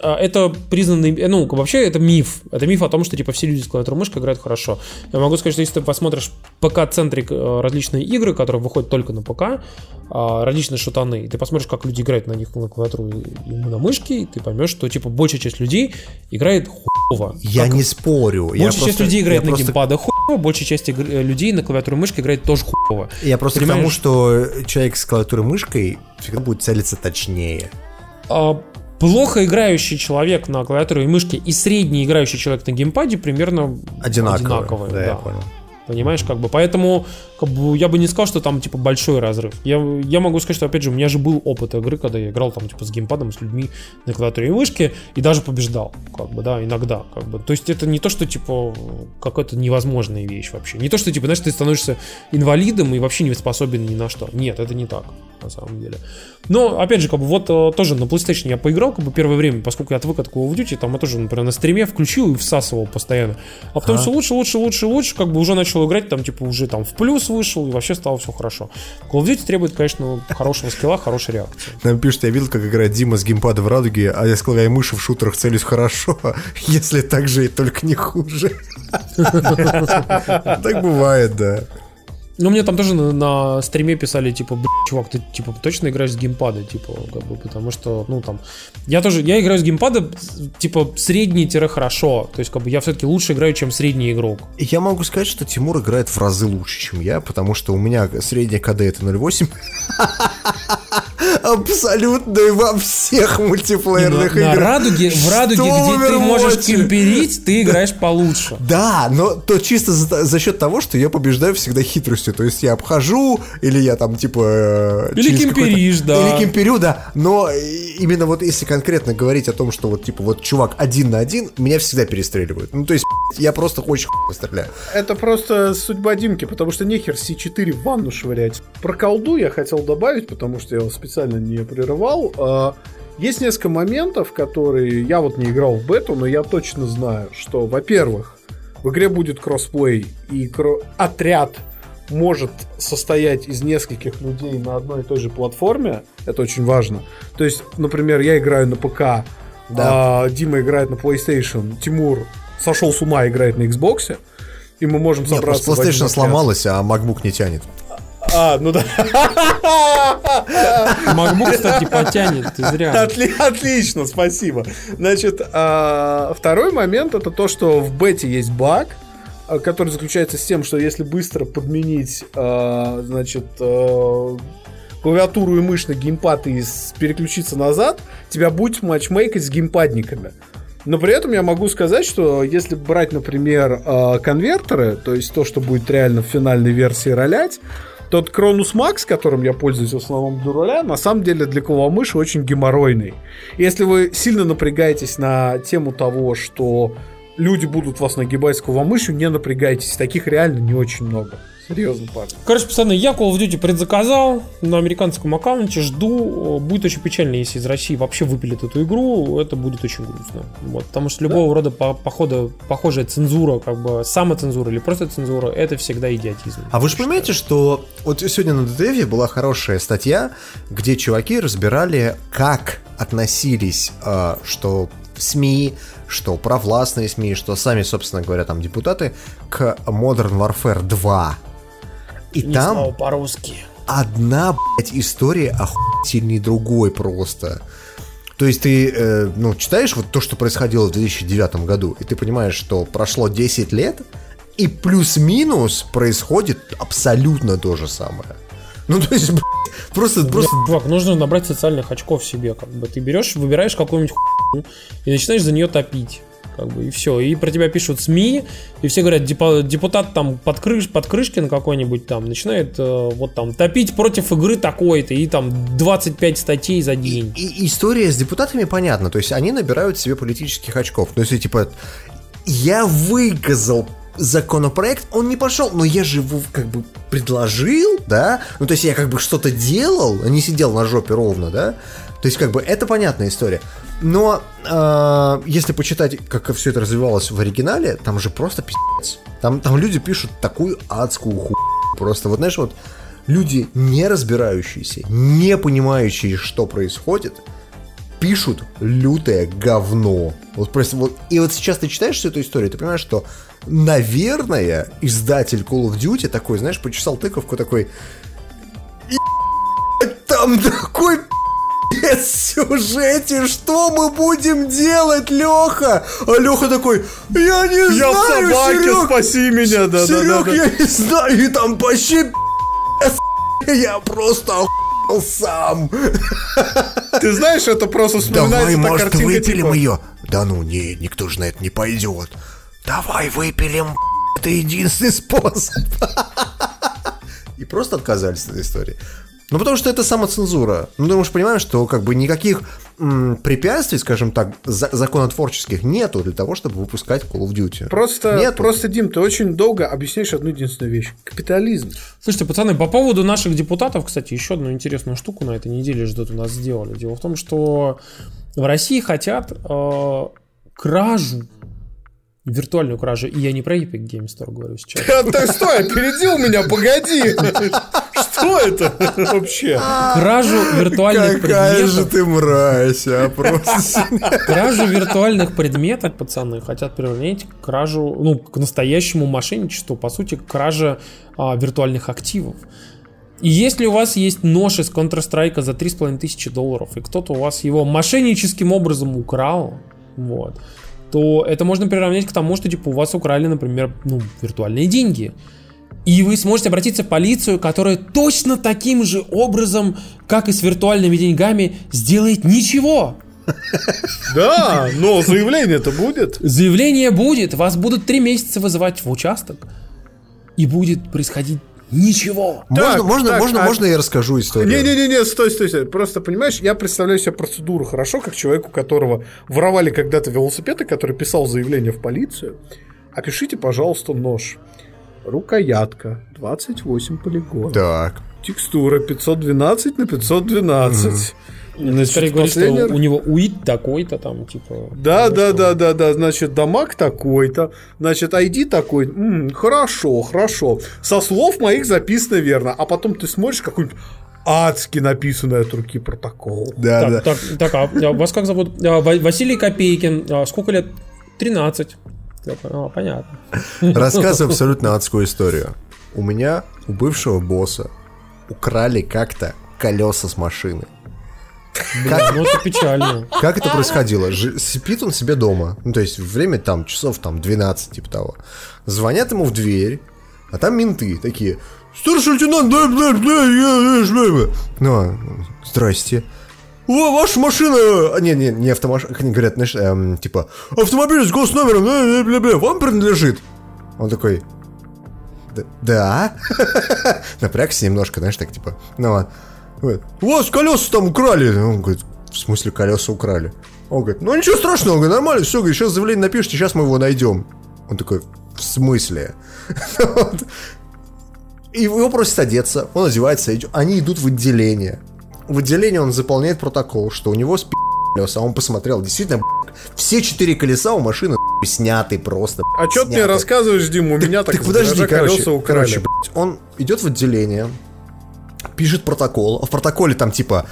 А, Это признанный, э, ну, вообще это миф. Это миф о том, что типа все люди с клавиатурой и мышкой играют хорошо. Я могу сказать, что если ты посмотришь ПК-центрик э, различные игры, которые выходят только на ПК, а, различные шутаны, и ты посмотришь, как люди играют на них на клавиатуру и на мышке, и ты поймешь, что типа большая часть людей играет хуево. Я Как не спорю. я Большая часть просто- людей играет я на просто- геймпадах хуево, большая часть игр- э, людей на клавиатуре и мышке играет тоже хуево. Я просто к Понимаешь? тому, что человек с клавиатурой мышкой всегда будет целиться точнее. А, Плохо играющий человек на клавиатуре и мышке и средний играющий человек на геймпаде примерно Одинаково. одинаковые. да, да. я понял. Понимаешь, как бы. Поэтому как бы, я бы не сказал, что там типа большой разрыв. Я, я могу сказать, что опять же, у меня же был опыт игры, когда я играл там типа с геймпадом, с людьми на клавиатуре и мышке, и даже побеждал, как бы, да, иногда, как бы. То есть это не то, что типа какая-то невозможная вещь вообще. Не то, что типа, знаешь, ты становишься инвалидом и вообще не способен ни на что. Нет, это не так, на самом деле. Но, опять же, как бы вот э, тоже на PlayStation я поиграл, как бы первое время, поскольку я отвык от Call of Duty, там я тоже, например, на стриме включил и всасывал постоянно. А потом Ага. все лучше, лучше, лучше, лучше, как бы уже начал начал играть, там, типа, уже там в плюс вышел, и вообще стало все хорошо. Call of Duty требует, конечно, хорошего скилла, хорошей реакции. Нам пишут, я видел, как играет Дима с геймпада в радуге, а я с клавиатурой мыши в шутерах целюсь хорошо, если так же и только не хуже. Так бывает, да. Ну, мне там тоже на, на стриме писали, типа, чувак, ты, типа, точно играешь с геймпада, типа, как бы, потому что, ну, там, я тоже, я играю с геймпада, типа, средний-хорошо, то есть, как бы, я все-таки лучше играю, чем средний игрок. Я могу сказать, что Тимур играет в разы лучше, чем я, потому что у меня средняя КД это 0.8. Абсолютно во всех мультиплеерных играх. На радуге, в радуге, где ты можешь кемперить, ты играешь получше. Да, но то чисто за, за счет того, что я побеждаю всегда хитростью. То есть я обхожу, или я там типа... Э, или кемперишь, да. Или кемперю, да. Но именно вот если конкретно говорить о том, что вот типа вот чувак один на один, меня всегда перестреливают. Ну то есть я просто очень стреляю. Это просто судьба Димки, потому что нехер C4 в ванну швырять. Про колду я хотел добавить, потому что я его специально не прерывал. А, есть несколько моментов, которые я вот не играл в бету, но я точно знаю, что, во-первых, в игре будет кроссплей и кро- отряд может состоять из нескольких людей на одной и той же платформе. Это очень важно. То есть, например, я играю на ПК, да. а, Дима играет на PlayStation, Тимур сошел с ума играет на Xbox, и мы можем собраться. Нет, PlayStation сломалась, а MacBook не тянет. А, ну да. MacBook, кстати, потянет, ты зря. Отли- отлично, спасибо. Значит, а, второй момент это то, что в бете есть баг, который заключается с тем, что если быстро подменить, а, значит, а, клавиатуру и мышь на геймпад и переключиться назад, тебя будет матчмейкать с геймпадниками. Но при этом я могу сказать, что если брать, например, конвертеры, то есть то, что будет реально в финальной версии ролять, тот Кронус Макс, которым я пользуюсь в основном для руля, на самом деле для клавомыши очень геморройный. Если вы сильно напрягаетесь на тему того, что люди будут вас нагибать с клавомышью, не напрягайтесь. Таких реально не очень много. Серьезно, парень. Короче, пацаны, я Call of Duty предзаказал на американском аккаунте, жду. Будет очень печально, если из России вообще выпилят эту игру, это будет очень грустно. Вот, потому что любого да? рода по походу, похожая цензура, как бы самоцензура или просто цензура, это всегда идиотизм. А вы же понимаете, что вот сегодня на ДТФ была хорошая статья, где чуваки разбирали, как относились, э, что СМИ, что провластные СМИ, что сами, собственно говоря, там депутаты, к Modern Warfare 2. И Не там по-русски. одна, блядь, история охуительней другой просто. То есть ты, э, ну, читаешь вот то, что происходило в 2009 году, и ты понимаешь, что прошло 10 лет, и плюс-минус происходит абсолютно то же самое. Ну, то есть, блядь, просто, просто... Чувак, нужно набрать социальных очков себе, как бы. Ты берешь, выбираешь какую-нибудь хуйню и начинаешь за нее топить как бы, и все. И про тебя пишут СМИ, и все говорят, депутат там под, крыш, под Крышкин какой-нибудь там начинает э, вот там топить против игры такой-то, и там 25 статей за день. И, и история с депутатами понятна, то есть они набирают себе политических очков. То есть, типа, я выказал законопроект, он не пошел, но я же его как бы предложил, да, ну то есть я как бы что-то делал, а не сидел на жопе ровно, да, то есть как бы это понятная история. Но э, если почитать, как все это развивалось в оригинале, там же просто пиздец. Там, там люди пишут такую адскую ху... Просто вот знаешь, вот люди не разбирающиеся, не понимающие, что происходит, пишут лютое говно. Вот просто вот. И вот сейчас ты читаешь всю эту историю, ты понимаешь, что, наверное, издатель Call of Duty такой, знаешь, почесал тыковку такой. Там такой сюжете, что мы будем делать, Леха? А Леха такой, я не я знаю, Я в собаке, Серег, спаси меня, да, Серег, да, да, да. я не знаю, и там почти я просто охуел сам. Ты знаешь, это просто вспоминается Давай, может, выпилим типа... ее? Да ну, не, никто же на это не пойдет. Давай выпилим, это единственный способ. И просто отказались от этой истории. Ну, потому что это самоцензура. Ну, мы же понимаем, что как бы никаких м, препятствий, скажем так, за законотворческих нету для того, чтобы выпускать Call of Duty. Просто, нету. просто, Дим, ты очень долго объясняешь одну единственную вещь. Капитализм. Слушайте, пацаны, по поводу наших депутатов, кстати, еще одну интересную штуку на этой неделе ждут у нас сделали. Дело в том, что в России хотят э, кражу Виртуальную кражу. И я не про Epic Game Store говорю сейчас. Так, стой, опередил меня, погоди. Что это вообще? Кражу виртуальных Какая же предметов. ты мразь, а просто. Кражу виртуальных предметов, пацаны, хотят приравнять к кражу, ну, к настоящему мошенничеству, по сути, к краже а, виртуальных активов. И если у вас есть нож из Counter-Strike за 3,5 тысячи долларов, и кто-то у вас его мошенническим образом украл, вот, то это можно приравнять к тому, что типа у вас украли, например, ну, виртуальные деньги. И вы сможете обратиться в полицию, которая точно таким же образом, как и с виртуальными деньгами, сделает ничего. Да, но заявление-то будет. Заявление будет, вас будут три месяца вызывать в участок, и будет происходить ничего. Можно, Так, можно, так, можно, а- можно я расскажу историю? Не-не-не, стой, стой, стой. Просто, понимаешь, я представляю себе процедуру хорошо, как человеку, которого воровали когда-то велосипеды, который писал заявление в полицию. Опишите, пожалуйста, нож. Рукоятка, 28 полигонов. Так. Текстура 512 на 512. Ну, скорее говорит, что у него уит такой-то там, типа... Да, ну, да, что- да, да, да. Значит, дамаг такой-то. Значит, ID такой. М, хорошо, хорошо. Со слов моих записано верно. А потом ты смотришь какой-нибудь адски написанный от руки протокол. Да, да. Так, так, так, а а вас как зовут? А, Ва- Василий Копейкин. А Сколько лет? 13. Такой, а, понятно. Рассказываю абсолютно адскую историю. У меня, у бывшего босса, украли как-то колеса с машины. Бля, ну это печально. Как это происходило? Жи- Спит он себе дома. Ну, то есть, время там часов там 12, типа того. Звонят ему в дверь, а там менты такие. Старший лейтенант, да, да, да, я, я, я, я». Ну, а, здрасте. О, ваша машина... а, Не, не, не автомашина. Как они говорят, знаешь, эм, типа, автомобиль с госномером, э, бля, бля, вам принадлежит. Он такой, «Д- да. Напрягся немножко, знаешь, так типа, ну ладно. Говорит, У вас колеса там украли. Он говорит, в смысле колеса украли? Он говорит, ну ничего страшного, он говорит, нормально, все, говорит, сейчас заявление напишите, сейчас мы его найдем. Он такой, в смысле? И его просят одеться, он одевается, они идут в отделение. В отделении он заполняет протокол, что у него спи колеса, а он посмотрел, действительно, все четыре колеса у машины сняты просто. А что ты мне рассказываешь, Дим? У меня так, Так подожди, короче, колеса украли. короче, он идет в отделение, пишет протокол, а в протоколе там типа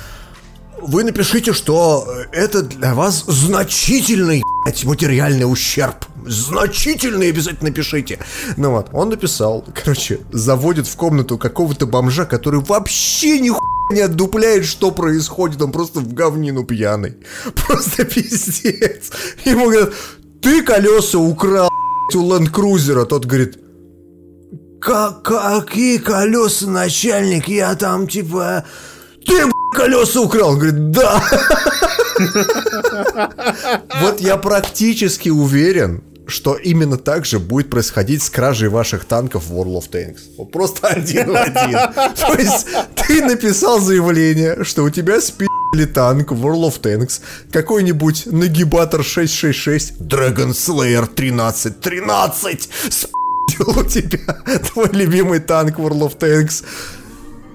вы напишите, что это для вас значительный блядь, материальный ущерб. Значительный обязательно напишите. Ну вот, он написал, короче, заводит в комнату какого-то бомжа, который вообще нихуя не отдупляет, что происходит, он просто в говнину пьяный. Просто пиздец. Ему говорят, ты колеса украл у Ленд Крузера. Тот говорит, как, какие колеса, начальник? Я там типа... Ты, колеса украл? Говорит, да. Вот я практически уверен, что именно так же будет происходить с кражей ваших танков в World of Tanks. Просто один в один. То есть ты написал заявление, что у тебя спи***ли танк в World of Tanks, какой-нибудь нагибатор 666, Dragon Slayer 13, 13, спи***л у тебя твой любимый танк World of Tanks.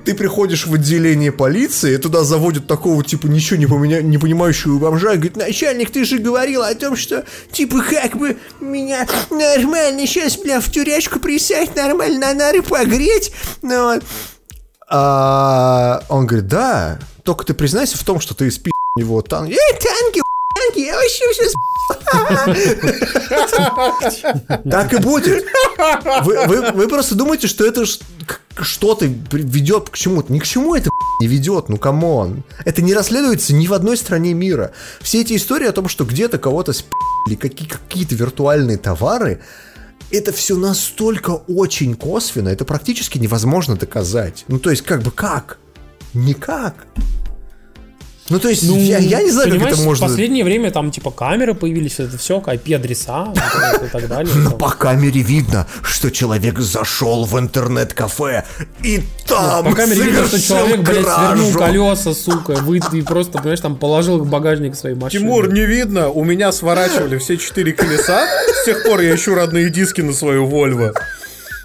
Ты приходишь в отделение полиции, туда заводят такого, типа, ничего не, поменя... не понимающего бомжа, и говорит, начальник, ты же говорил о том, что, типа, как бы меня нормально сейчас, бля, в тюрячку присядь, нормально на нары погреть. Ну, а, он говорит, да, только ты признайся в том, что ты спи у него танк. Эй, танки, я вообще сейчас так и будет. Вы, вы- вы просто думаете, что это что-то ведет к чему-то. Ни к чему это не ведет, ну come on. Это не расследуется ни в одной стране мира. Все эти истории о том, что где-то кого-то спили какие- какие-то виртуальные товары, это все настолько очень косвенно, это практически невозможно доказать. Ну то есть как бы как? Никак. Ну то есть я, я не знаю, как это можно... В последнее время там типа камеры появились, это все, IP-адреса и так далее. По камере видно, что человек зашел в интернет-кафе и там По камере видно, что человек, блядь, свернул колеса, сука, вы и просто, понимаешь, там положил их в багажник своей машины. Тимур, не видно, у меня сворачивали все четыре колеса. С тех пор я ищу родные диски на свою Вольво.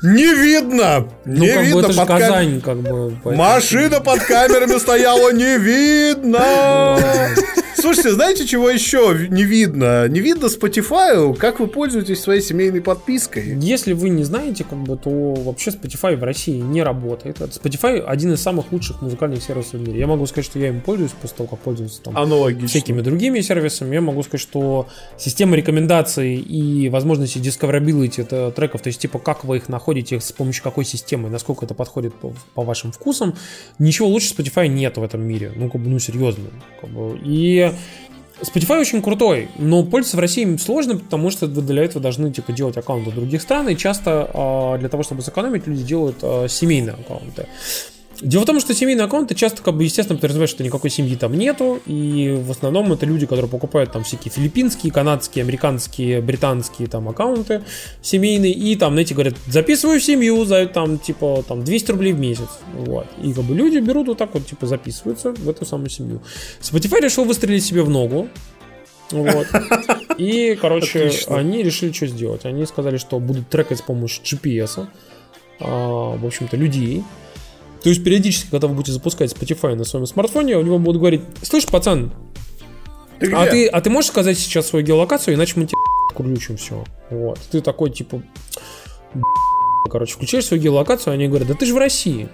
Не видно! ну, не видно бы под кам- Казань, как бы. поэтому- Машина под камерами стояла, не видно! Слушайте, знаете, чего еще не видно? Не видно Spotify, как вы пользуетесь своей семейной подпиской. Если вы не знаете, как бы, то вообще Spotify в России не работает. Spotify один из самых лучших музыкальных сервисов в мире. Я могу сказать, что я им пользуюсь после того, как пользуюсь там Аналогично. всякими другими сервисами. Я могу сказать, что система рекомендаций и возможности discoverability это треков, то есть типа как вы их находите, с помощью какой системы, насколько это подходит по, по вашим вкусам, ничего лучше Spotify нет в этом мире. Ну, как бы, ну, серьезно. Как бы. И Spotify очень крутой, но пользоваться в России сложно, потому что для этого должны типа делать аккаунты других стран, и часто э, для того, чтобы сэкономить, люди делают э, семейные аккаунты. Дело в том, что семейные аккаунты часто, как бы, естественно, подразумевают, что никакой семьи там нету, и в основном это люди, которые покупают там всякие филиппинские, канадские, американские, британские там аккаунты семейные, и там, знаете, говорят, записываю семью за там, типа, там, 200 рублей в месяц, вот. И как бы люди берут вот так вот, типа, записываются в эту самую семью. Spotify решил выстрелить себе в ногу, вот. И, короче, Отлично. они решили что сделать. Они сказали, что будут трекать с помощью GPS, а, в общем-то, людей, то есть периодически, когда вы будете запускать Spotify на своем смартфоне, у него будут говорить, слышь, пацан, ты а, ты, а ты можешь сказать сейчас свою геолокацию, иначе мы тебе крючим все. Вот. Ты такой, типа, короче, включаешь свою геолокацию, они говорят, да ты же в России,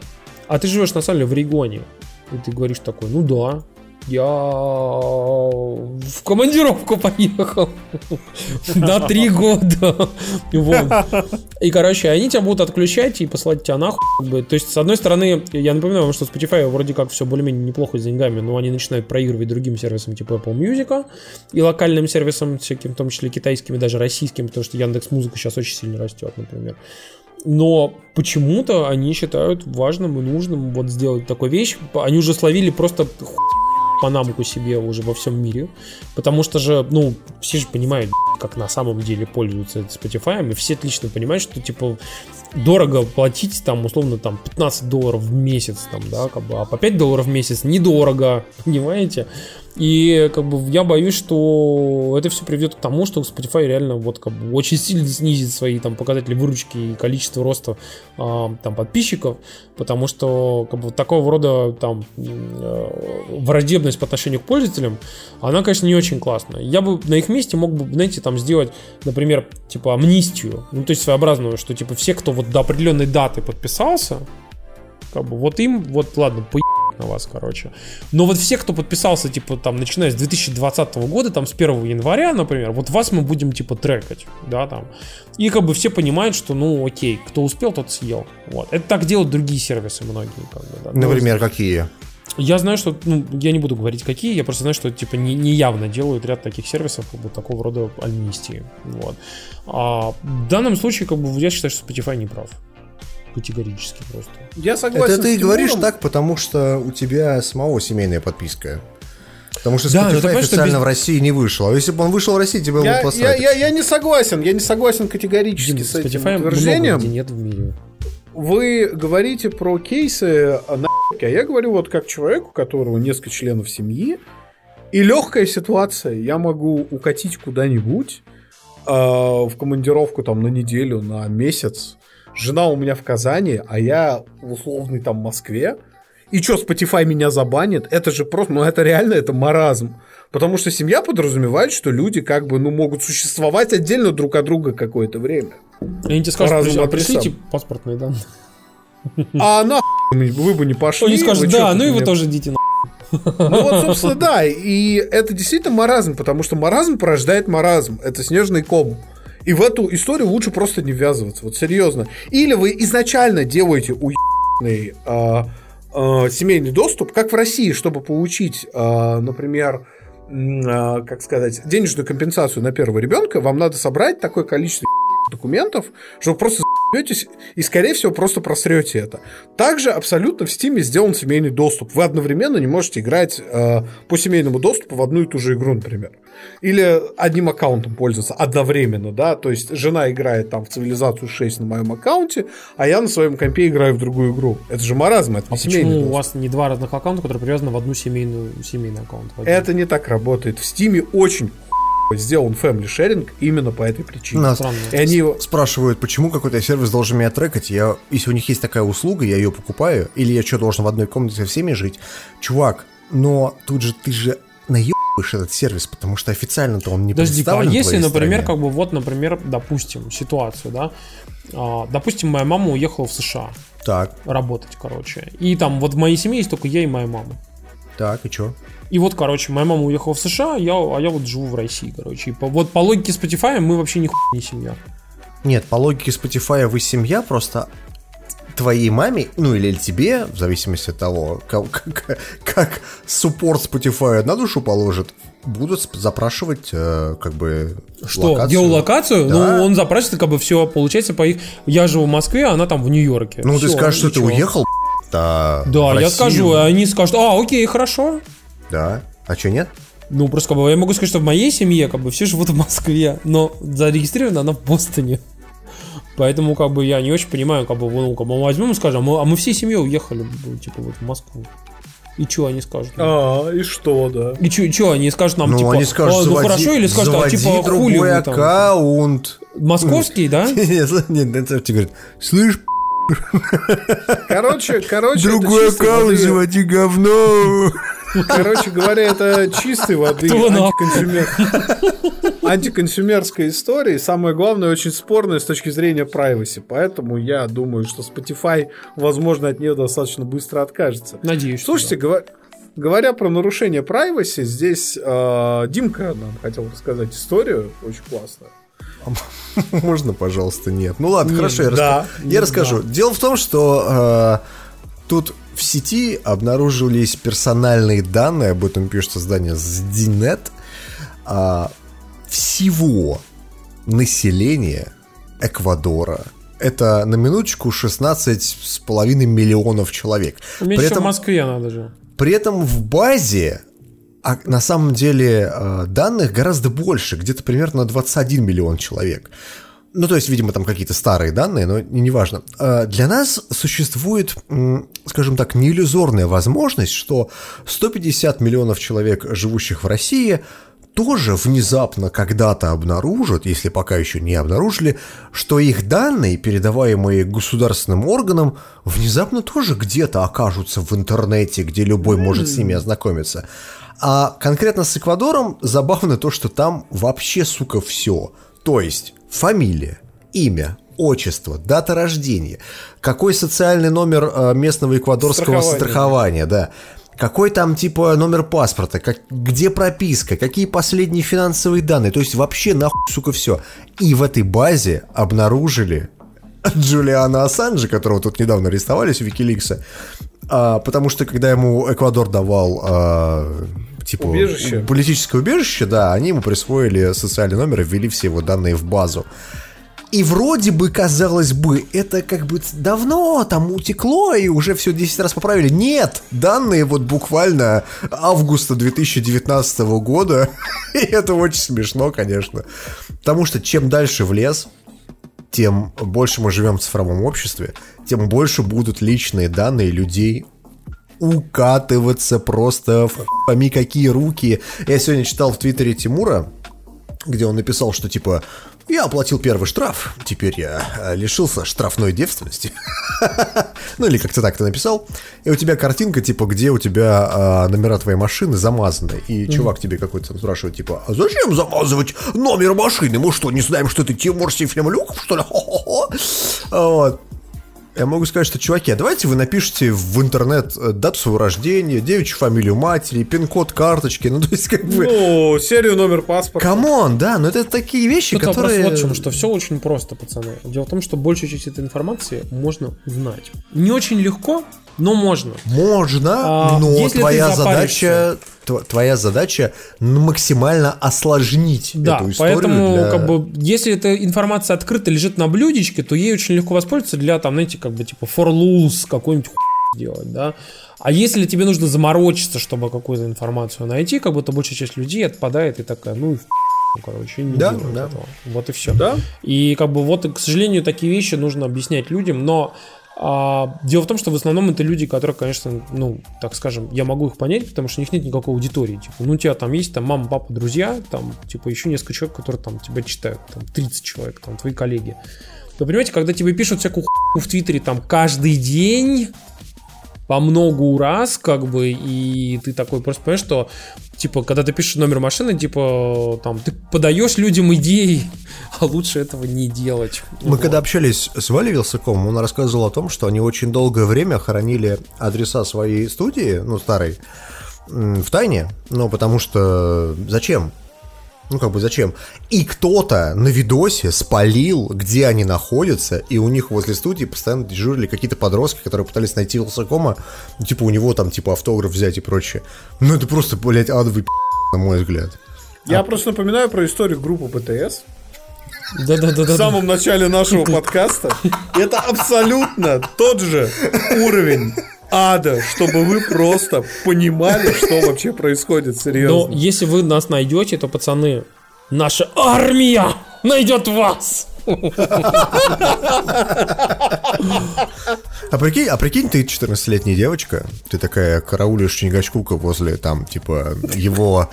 а ты живешь на самом деле в регионе. И ты говоришь такой, ну да, я в командировку поехал на три года. И, короче, они тебя будут отключать и посылать тебя нахуй. То есть, с одной стороны, я напоминаю вам, что Spotify вроде как все более-менее неплохо с деньгами, но они начинают проигрывать другим сервисам типа Apple Music и локальным сервисам, всяким, в том числе китайскими, даже российскими, потому что Яндекс Музыка сейчас очень сильно растет, например. Но почему-то они считают важным и нужным вот сделать такую вещь. Они уже словили просто панамку себе уже во всем мире. Потому что же, ну, все же понимают, как на самом деле пользуются Spotify, и все отлично понимают, что, типа, дорого платить, там, условно, там, 15 долларов в месяц, там, да, как бы, а по 5 долларов в месяц недорого, понимаете? И как бы я боюсь, что это все приведет к тому, что Spotify реально вот как бы очень сильно снизит свои там показатели выручки и количество роста э, там подписчиков, потому что как бы такого рода там э, враждебность по отношению к пользователям, она, конечно, не очень классная. Я бы на их месте мог бы, знаете, там сделать, например, типа амнистию, ну то есть своеобразную, что типа все, кто вот до определенной даты подписался, как бы вот им, вот ладно, по на вас, короче. Но вот все, кто подписался, типа, там, начиная с 2020 года, там, с 1 января, например, вот вас мы будем, типа, трекать, да, там. И как бы все понимают, что, ну, окей, кто успел, тот съел. Вот. Это так делают другие сервисы многие, как бы, да. Например, какие? Я знаю, что, ну, я не буду говорить какие, я просто знаю, что, типа, не, не явно делают ряд таких сервисов, как бы, такого рода амнистии, вот. А в данном случае, как бы, я считаю, что Spotify не прав категорически просто. Я согласен. Это ты говоришь так, потому что у тебя самого семейная подписка. Потому что Spotify да, официально без... в России не вышел. А если бы он вышел в России, тебе я, бы. Я, я, я не согласен. Я не согласен категорически Дим, с этим Spotify утверждением. Много нет в мире. Вы говорите про кейсы на а я говорю вот как человек, у которого несколько членов семьи, и легкая ситуация. Я могу укатить куда-нибудь э, в командировку там на неделю, на месяц, жена у меня в Казани, а я в условной там Москве, и что, Spotify меня забанит? Это же просто, ну это реально, это маразм. Потому что семья подразумевает, что люди как бы, ну, могут существовать отдельно друг от друга какое-то время. И тебе скажут, а пришлите паспортные данные. А на вы бы не пошли. Они скажут, да, ну и вы тоже идите на ну вот, собственно, да. И это действительно маразм, потому что маразм порождает маразм. Это снежный ком. И в эту историю лучше просто не ввязываться. Вот серьезно. Или вы изначально делаете уебанный э, э, семейный доступ, как в России, чтобы получить, э, например, э, как сказать, денежную компенсацию на первого ребенка, вам надо собрать такое количество документов, что вы просто и, скорее всего, просто просрете это. Также абсолютно в Steam сделан семейный доступ. Вы одновременно не можете играть э, по семейному доступу в одну и ту же игру, например. Или одним аккаунтом пользоваться одновременно, да, то есть жена играет там в цивилизацию 6 на моем аккаунте, а я на своем компе играю в другую игру. Это же маразм, это а семейный почему у вас не два разных аккаунта, которые привязаны в одну семейную, семейный аккаунт? Это не так работает. В Steam очень сделан family sharing именно по этой причине. Нас и они спрашивают, почему какой-то сервис должен меня трекать. Я, если у них есть такая услуга, я ее покупаю, или я что, должен в одной комнате со всеми жить? Чувак, но тут же ты же наеб выешь этот сервис, потому что официально-то он не Подожди, а если, например, стране. как бы вот, например, допустим, ситуацию, да, а, допустим, моя мама уехала в США Так, работать, короче, и там вот в моей семье есть только я и моя мама. так, и чё? И вот, короче, моя мама уехала в США, я, а я вот живу в России, короче. И по, вот по логике Spotify мы вообще ни не семья. Нет, по логике Spotify вы семья, просто твоей маме, ну или тебе, в зависимости от того, как, как, как суппорт Spotify на душу положит, будут запрашивать э, как бы Что, локацию. геолокацию? Да. Ну, он запросит, как бы все получается по их... Я живу в Москве, а она там в Нью-Йорке. Ну, ты Всё, скажешь, что ты ничего. уехал, а, Да, в я Россию. скажу, и они скажут, а, окей, хорошо. Да. А что, нет? Ну, просто как бы я могу сказать, что в моей семье как бы все живут в Москве, но зарегистрирована она в Бостоне. Поэтому как бы я не очень понимаю, как бы, ну, как бы мы возьмем и скажем, а мы, а мы всей семьей уехали, ну, типа, вот в Москву. И что они скажут? А, и что, да? И что, они скажут нам, ну, типа, они скажут, «А, ну заводи, хорошо, или скажут, а, типа, хули вы там? аккаунт. Московский, да? Нет, нет, это тебе говорит, слышь, Короче, короче, другой аккаунт воды- заводи говно. Короче говоря, это чистой воды антиконсюмер- антиконсюмерская история. И самое главное, очень спорная с точки зрения privacy. Поэтому я думаю, что Spotify, возможно, от нее достаточно быстро откажется. Надеюсь. Слушайте, говор- говоря про нарушение privacy, здесь э, Димка нам хотел рассказать историю очень классную. Можно, пожалуйста, нет. Ну ладно, хорошо, я, да, раска- я расскажу. Дело в том, что э, тут в сети обнаружились персональные данные, об этом пишет создание ZDNet, а, всего населения Эквадора. Это на минуточку 16,5 миллионов человек. Меня При этом- в Москве надо же. при этом в базе а на самом деле э, данных гораздо больше, где-то примерно 21 миллион человек. Ну, то есть, видимо, там какие-то старые данные, но не- неважно. Э, Для нас существует, скажем так, неиллюзорная возможность, что 150 миллионов человек, живущих в России, тоже внезапно когда-то обнаружат, если пока еще не обнаружили, что их данные, передаваемые государственным органам, внезапно тоже где-то окажутся в интернете, где любой может с ними ознакомиться. А конкретно с Эквадором забавно то, что там вообще, сука, все. То есть фамилия, имя, отчество, дата рождения, какой социальный номер э, местного эквадорского Страхование. страхования, да. Какой там типа номер паспорта, как, где прописка, какие последние финансовые данные, то есть вообще нахуй, сука, все. И в этой базе обнаружили Джулиана Ассанжа, которого тут недавно арестовали с Викиликса, а, потому что когда ему Эквадор давал а, типа Убежище. политическое убежище, да, они ему присвоили социальный номер и ввели все его данные в базу. И вроде бы, казалось бы, это как бы давно там утекло и уже все 10 раз поправили. Нет, данные вот буквально августа 2019 года. И это очень смешно, конечно. Потому что чем дальше в лес, тем больше мы живем в цифровом обществе, тем больше будут личные данные людей укатываться просто в пойми какие руки. Я сегодня читал в твиттере Тимура, где он написал, что типа я оплатил первый штраф, теперь я э, лишился штрафной девственности. Ну или как-то так ты написал. И у тебя картинка, типа, где у тебя а, номера твоей машины замазаны. И чувак тебе какой-то спрашивает, типа, а зачем замазывать номер машины? Мы что, не знаем, что ты Тимур Сифлемлюков, что ли? Вот. Я могу сказать, что, чуваки, а давайте вы напишите в интернет э, дату своего рождения, девичью фамилию матери, пин-код карточки, ну, то есть, как бы... Ну, серию номер паспорта. Come on, да, но это такие вещи, Тут которые... вот в чем, что все очень просто, пацаны. Дело в том, что большую часть этой информации можно узнать. Не очень легко, но можно. Можно, А, но твоя задача, тв- твоя задача ну, максимально осложнить Да, эту историю. поэтому, для- как бы, если эта информация открыта, лежит на блюдечке, то ей очень легко воспользоваться для, там, знаете, как бы, типа, for loose какой-нибудь хуй сделать, да. А если тебе нужно заморочиться, чтобы какую-то информацию найти, как будто большая часть людей отпадает и такая, ну и ну, короче, не Да, да. этого. Вот и все. Да? И как бы вот, к сожалению, такие вещи нужно объяснять людям, но а, дело в том, что в основном это люди, которые, конечно, ну, так скажем, я могу их понять, потому что у них нет никакой аудитории. Типа, ну, у тебя там есть там мама, папа, друзья, там, типа, еще несколько человек, которые там тебя читают, там, 30 человек, там, твои коллеги. Вы понимаете, когда тебе пишут всякую хуйню в Твиттере там каждый день, по многу раз, как бы, и ты такой просто понимаешь, что, типа, когда ты пишешь номер машины, типа, там, ты подаешь людям идеи, а лучше этого не делать. Мы вот. когда общались с Валей Вилсаком, он рассказывал о том, что они очень долгое время хоронили адреса своей студии, ну, старой, в тайне, ну, потому что зачем? Ну, как бы зачем? И кто-то на видосе спалил, где они находятся, и у них возле студии постоянно дежурили какие-то подростки, которые пытались найти Вилсакома, типа у него там, типа, автограф взять и прочее. Ну, это просто, блядь, адовый на мой взгляд. Я а... просто напоминаю про историю группы ПТС. Да-да-да. В самом начале нашего подкаста. Это абсолютно тот же уровень ада, чтобы вы просто понимали, что вообще происходит, серьезно. Но если вы нас найдете, то, пацаны, наша армия найдет вас. А прикинь, а прикинь, ты 14-летняя девочка, ты такая караулишь Чингачкука возле там, типа, его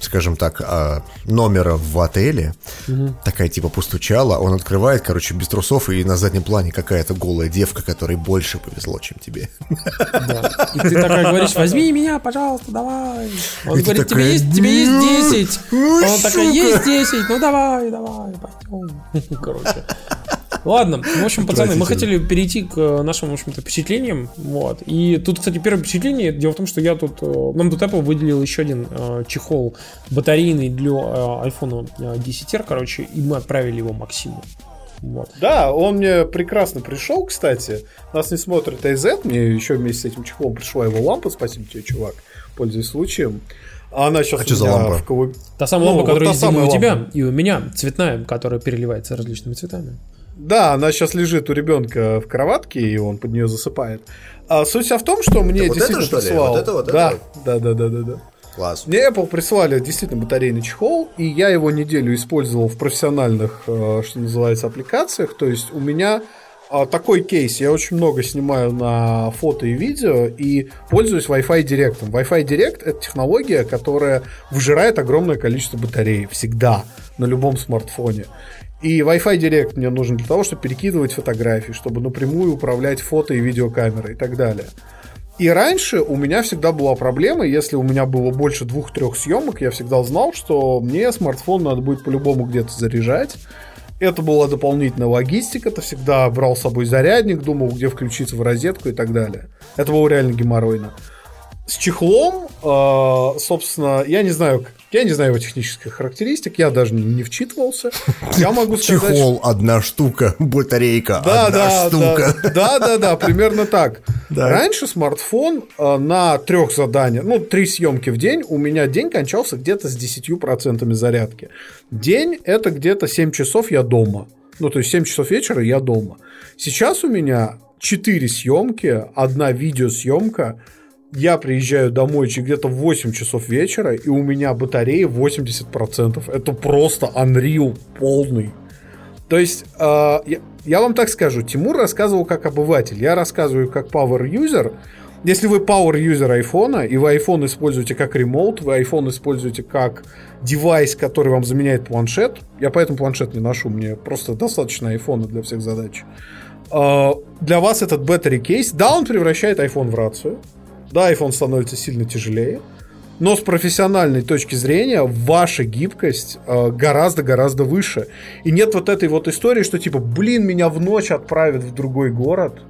скажем так, э, номера в отеле. Угу. Такая типа постучала, он открывает, короче, без трусов, и на заднем плане какая-то голая девка, которой больше повезло, чем тебе. Да. И ты такая говоришь, возьми меня, пожалуйста, давай. Он и говорит, тебе есть, тебе есть 10. Ну, он такой, есть 10, ну давай, давай, пойдем. Короче. Ладно, в общем, пацаны, мы хотели перейти к э, нашим, в общем-то, впечатлениям. Вот. И тут, кстати, первое впечатление, дело в том, что я тут, э, нам тут Apple выделил еще один э, чехол батарейный для э, iPhone 10R, короче, и мы отправили его Максиму. Вот. Да, он мне прекрасно пришел, кстати. Нас не смотрит AZ, мне еще вместе с этим чехлом пришла его лампа, спасибо тебе, чувак, пользуясь случаем. А она сейчас а что за лампа? В. Та самая ну, лампа, которая вот есть у тебя и у меня, цветная, которая переливается различными цветами. Да, она сейчас лежит у ребенка в кроватке, и он под нее засыпает. А суть вся в том, что мне это действительно вот это, прислал... Вот это, вот да, это? да, да, да, да, да. Класс. Мне Apple прислали действительно батарейный чехол, и я его неделю использовал в профессиональных, э, что называется, аппликациях. То есть у меня а, такой кейс. Я очень много снимаю на фото и видео и пользуюсь Wi-Fi Direct. Wi-Fi Direct это технология, которая выжирает огромное количество батареи всегда на любом смартфоне. И Wi-Fi Direct мне нужен для того, чтобы перекидывать фотографии, чтобы напрямую управлять фото и видеокамерой и так далее. И раньше у меня всегда была проблема, если у меня было больше двух-трех съемок, я всегда знал, что мне смартфон надо будет по-любому где-то заряжать. Это была дополнительная логистика, ты всегда брал с собой зарядник, думал, где включиться в розетку и так далее. Это было реально геморройно. С чехлом, э, собственно, я не знаю, я не знаю его технических характеристик, я даже не вчитывался. Я могу сказать... Чехол одна штука, батарейка да, одна да, штука. Да, да, да, да, примерно так. Да. Раньше смартфон э, на трех заданиях, ну, три съемки в день, у меня день кончался где-то с 10% зарядки. День это где-то 7 часов я дома. Ну, то есть 7 часов вечера я дома. Сейчас у меня 4 съемки, одна видеосъемка, я приезжаю домой где-то в 8 часов вечера, и у меня батарея 80%. Это просто unreal полный. То есть, э, я, я вам так скажу, Тимур рассказывал как обыватель, я рассказываю как power user. Если вы power user айфона, и вы iPhone используете как ремоут, вы iPhone используете как девайс, который вам заменяет планшет, я поэтому планшет не ношу, мне просто достаточно айфона для всех задач. Э, для вас этот battery кейс, да, он превращает iPhone в рацию, да, iPhone становится сильно тяжелее, но с профессиональной точки зрения ваша гибкость э, гораздо-гораздо выше. И нет вот этой вот истории, что типа, блин, меня в ночь отправят в другой город,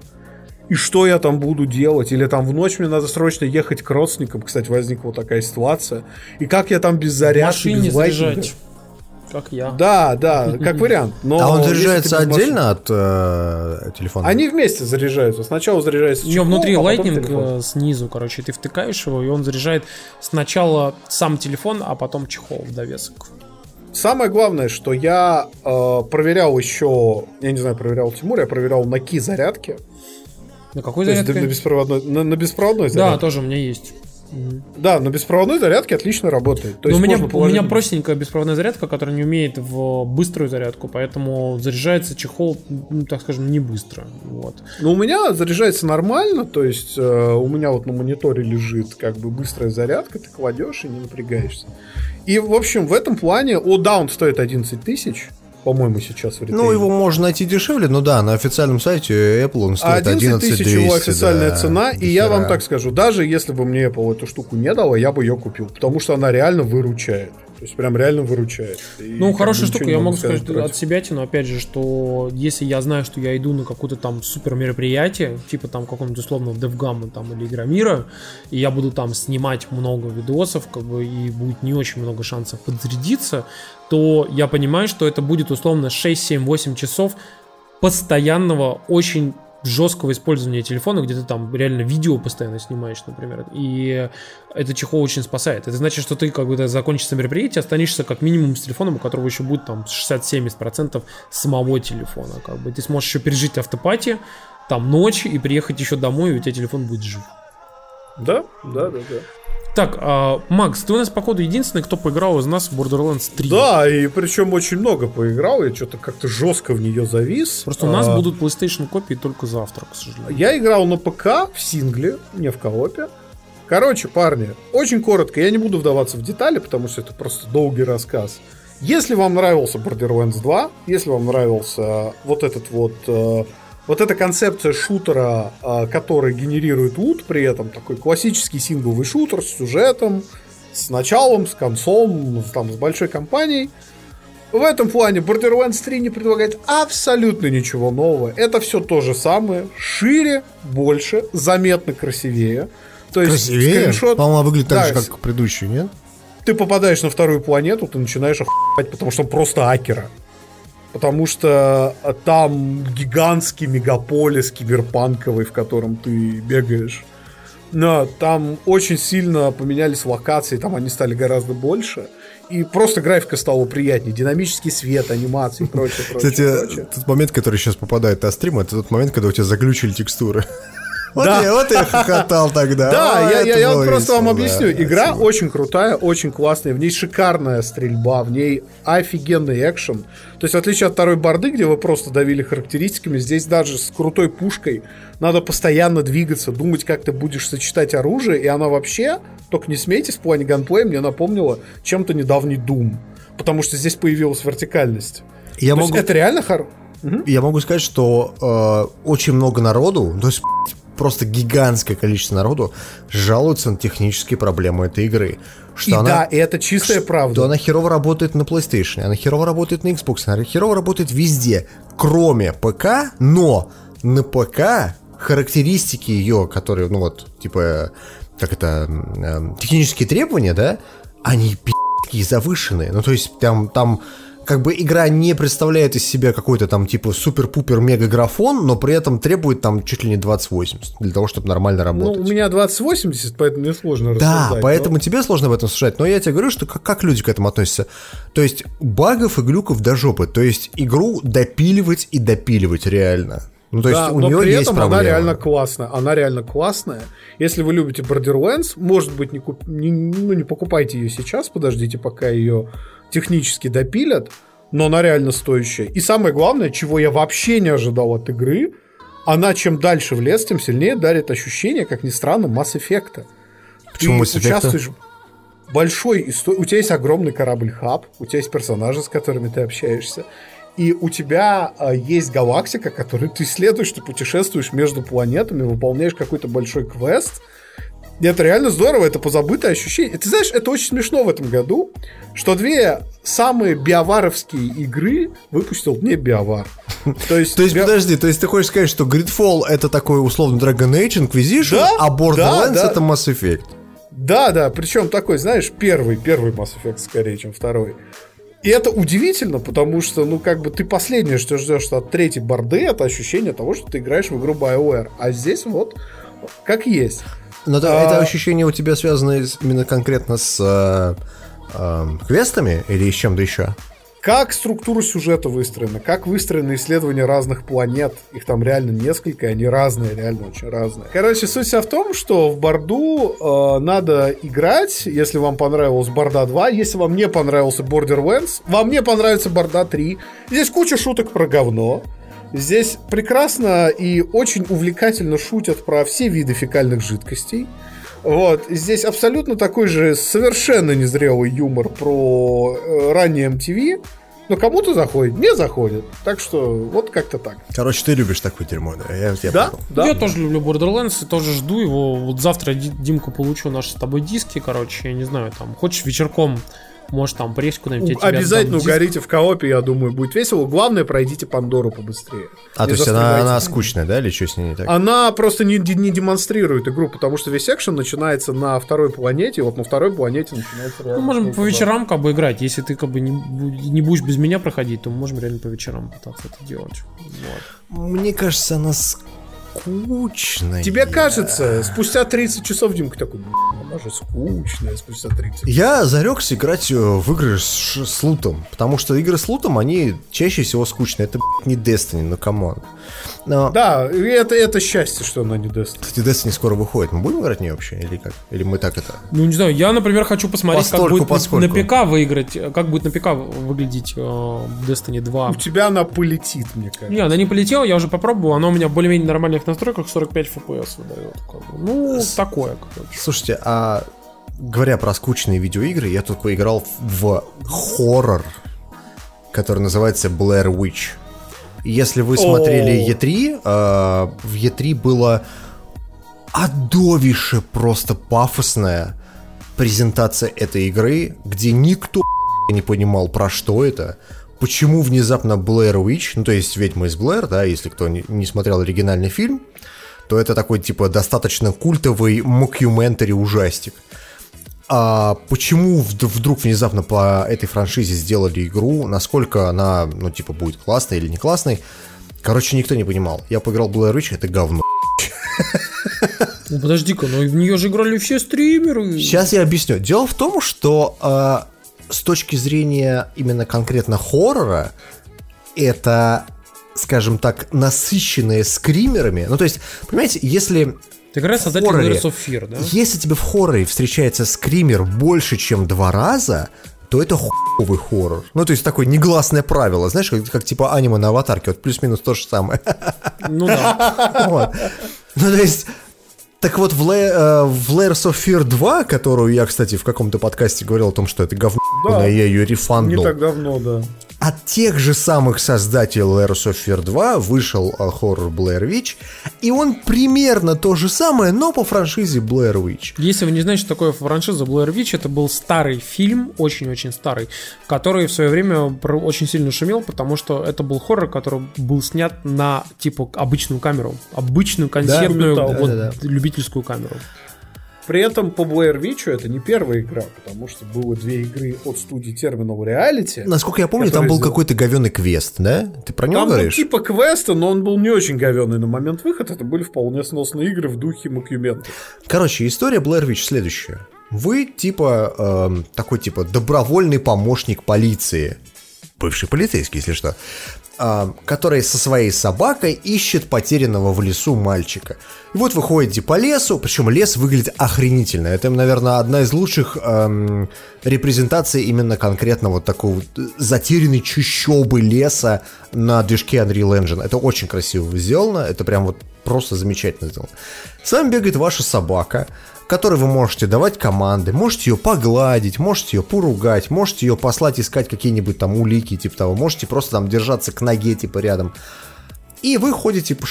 и что я там буду делать? Или там в ночь мне надо срочно ехать к родственникам. Кстати, возникла вот такая ситуация. И как я там без зарядки, без лайкинга? Как я. Да, да, как вариант. Но а он заряжается отдельно от э, телефона? Они вместе заряжаются. Сначала заряжается чехол, У него внутри а Lightning э, снизу, короче, ты втыкаешь его, и он заряжает сначала сам телефон, а потом чехол в довесок. Самое главное, что я э, проверял еще, я не знаю, проверял Тимур, я проверял на ки зарядки. На какой зарядке? На беспроводной, на, на беспроводной зарядке. Да, тоже у меня есть. Да, на беспроводной зарядке отлично работает. То есть у, меня, у меня простенькая беспроводная зарядка, которая не умеет в быструю зарядку, поэтому заряжается чехол, ну, так скажем, не быстро. Вот. Ну, у меня заряжается нормально, то есть э, у меня вот на мониторе лежит как бы быстрая зарядка, ты кладешь и не напрягаешься. И, в общем, в этом плане, о, да, он стоит 11 тысяч, по-моему, сейчас в ритейле. Ну, его можно найти дешевле, но да, на официальном сайте Apple он стоит 11 тысяч его официальная да, цена, и я вам так скажу, даже если бы мне Apple эту штуку не дала, я бы ее купил, потому что она реально выручает. То есть прям реально выручает. И ну, хорошая штука, я могу сказать против. от себя, но опять же, что если я знаю, что я иду на какое-то там супер мероприятие, типа там какого-нибудь условного DevGam там или Игромира, и я буду там снимать много видосов, как бы, и будет не очень много шансов подзарядиться, то я понимаю, что это будет условно 6, 7, 8 часов постоянного, очень жесткого использования телефона, где ты там реально видео постоянно снимаешь, например. И это чехол очень спасает. Это значит, что ты, как бы, закончится мероприятие, останешься как минимум с телефоном, у которого еще будет там 60-70% самого телефона. Как бы. Ты сможешь еще пережить автопати, там ночь, и приехать еще домой, и у тебя телефон будет жив. Да, да, да, да. Так, а, Макс, ты у нас, походу, единственный, кто поиграл из нас в Borderlands 3. Да, и причем очень много поиграл, я что-то как-то жестко в нее завис. Просто у нас а... будут PlayStation копии только завтра, к сожалению. Я играл на ПК в сингле, не в коопе. Короче, парни, очень коротко, я не буду вдаваться в детали, потому что это просто долгий рассказ. Если вам нравился Borderlands 2, если вам нравился вот этот вот э, вот эта концепция шутера, а, который генерирует лут, при этом такой классический сингловый шутер с сюжетом, с началом, с концом, там, с большой компанией. В этом плане Borderlands 3 не предлагает абсолютно ничего нового. Это все то же самое, шире, больше, заметно красивее. То есть красивее? скриншот... По-моему, выглядит так да, же, как предыдущий, нет? Ты попадаешь на вторую планету, ты начинаешь охуевать, потому что просто акера потому что э, там гигантский мегаполис киберпанковый, в котором ты бегаешь. Но там очень сильно поменялись локации, там они стали гораздо больше. И просто графика стала приятнее. Динамический свет, анимации и прочее, прочее. Кстати, прочее. тот момент, который сейчас попадает на стрим, это тот момент, когда у тебя заглючили текстуры. Вот, да. я, вот я хохотал тогда. Да, я, я, я вот просто вам объясню. Игра очень крутая, очень классная. В ней шикарная стрельба, в ней офигенный экшен. То есть, в отличие от второй борды, где вы просто давили характеристиками, здесь даже с крутой пушкой надо постоянно двигаться, думать, как ты будешь сочетать оружие. И она вообще, только не смейтесь, в плане ганплея мне напомнила чем-то недавний Doom. Потому что здесь появилась вертикальность. Я То могу... это реально хорошо. Я могу сказать, что э, очень много народу, то есть просто гигантское количество народу жалуются на технические проблемы этой игры. Что и она, да, и это чистая что правда. Что она херово работает на PlayStation, она херово работает на Xbox, она херово работает везде, кроме ПК, но на ПК характеристики ее, которые, ну вот, типа, как это, э, технические требования, да, они пи***кие завышенные. Ну, то есть, там, там как бы игра не представляет из себя какой-то там типа супер-пупер мега графон, но при этом требует там чуть ли не 2080 для того, чтобы нормально работать. Ну, у меня 2080, поэтому мне сложно Да, поэтому но... тебе сложно в этом сужать, но я тебе говорю, что как, как люди к этому относятся. То есть багов и глюков до жопы, то есть игру допиливать и допиливать реально. Ну, то да, есть у но нее при есть этом проблема. она реально классная. Она реально классная. Если вы любите Borderlands, может быть, не, куп... не, ну, не покупайте ее сейчас, подождите, пока ее технически допилят, но она реально стоящая. И самое главное, чего я вообще не ожидал от игры, она чем дальше в лес, тем сильнее дарит ощущение, как ни странно, Mass Effect. Почему Mass участвуешь большой истории. У тебя есть огромный корабль-хаб, у тебя есть персонажи, с которыми ты общаешься. И у тебя э, есть галактика, которую ты исследуешь, ты путешествуешь между планетами, выполняешь какой-то большой квест, это реально здорово, это позабытое ощущение. Ты знаешь, это очень смешно в этом году, что две самые биоваровские игры выпустил не биовар. То есть, то есть био... подожди, то есть ты хочешь сказать, что Gridfall это такой условно Dragon Age Inquisition, да? а Borderlands да, да. это Mass Effect? Да, да, причем такой, знаешь, первый, первый Mass Effect скорее, чем второй. И это удивительно, потому что, ну, как бы ты последнее, что ждешь от третьей борды, это ощущение того, что ты играешь в игру BioWare. А здесь вот как есть. Но это, а... это ощущение у тебя связано именно конкретно с э, э, квестами или с чем-то еще? Как структура сюжета выстроена, как выстроены исследования разных планет. Их там реально несколько, и они разные, реально очень разные. Короче, суть вся в том, что в Борду э, надо играть, если вам понравилась Борда 2, если вам не понравился Borderlands, вам не понравится Борда 3. Здесь куча шуток про говно. Здесь прекрасно и очень увлекательно шутят про все виды фекальных жидкостей. Вот, здесь абсолютно такой же совершенно незрелый юмор про э, раннее MTV. Ну, но кому-то заходит, не заходит. Так что вот как-то так. Короче, ты любишь такое дерьмо, да? Я, я Да, понял. да. Я тоже люблю Borderlands и тоже жду его. Вот завтра Ди- Димку получу наши с тобой диски, короче, я не знаю, там, хочешь вечерком, может, там, пресс куда-нибудь тебе Обязательно диск. угорите в коопе, я думаю, будет весело. Главное, пройдите Пандору побыстрее. А, то есть она, она скучная, да, или что с ней не так? Она просто не, не демонстрирует игру, потому что весь экшен начинается на второй планете, и вот на второй планете начинается Ну, можем по вечерам как бы играть. Если ты как бы не, не будешь без меня проходить, то мы можем реально по вечерам пытаться это делать. Вот. Мне кажется, она скучная. Тебе кажется, спустя 30 часов Димка такой, «Блин, она же скучная спустя 30. Я зарекся играть э, в игры с, с лутом, потому что игры с лутом, они чаще всего скучные. Это, не Destiny, ну come on. Но, Да, это, это счастье, что она не даст. кстати, Destiny скоро выходит. Мы будем играть в нее вообще? Или как? Или мы так это... Ну, не знаю, я, например, хочу посмотреть, как Постольку, будет на- поскольку. на ПК выиграть, как будет на ПК выглядеть э, Destiny 2. У тебя она полетит, мне кажется. Не, она не полетела, я уже попробовал, она у меня в более-менее нормальных настройках 45 FPS выдает. как. Ну, такое, короче. Слушайте, а говоря про скучные видеоигры, я тут поиграл в хоррор, который называется Blair Witch. Если вы смотрели О. E3, э, в E3 было адовище просто пафосная презентация этой игры, где никто не понимал, про что это, почему внезапно Blair Witch, ну то есть ведьма из Блэр, да, если кто не, не смотрел оригинальный фильм, то это такой типа достаточно культовый мокюментари ужастик. А почему вд- вдруг внезапно по этой франшизе сделали игру, насколько она, ну, типа, будет классной или не классной, короче, никто не понимал. Я поиграл в Blair Witch, это говно. Ну, подожди-ка, ну в нее же играли все стримеры. Сейчас я объясню. Дело в том, что э, с точки зрения именно конкретно хоррора, это, скажем так, насыщенные скримерами. Ну, то есть, понимаете, если Ты играешь создатель хорроре. Layers of Fear, да? Если тебе в хорроре встречается скример больше, чем два раза, то это хуевый хоррор. Ну, то есть такое негласное правило, знаешь, как, как типа аниме на аватарке, вот плюс-минус то же самое. Ну да. Вот. Ну, то есть, так вот, в, Lay- э, в Layers of Fear 2, которую я, кстати, в каком-то подкасте говорил о том, что это говно, Да. я ее Не рефанднул. так давно, да. От тех же самых создателей Layers of Fear 2 вышел э, хоррор Blair Witch, и он примерно то же самое, но по франшизе Blair Witch. Если вы не знаете, что такое франшиза Blair Witch, это был старый фильм, очень-очень старый, который в свое время очень сильно шумел, потому что это был хоррор, который был снят на, типа, обычную камеру. Обычную консервную, Документал. вот, Да-да-да. любительскую камеру. При этом по Blair Witch это не первая игра, потому что было две игры от студии Terminal Reality. Насколько я помню, там был сделал. какой-то говенный квест, да? Ты про него Там говоришь? типа квеста, но он был не очень говенный на момент выхода. Это были вполне сносные игры в духе Мокюмента. Короче, история Blair Witch следующая. Вы типа эм, такой типа добровольный помощник полиции, бывший полицейский, если что, который со своей собакой ищет потерянного в лесу мальчика. И вот вы ходите по лесу, причем лес выглядит охренительно. Это, наверное, одна из лучших эм, репрезентаций именно конкретно вот такой вот затерянной чущобы леса на движке Unreal Engine. Это очень красиво сделано, это прям вот просто замечательно сделано. С вами бегает ваша собака, которой вы можете давать команды, можете ее погладить, можете ее поругать, можете ее послать искать какие-нибудь там улики, типа того, можете просто там держаться к ноге, типа рядом. И вы ходите по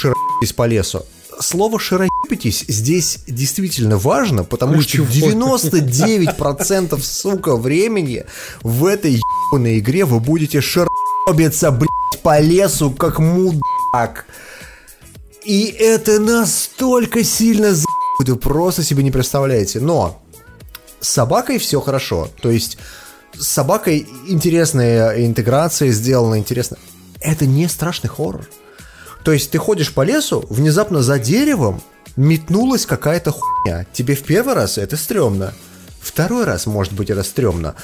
по лесу. Слово «широебитесь» здесь действительно важно, потому что Ключевое. 99% сука времени в этой ебаной игре вы будете широбиться, блядь, по лесу, как мудак. И это настолько сильно за***, вы просто себе не представляете. Но с собакой все хорошо. То есть с собакой интересная интеграция сделана, интересно. Это не страшный хоррор. То есть ты ходишь по лесу, внезапно за деревом метнулась какая-то хуйня. Тебе в первый раз это стрёмно. Второй раз, может быть, это стрёмно.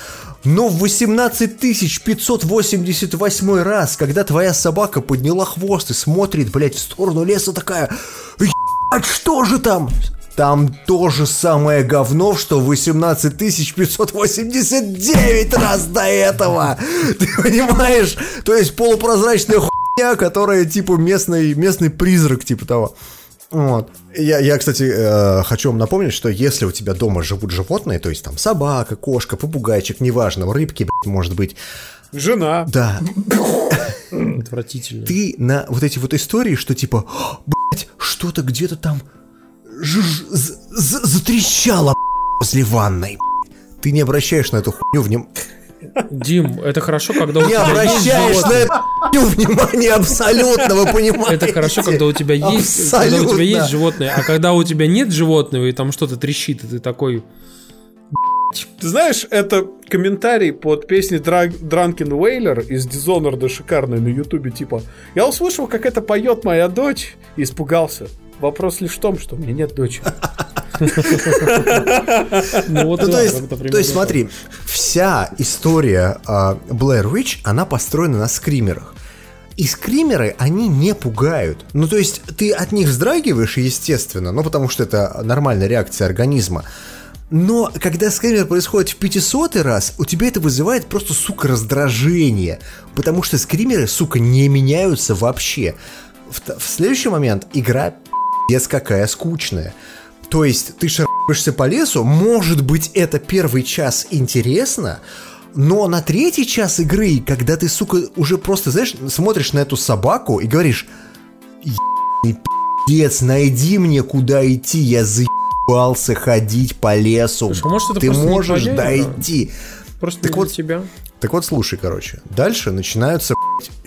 Но в 18 588 раз, когда твоя собака подняла хвост и смотрит, блядь, в сторону леса такая... «Ебать, что же там? Там то же самое говно, что 18 589 раз до этого. Ты понимаешь? То есть полупрозрачная хуйня, которая типа местный, местный призрак, типа того. Вот. Я, я, кстати, э, хочу вам напомнить, что если у тебя дома живут животные, то есть там собака, кошка, попугайчик, неважно, рыбки, блядь, может быть, Жена. Да, Отвратительно. ты на вот эти вот истории, что типа, блять, что-то где-то там затрещало возле ванной. Ты не обращаешь на эту хуйню внимания. Дим, это хорошо, когда у Не тебя есть обращаешь на животные. эту хуйню внимания абсолютно, вы понимаете? Это хорошо, когда у тебя есть, когда у тебя есть животные, а когда у тебя нет животного и там что-то трещит, и ты такой, Ты знаешь, это комментарий под песней Drunken Wailer из Dishonored шикарный на ютубе, типа «Я услышал, как это поет моя дочь, и испугался. Вопрос лишь в том, что у меня нет дочери». ну вот Ну, то есть, как-то примерно то есть, так. смотри, вся история а, Blair Witch, она построена на скримерах. И скримеры, они не пугают. Ну, то есть, ты от них вздрагиваешь, естественно, ну, потому что это нормальная реакция организма. Но когда скример происходит в 500 раз, у тебя это вызывает просто, сука, раздражение. Потому что скримеры, сука, не меняются вообще. В, в следующий момент игра пиздец какая скучная. То есть ты шаришься по лесу, может быть это первый час интересно, но на третий час игры, когда ты, сука, уже просто, знаешь, смотришь на эту собаку и говоришь, «Ебаный пиздец, найди мне куда идти, я заебался ходить по лесу. Слушай, а может, ты можешь твоя дойти. Просто Так вот- тебя. Так вот, слушай, короче. Дальше начинаются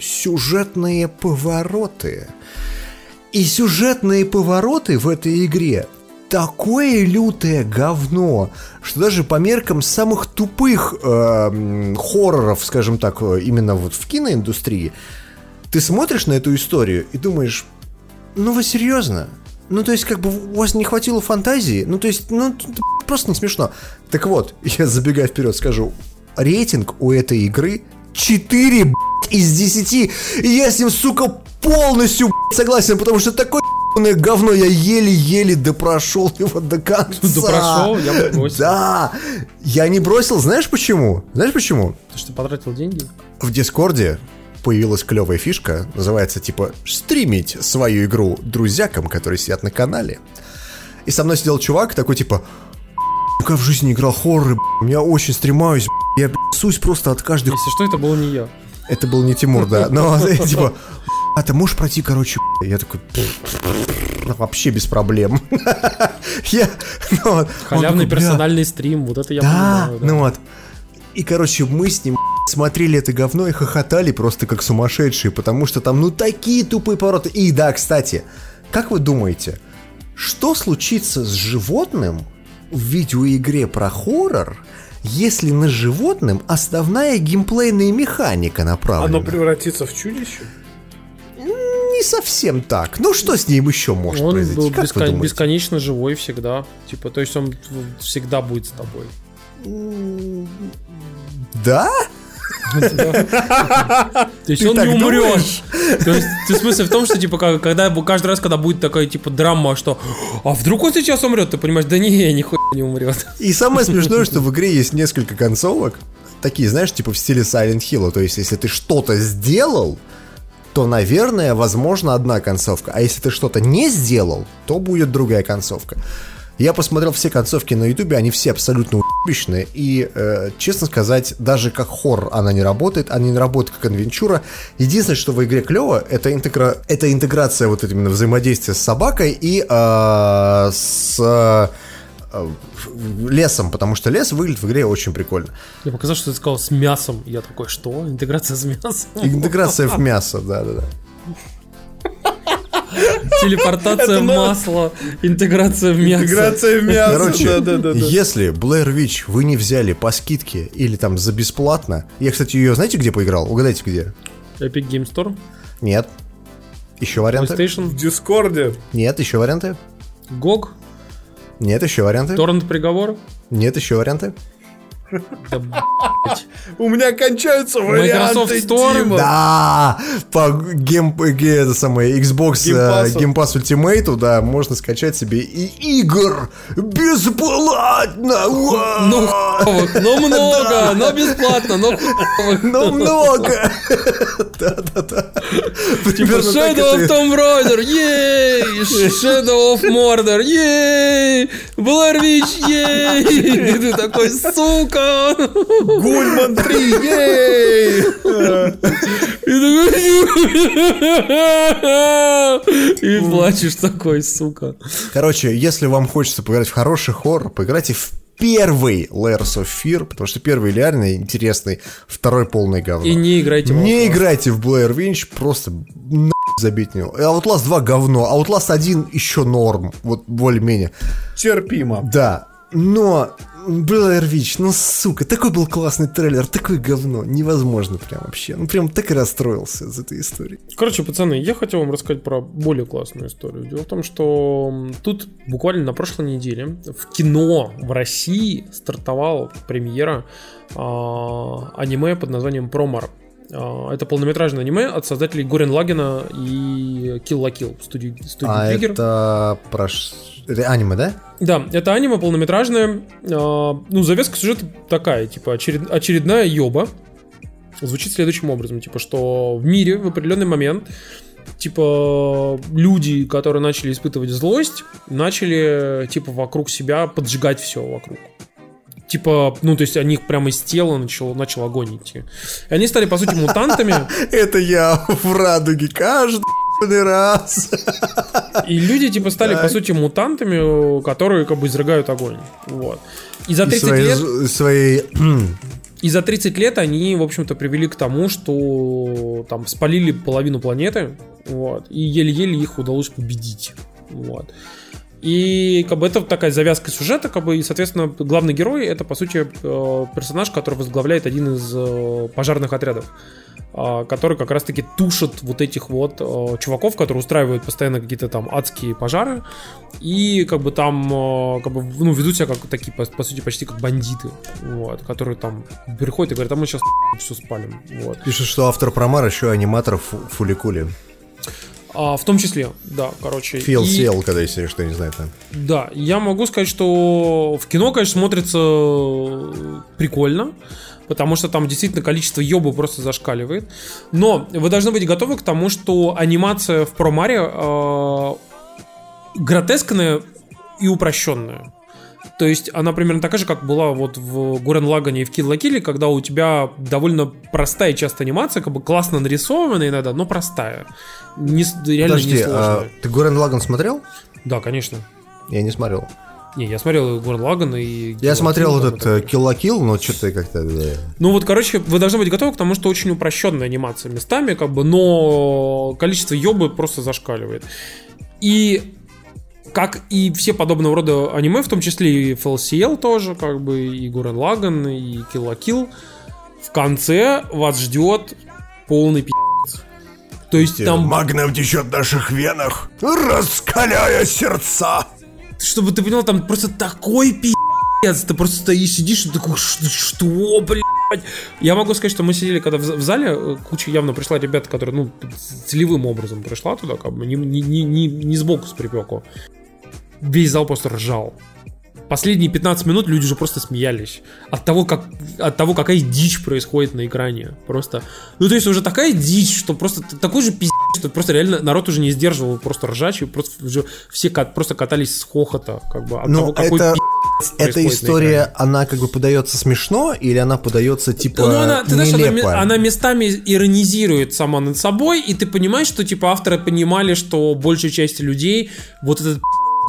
сюжетные повороты. И сюжетные повороты в этой игре такое лютое говно, что даже по меркам самых тупых э, хорроров, скажем так, э, именно вот в киноиндустрии, ты смотришь на эту историю и думаешь, ну вы серьезно? Ну, то есть, как бы у вас не хватило фантазии? Ну, то есть, ну, просто не смешно. Так вот, я забегая вперед скажу, рейтинг у этой игры 4 блядь, из 10. И я с ним, сука, полностью согласен, потому что ебаное говно я еле-еле допрошел его до конца. Допрошел? Я бросил. Да. Я не бросил, знаешь почему? Знаешь почему? Ты что, потратил деньги? В Дискорде появилась клевая фишка, называется типа стримить свою игру друзьякам, которые сидят на канале. И со мной сидел чувак такой типа, я в жизни не играл хорроры, б***ь, я очень стремаюсь, я сусь просто от каждой Если что, это был не я. Это был не Тимур, да, но типа, а ты можешь пройти, короче, б***ь?» я такой, «Ну, вообще без проблем. Я, ну вот, Халявный такой, «Бля, персональный стрим, вот это я да, понимаю. да. ну вот. И, короче, мы с ним смотрели это говно и хохотали просто как сумасшедшие, потому что там, ну, такие тупые повороты. И да, кстати, как вы думаете, что случится с животным в видеоигре про хоррор, если на животном основная геймплейная механика направлена? Оно превратится в чудище? Не совсем так. Ну, что с ним еще может Он произойти? был Как вы бескон- бесконечно живой всегда. Типа, то есть он всегда будет с тобой. Да? То есть он не умрет. думаешь? То есть, смысл в том, что типа когда каждый раз, когда будет такая типа драма, что а вдруг он сейчас умрет, ты понимаешь, да не, нихуя не умрет. И самое смешное, что в игре есть несколько концовок, такие, знаешь, типа в стиле Silent Hill. То есть, если ты что-то сделал, то, наверное, возможно, одна концовка. А если ты что-то не сделал, то будет другая концовка. Я посмотрел все концовки на Ютубе, они все абсолютно уебищные. И, э, честно сказать, даже как хоррор она не работает, она не работает как адвенчура. Единственное, что в игре клево, это, интегра... это интеграция вот именно взаимодействия с собакой и э, с э, лесом, потому что лес выглядит в игре очень прикольно. Мне показалось, что ты сказал с мясом. Я такой, что? Интеграция с мясом? Интеграция в мясо, да-да-да. Телепортация в масло, интеграция в мясо. Интеграция в мясо. Короче, да, да, да, если Blair Witch вы не взяли по скидке или там за бесплатно, я, кстати, ее знаете где поиграл? Угадайте где? Epic Game Store, Нет. Еще варианты? В PlayStation, Дискорде. Нет, еще варианты? GOG, Нет, еще варианты? Торрент приговор. Нет, еще варианты? Да. У меня кончаются варианты, Microsoft Store? Дима. Да, по гейм, ге- это самое, Xbox э, Game Pass у. Game Pass Ultimate, да, можно скачать себе и игр бесплатно. Уа! Ну, но много, но бесплатно, но. Но много. Да-да-да. Типа Shadow of Tomb Raider, ей! Shadow of Mordor, ей! Blair Witch, ей! И ты такой, сука, сука! Гульман 3, ей! И плачешь такой, сука. Короче, если вам хочется поиграть в хороший хоррор, поиграйте в первый Layers of Fear, потому что первый реально интересный, второй полный говно. И не играйте в Не Outlast. играйте в Blair Winch, просто на забить не. Outlast 2 говно, Outlast 1 еще норм, вот более-менее. Терпимо. Да, но Blair Witch, ну сука, такой был классный трейлер, такое говно, невозможно прям вообще. Ну прям так и расстроился из этой истории. Короче, пацаны, я хотел вам рассказать про более классную историю. Дело в том, что тут буквально на прошлой неделе в кино в России стартовала премьера а, аниме под названием Промар. А, Это полнометражное аниме от создателей Горен Лагена и Kill la Kill студии, студии А Trigger. это про... Это аниме, да? Да, это аниме полнометражное. а, ну, завеска сюжета такая, типа, очеред- очередная ёба. Звучит следующим образом, типа, что в мире в определенный момент типа люди, которые начали испытывать злость, начали типа вокруг себя поджигать все вокруг. Типа, ну, то есть, у них прямо из тела начал, начал огонь идти. И они стали, по сути, мутантами. Это я в радуге каждый раз. И люди, типа, стали, по сути, мутантами, которые, как бы, изрыгают огонь. Вот. И за И 30 свои, лет... свои И за 30 лет они, в общем-то, привели к тому, что там спалили половину планеты, вот, и еле-еле их удалось победить, вот. И как бы это такая завязка сюжета, как бы, и, соответственно, главный герой это, по сути, э, персонаж, который возглавляет один из э, пожарных отрядов, а, который как раз-таки тушит вот этих вот э, чуваков, которые устраивают постоянно какие-то там адские пожары, и как бы там как бы, ну, ведут себя как такие, по, сути, почти как бандиты, вот, которые там приходят и говорят, а мы сейчас все спалим, вот. Пишет, что автор Промар еще аниматор Фу- Фуликули. А, в том числе, да, короче. Фил и- сел, когда если что не знает. там. Да, я могу сказать, что в кино, конечно, смотрится э, прикольно, потому что там действительно количество ёба просто зашкаливает. Но вы должны быть готовы к тому, что анимация в Промаре э, гротескная и упрощенная. То есть она примерно такая же, как была вот в Гурен Лагане и в Kill Kill, когда у тебя довольно простая часто анимация, как бы классно нарисованная иногда, но простая. Не, реально Подожди, не а ты Гурен Лаган смотрел? Да, конечно. Я не смотрел. Не, я смотрел Гурен Лаган и... Я Kill смотрел Kill, вот там этот это- э, Kill Kill, но что-то как-то... Ну вот, короче, вы должны быть готовы к тому, что очень упрощенная анимация местами, как бы, но количество ёбы просто зашкаливает. И как и все подобного рода аниме, в том числе и FLCL тоже, как бы, и Гурен Лаган, и Kill la Kill, в конце вас ждет полный пи***ц. То есть там, Магнум течет в наших венах, раскаляя сердца. чтобы ты понял, там просто такой пи***ц, ты просто стоишь, сидишь и такой, что, что, блядь? Я могу сказать, что мы сидели, когда в, в зале, э, куча явно пришла ребята, которые, ну, целевым образом пришла туда, как бы, не, не, не, не, не сбоку с припеку. Весь зал просто ржал. Последние 15 минут люди уже просто смеялись от того, как, от того, какая дичь происходит на экране. Просто. Ну, то есть уже такая дичь, что просто такой же пиздец, что просто реально народ уже не сдерживал просто ржачий, просто уже все кат- просто катались с хохота, как бы, от Ну, того, какой это- Эта история, она как бы подается смешно, или она подается типа Ну, она, ты знаешь, она, она местами иронизирует сама над собой, и ты понимаешь, что типа авторы понимали, что большей части людей вот этот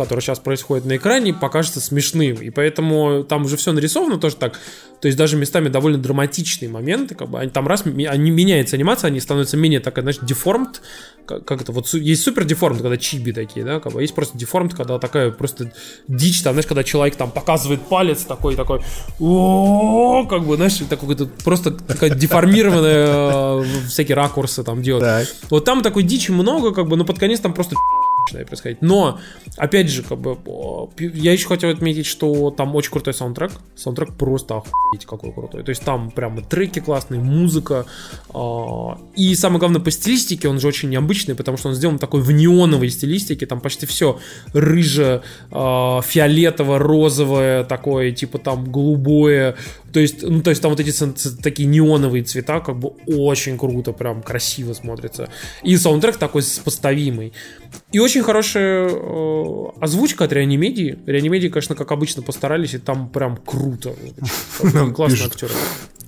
который сейчас происходит на экране, покажется смешным. И поэтому там уже все нарисовано тоже так. То есть даже местами довольно драматичные моменты, как бы они там раз они меняется анимация, они становятся менее такая, знаешь, деформт, как, как это вот есть супер деформт, когда чиби такие, да, как бы есть просто деформт, когда такая просто дичь, там, знаешь, когда человек там показывает палец такой такой, «О-о-о», как бы, знаешь, такой просто такая деформированная э, всякие ракурсы там делают. Вот там такой дичи много, как бы, но под конец там просто начинает происходить. Но, опять же, как бы, я еще хотел отметить, что там очень крутой саундтрек. Саундтрек просто охуеть какой крутой. То есть там прямо треки классные, музыка. а, И самое главное, по стилистике он же очень необычный, потому что он сделан такой в неоновой стилистике. Там почти все рыже, а, фиолетово, розовое, такое, типа там голубое, То есть, ну, то есть там вот эти такие неоновые цвета, как бы очень круто, прям красиво смотрится. И саундтрек такой сопоставимый. И очень хорошая э, озвучка от Реанимедии. Реанимедии, конечно, как обычно постарались, и там прям круто. Классные Пишут. актеры.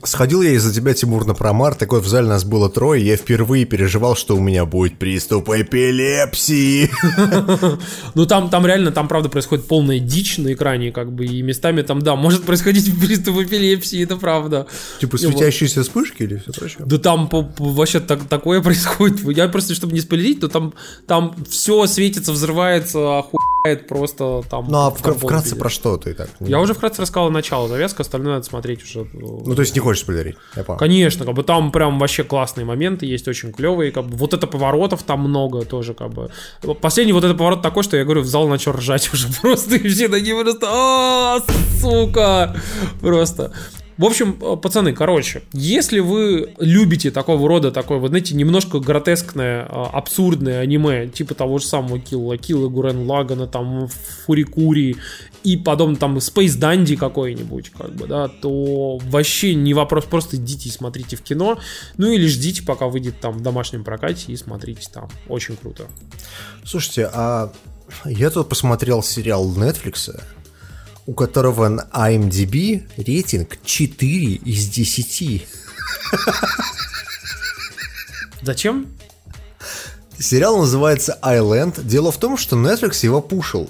Сходил я из-за тебя, Тимур, на промар, так вот в зале нас было трое, я впервые переживал, что у меня будет приступ эпилепсии. Ну там, там реально, там правда происходит полная дичь на экране, как бы, и местами там, да, может происходить приступ эпилепсии, это правда. Типа светящиеся вспышки или все прочее? Да там по- по- вообще так, такое происходит. Я просто, чтобы не спойлерить, то там, там все светится, взрывается, охуевает просто там. Ну а в вкратце про что ты так? Я уже вкратце рассказал начало, завязка, остальное надо смотреть уже. Ну то есть не хочешь спойлерить, я понял. Конечно, как бы там прям вообще классные моменты есть, очень клевые, как бы вот это поворотов там много тоже, как бы. Последний вот этот поворот такой, что я говорю, в зал начал ржать уже просто, и все такие просто, «А, сука, просто. В общем, э, пацаны, короче, если вы любите такого рода, такое, вот знаете, немножко гротескное, э, абсурдное аниме, типа того же самого Килла Килла, Гурен Лагана, там, Фурикури и подобно там Space Dandy какой-нибудь, как бы, да, то вообще не вопрос, просто идите и смотрите в кино, ну или ждите, пока выйдет там в домашнем прокате и смотрите там. Очень круто. Слушайте, а я тут посмотрел сериал Netflix, у которого на IMDb рейтинг 4 из 10. Зачем? Сериал называется Island. Дело в том, что Netflix его пушил.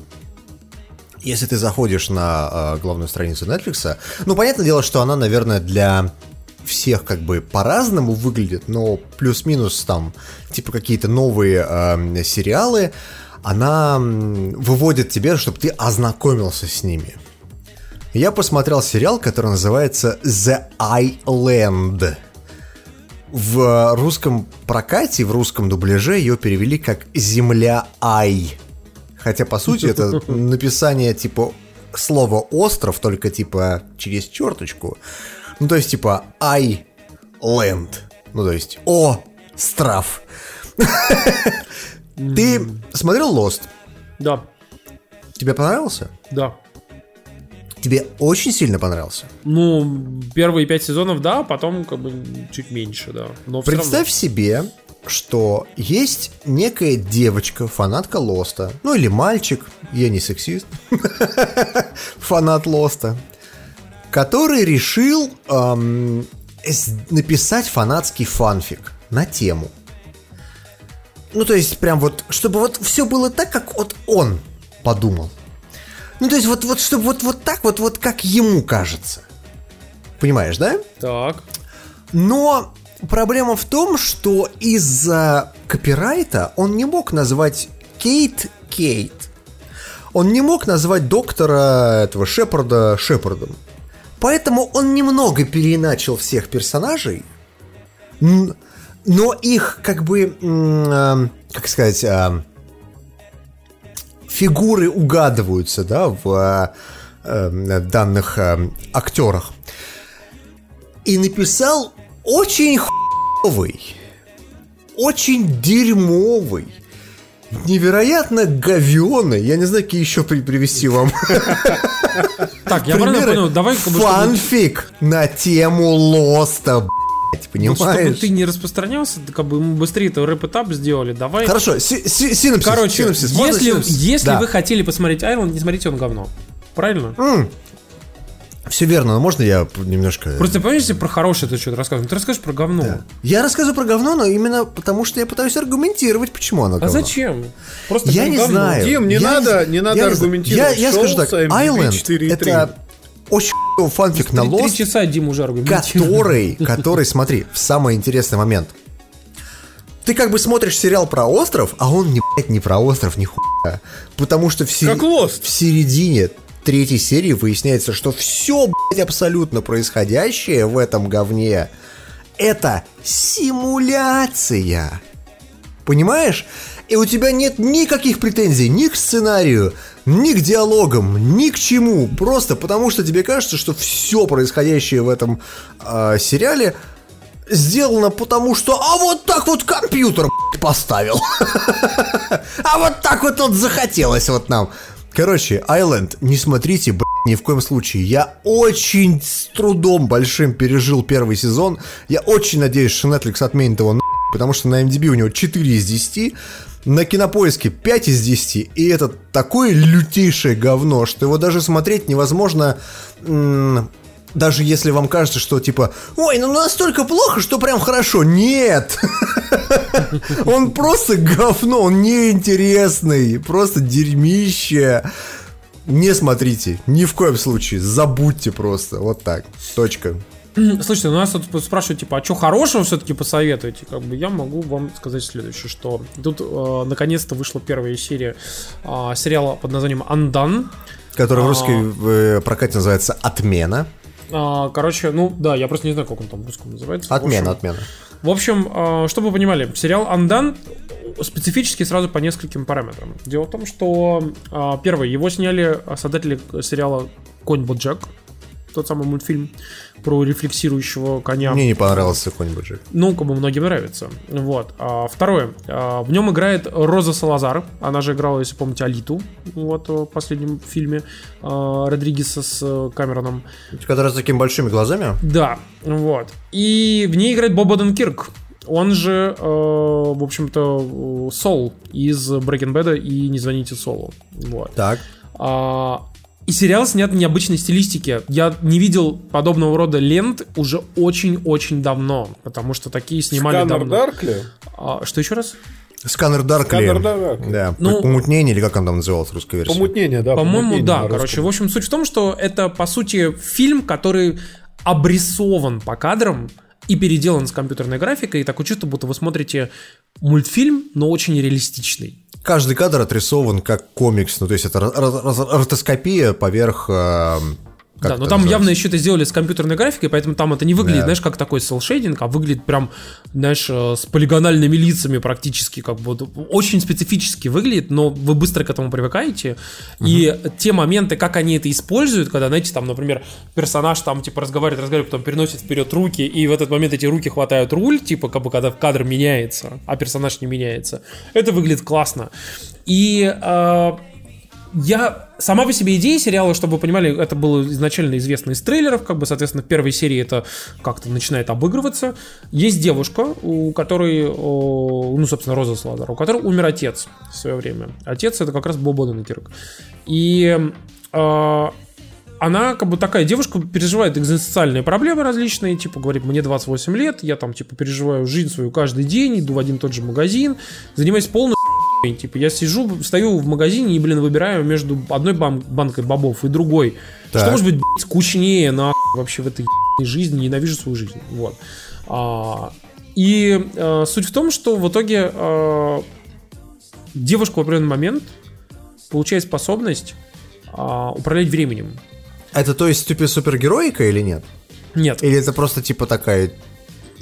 Если ты заходишь на э, главную страницу Netflix, ну, понятное дело, что она, наверное, для всех как бы по-разному выглядит, но плюс-минус там, типа какие-то новые э, сериалы, она выводит тебе, чтобы ты ознакомился с ними. Я посмотрел сериал, который называется The Island. В русском прокате, в русском дубляже ее перевели как «Земля Ай». Хотя, по сути, это написание типа слова «остров», только типа через черточку. Ну, то есть, типа «Ай-ленд». Ну, то есть Ты смотрел Lost? Да, Тебе понравился? да. Тебе очень сильно понравился? Ну, первые пять сезонов, да, потом как бы чуть меньше, да. Но всё равно. Представь себе, что есть некая девочка, фанатка Лоста, ну или мальчик, я не сексист, фанат Лоста, который решил эм, написать фанатский фанфик на тему. Ну, то есть, прям вот, чтобы вот все было так, как вот он подумал. Ну, то есть, вот, вот чтобы вот, вот так вот, вот как ему кажется. Понимаешь, да? Так. Но проблема в том, что из-за копирайта он не мог назвать Кейт Кейт. Он не мог назвать доктора этого Шепарда Шепардом. Поэтому он немного переиначил всех персонажей, но их как бы, м, э, как сказать, э, фигуры угадываются, да, в э, э, данных э, актерах. И написал очень хуевый, очень дерьмовый, невероятно говёный, я не знаю, какие еще при- привести вам. Так, я правильно понял, давай фанфик на тему Лоста, блядь, вот чтобы понимаешь? ты не распространялся, как бы мы быстрее это рэп-этап сделали, давай. Хорошо, си- си- синопсис, Короче, синопсис, можно если, синопсис? если Да. вы хотели посмотреть Айленд, не смотрите он говно. Правильно? Все верно, но можно я немножко... Просто понимаешь, если про хорошее ты что-то рассказываешь, ты расскажешь про говно. Я рассказываю про говно, но именно потому, что я пытаюсь аргументировать, почему оно А говно. зачем? Просто Я не говно. знаю. Дим, не Я надо- не надо я знаю. аргументировать. Я, я скажу так, Island 4,3. это очень фанфик на Три, три часа Дим уже аргументирует. который, который, смотри, в самый интересный момент. Ты как бы смотришь сериал про остров, а он не, блядь, не про остров, ни хуя. Потому что в, Lost. в середине третьей серии выясняется, что все, блядь, абсолютно происходящее в этом говне это симуляция. Понимаешь? И у тебя нет никаких претензий ни к сценарию, ни к диалогам, ни к чему. Просто потому, что тебе кажется, что все происходящее в этом э, сериале сделано потому, что а вот так вот компьютер поставил. А вот так вот вот захотелось вот нам. Короче, Айленд, не смотрите, блядь, ни в коем случае. Я очень с трудом большим пережил первый сезон. Я очень надеюсь, что Netflix отменит его потому что на MDB у него 4 из 10, на кинопоиске 5 из 10, и это такое лютейшее говно, что его даже смотреть невозможно даже если вам кажется, что типа, ой, ну настолько плохо, что прям хорошо. Нет! Он просто говно, он неинтересный, просто дерьмище. Не смотрите, ни в коем случае, забудьте просто, вот так, точка. Слушайте, ну нас тут спрашивают, типа, а что хорошего все-таки посоветуете? Как бы я могу вам сказать следующее, что тут э, наконец-то вышла первая серия э, сериала под названием «Андан». Который в русской э, прокате называется «Отмена». А, короче, ну да, я просто не знаю, как он там в русском называется. Отмена, общем, отмена. В общем, а, чтобы вы понимали, сериал «Андан» специфически сразу по нескольким параметрам. Дело в том, что а, первое, его сняли создатели сериала «Конь Боджек», тот самый мультфильм про рефлексирующего коня. Мне не понравился конь Боджек. Ну, бы многим нравится. Вот. А, второе. А, в нем играет Роза Салазар. Она же играла, если помните, Алиту. Вот в последнем фильме а, Родригеса с Камероном. Которая с такими большими глазами? Да. Вот. И в ней играет Боб Оденкирк. Он же, э, в общем-то, Сол из Breaking Bad и Не звоните Солу. Вот. Так. А, и сериал снят в необычной стилистике. Я не видел подобного рода лент уже очень-очень давно, потому что такие снимали Сканер давно. Darkly? А, что еще раз? Scanner Darkly. Scanner Darkly. Да, ну, помутнение или как он там назывался в русской версии? Помутнение, да. По-моему, да. Короче, в общем, суть в том, что это, по сути, фильм, который обрисован по кадрам и переделан с компьютерной графикой, и такое чувство, будто вы смотрите мультфильм, но очень реалистичный каждый кадр отрисован как комикс, ну то есть это ротоскопия поверх э, как да, но там называется? явно еще это сделали с компьютерной графикой, поэтому там это не выглядит, да. знаешь, как такой селшейдинг, а выглядит прям, знаешь, э, с полигональными лицами практически, как бы очень специфически выглядит, но вы быстро к этому привыкаете. Угу. И те моменты, как они это используют, когда, знаете, там, например, персонаж там типа разговаривает, разговаривает, потом переносит вперед руки, и в этот момент эти руки хватают руль, типа, как бы когда кадр меняется, а персонаж не меняется. Это выглядит классно. И э, я сама по себе идея сериала, чтобы вы понимали, это было изначально известно из трейлеров, как бы, соответственно, в первой серии это как-то начинает обыгрываться. Есть девушка, у которой, ну, собственно, Роза Сладер, у которой умер отец в свое время. Отец это как раз Боб Оденкирк. И э, она как бы такая девушка переживает экзистенциальные проблемы различные, типа говорит, мне 28 лет, я там типа переживаю жизнь свою каждый день, иду в один и тот же магазин, занимаюсь полной Типа, я сижу, стою в магазине и, блин, выбираю между одной бан- банкой бобов и другой. Так. Что может быть, блядь, скучнее на вообще в этой жизни, ненавижу свою жизнь. Вот. А, и а, суть в том, что в итоге а, девушка в определенный момент получает способность а, управлять временем. Это то есть типа супергероика или нет? Нет. Или это просто типа такая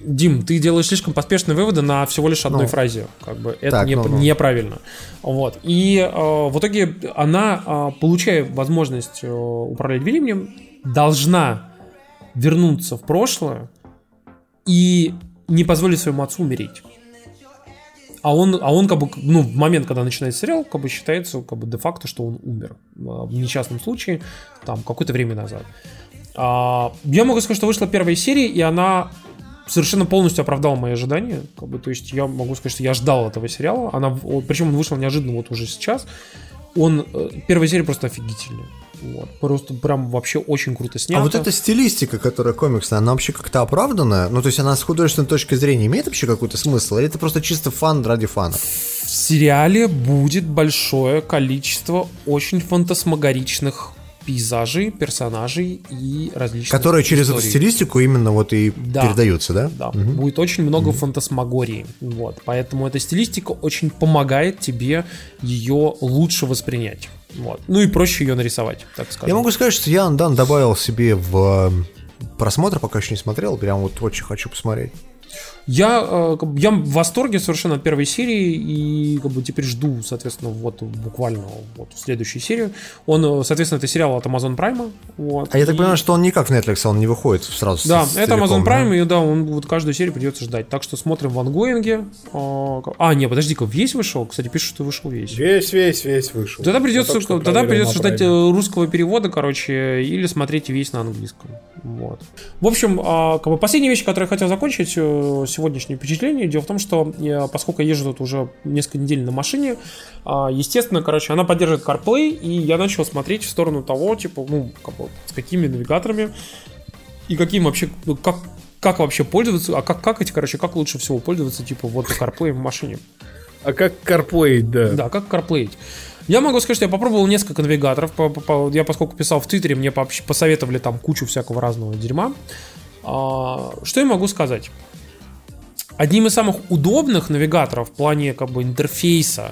Дим, ты делаешь слишком поспешные выводы на всего лишь одной ну, фразе. Как бы это так, не, ну, ну. неправильно. Вот. И э, в итоге она, э, получая возможность э, управлять временем, должна вернуться в прошлое и не позволить своему отцу умереть. А он, а он как бы, ну, в момент, когда начинается сериал, как бы считается, как бы де-факто, что он умер. В несчастном случае, там, какое-то время назад. А, я могу сказать, что вышла первая серия, и она совершенно полностью оправдал мои ожидания. Как бы, то есть я могу сказать, что я ждал этого сериала. Она, причем он вышел неожиданно вот уже сейчас. Он, э, первая серия просто офигительная. Вот. Просто прям вообще очень круто снято. А вот эта стилистика, которая комиксная, она вообще как-то оправдана? Ну, то есть она с художественной точки зрения имеет вообще какой-то смысл? Или это просто чисто фан ради фана? В сериале будет большое количество очень фантасмагоричных пейзажей, персонажей и различных Которые через историй. эту стилистику именно вот и да, передаются, да? Да, угу. будет очень много угу. фантасмагории, вот, поэтому эта стилистика очень помогает тебе ее лучше воспринять, вот, ну и проще ее нарисовать, так скажем. Я могу сказать, что я Андан добавил себе в просмотр, пока еще не смотрел, прям вот очень хочу посмотреть. Я, э, я в восторге совершенно от первой серии и как бы теперь жду, соответственно, вот буквально вот следующую серию. Он, э, соответственно, это сериал от Amazon Prime. Вот, А я так понимаю, что он не как Netflix, он не выходит сразу. Да, с это Amazon целиком, да? Prime, и да, он вот каждую серию придется ждать. Так что смотрим в ангоинге. А, а, не, подожди-ка, весь вышел? Кстати, пишут, что вышел весь. Весь, весь, весь вышел. Тогда придется, Я только что тогда придется ждать э, русского перевода, короче, или смотреть весь на английском. Вот. В общем, а, как бы последняя вещь, которую я хотел закончить э, сегодняшнее впечатление, дело в том, что я, поскольку я езжу тут уже несколько недель на машине, а, естественно, короче, она поддерживает CarPlay, и я начал смотреть в сторону того, типа, ну, как бы, с какими навигаторами и каким вообще, ну, как, как вообще пользоваться, а как, как эти, короче, как лучше всего пользоваться, типа, вот CarPlay в машине. А как CarPlay, да. Да, как CarPlay. Я могу сказать, что я попробовал несколько навигаторов. Я поскольку писал в Твиттере, мне посоветовали там кучу всякого разного дерьма. А, Что я могу сказать? Одним из самых удобных навигаторов в плане как бы интерфейса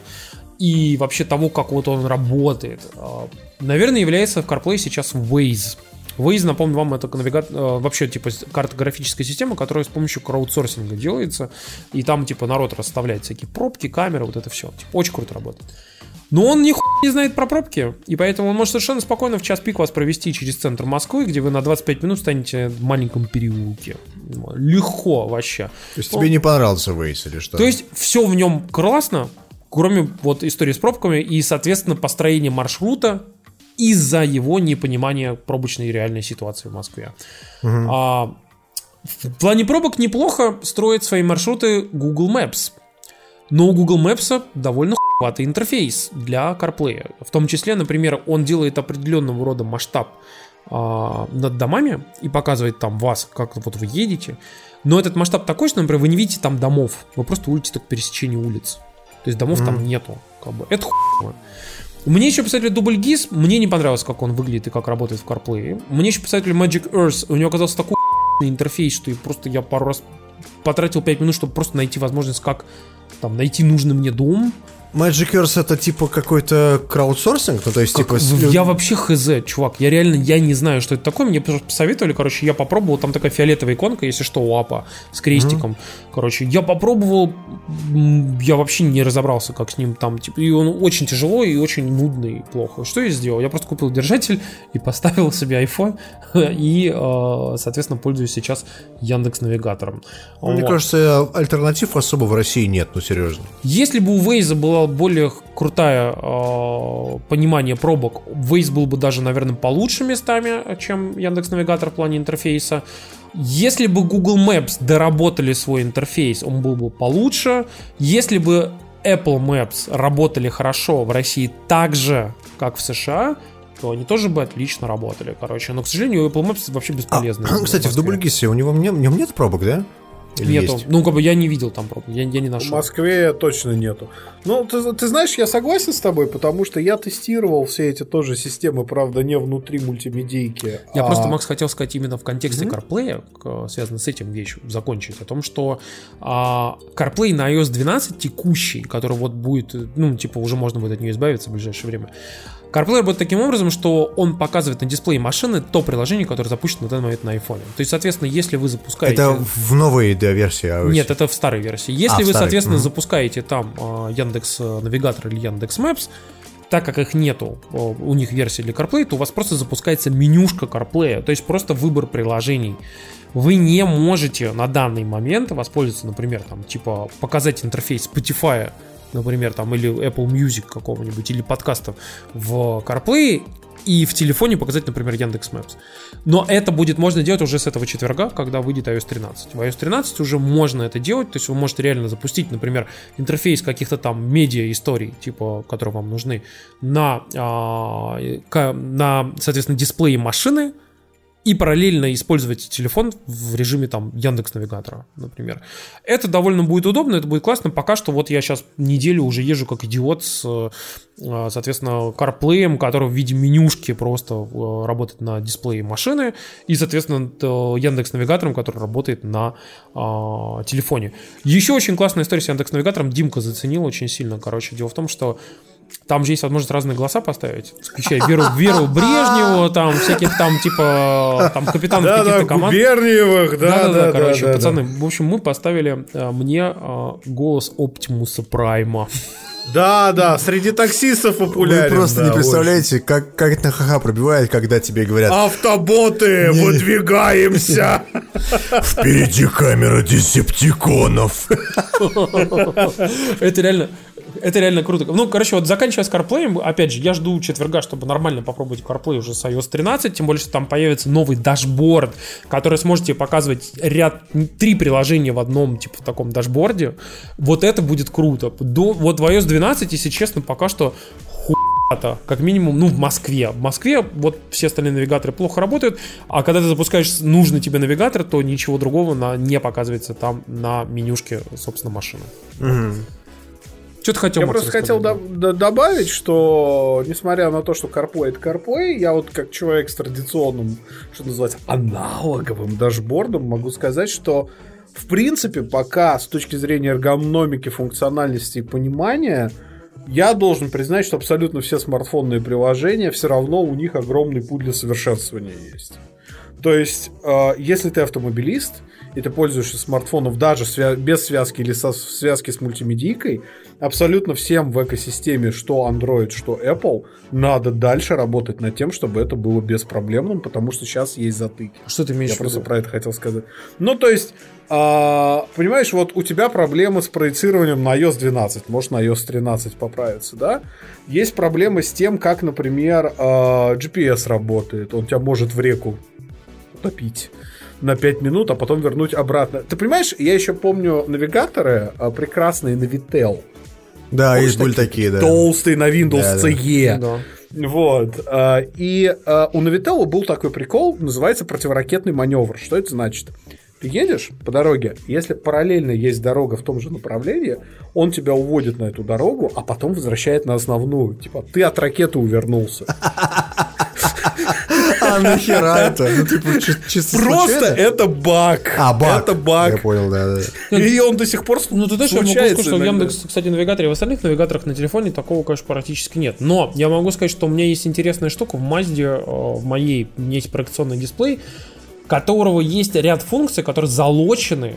и вообще того, как вот он работает, а, наверное, является в CarPlay сейчас Waze. Waze, напомню вам, это навигатор, вообще типа картографическая система, которая с помощью краудсорсинга делается, и там типа народ расставляет всякие пробки, камеры, вот это все. Типа, очень круто работает. Но он ни не знает про пробки, и поэтому он может совершенно спокойно в час пик вас провести через центр Москвы, где вы на 25 минут станете в маленьком переулке. Легко вообще. То есть тебе не понравился Waze или что? То есть все в нем классно, кроме вот истории с пробками и, соответственно, построение маршрута из-за его непонимания пробочной реальной ситуации в Москве. А, в плане пробок неплохо строит свои маршруты Google Maps. Но у Google Maps довольно хуеватый интерфейс для CarPlay. В том числе, например, он делает определенного рода масштаб а, над домами и показывает там вас, как вот вы едете. Но этот масштаб такой, что, например, вы не видите там домов. Вы просто увидите только пересечение улиц. То есть домов там нету. Как бы. Это хуево. Мне еще писатель Дубль Гиз, мне не понравилось, как он выглядит и как работает в CarPlay. Мне еще писатель Magic Earth, у него оказался такой интерфейс, что и просто я пару раз потратил 5 минут, чтобы просто найти возможность, как там найти нужный мне дом. Magic Earth это типа какой-то краудсорсинг? Ну, то есть, Как- типа... с- я вообще хз, чувак, я реально, я не знаю, что это такое, мне просто посоветовали, короче, я попробовал, там такая фиолетовая иконка, если что, у апа, с крестиком, короче, я попробовал, я вообще не разобрался, как с ним там, типа, и он очень тяжело и очень нудный, и плохо. Что я сделал? Я просто купил держатель и поставил себе iPhone, и, э, соответственно, пользуюсь сейчас Яндекс Навигатором. Мне Вот. кажется, альтернатив особо в России нет, ну серьезно. Если бы у Waze была более крутая э, понимание пробок, Waze был бы даже, наверное, получше местами, чем Яндекс Навигатор в плане интерфейса. Если бы Google Maps доработали свой интерфейс, он был бы получше. Если бы Apple Maps работали хорошо в России так же, как в США, то они тоже бы отлично работали, короче. Но, к сожалению, Apple Maps вообще бесполезно. А, кстати, в Москве. Дубльгисе у него, не- в нем нет пробок, да? Или Нету. есть? Ну, как бы я не видел там пробок, я, я не В нашел. Москве точно нету. Ну, ты, ты знаешь, я согласен с тобой, потому что я тестировал все эти тоже системы, правда, не внутри мультимедийки. Я а- просто, Макс, хотел сказать именно в контексте CarPlay, к- связано с этим вещь, закончить, о том, что а, CarPlay на iOS 12 текущий, который вот будет, э, ну, типа, уже можно будет от нее избавиться в ближайшее время, CarPlay работает таким образом, что он показывает на дисплее машины то приложение, которое запущено на данный момент на iPhone. То есть, соответственно, если вы запускаете... Это в новой да, версии iOS. Нет, это в старой версии. Если А, вы, старой, соответственно, мгм. запускаете там а, Яндекс э, Навигатор или Яндекс Maps, так как их нету, у них версии для CarPlay, то у вас просто запускается менюшка CarPlay, то есть просто выбор приложений. Вы не можете на данный момент воспользоваться, например, там, типа, показать интерфейс Spotify, например, там, или Apple Music какого-нибудь, или подкастов в CarPlay, и в телефоне показать, например, Яндекс Maps. Но это будет можно делать уже с этого четверга, когда выйдет iOS 13. В iOS 13 уже можно это делать, то есть вы можете реально запустить, например, интерфейс каких-то там медиа историй, типа, которые вам нужны, на, а, на соответственно, дисплее машины, и параллельно использовать телефон в режиме там Яндекс Навигатора, например. Это довольно будет удобно, это будет классно. Пока что вот я сейчас неделю уже езжу как идиот с, э, соответственно, CarPlay, который в виде менюшки просто э, работает на дисплее машины, и, соответственно, Яндекс Навигатором, который работает на а, телефоне. Еще очень классная история с Яндекс Навигатором. Димка заценил очень сильно. Короче, дело в том, что Там же есть возможность разные голоса поставить, включая Веру, Веру Брежневу, там всяких там типа там капитанов Да, да, каких-то команд. Губерниевых, да, да, да, короче, да, пацаны, в общем, мы поставили а, мне а, голос Оптимуса Прайма. Да, да, среди таксистов популярен. Вы просто да, не представляете, как, как это на ха пробивает, когда тебе говорят очень. Автоботы, выдвигаемся. «Впереди камера десептиконов». Это реально, это реально круто. Ну, короче, вот заканчивая с CarPlay, опять же, я жду четверга, чтобы нормально попробовать CarPlay уже с iOS 13, тем более, что там появится новый дашборд, который сможете показывать ряд, три приложения в одном, типа, в таком дашборде. Вот это будет круто. До, вот в iOS 12, если честно, пока что хуята, как минимум, ну, в Москве. В Москве вот все остальные навигаторы плохо работают, а когда ты запускаешь нужный тебе навигатор, то ничего другого на, не показывается там на менюшке, собственно, машины. Что ты хотел, Я Макс, просто хотел до- до- добавить, что несмотря на то, что CarPlay это CarPlay, я вот как человек с традиционным, что называется, аналоговым дашбордом могу сказать, что в принципе пока с точки зрения эргономики, функциональности и понимания я должен признать, что абсолютно все смартфонные приложения все равно у них огромный путь для совершенствования есть. То есть, э, если ты автомобилист, и ты пользуешься смартфоном даже свя- без связки или со в связке с мультимедийкой, абсолютно всем в экосистеме, что Android, что Apple, надо дальше работать над тем, чтобы это было беспроблемным, потому что сейчас есть затыки. Что ты имеешь Я в просто виду? про это хотел сказать. Ну, то есть, а, понимаешь, вот у тебя проблемы с проецированием на iOS 12, может на iOS 13 поправиться, да? Есть проблемы с тем, как, например, а, GPS работает. Он тебя может в реку утопить на 5 минут, а потом вернуть обратно. Ты понимаешь, я еще помню навигаторы а, прекрасные Navitel. Да, Помнишь, есть были такие, да. Толстые на Windows Да, да. CE. Да. Вот. а, И а, у Новителла был такой прикол, называется противоракетный маневр. Что это значит? Ты едешь по дороге, если параллельно есть дорога в том же направлении, он тебя уводит на эту дорогу, а потом возвращает на основную. Типа, ты от ракеты увернулся. А нахера это? Ну, типа, чи- чисто Просто это баг. А, баг. Это Я баг. понял, да, да. И он до сих пор Ну, ты знаешь, я могу сказать, что в. Яндекс, кстати, навигаторе, в остальных навигаторах на телефоне такого, конечно, практически нет. Но я могу сказать, что у меня есть интересная штука в Мазде, э, в моей, у меня есть проекционный дисплей, которого есть ряд функций, которые залочены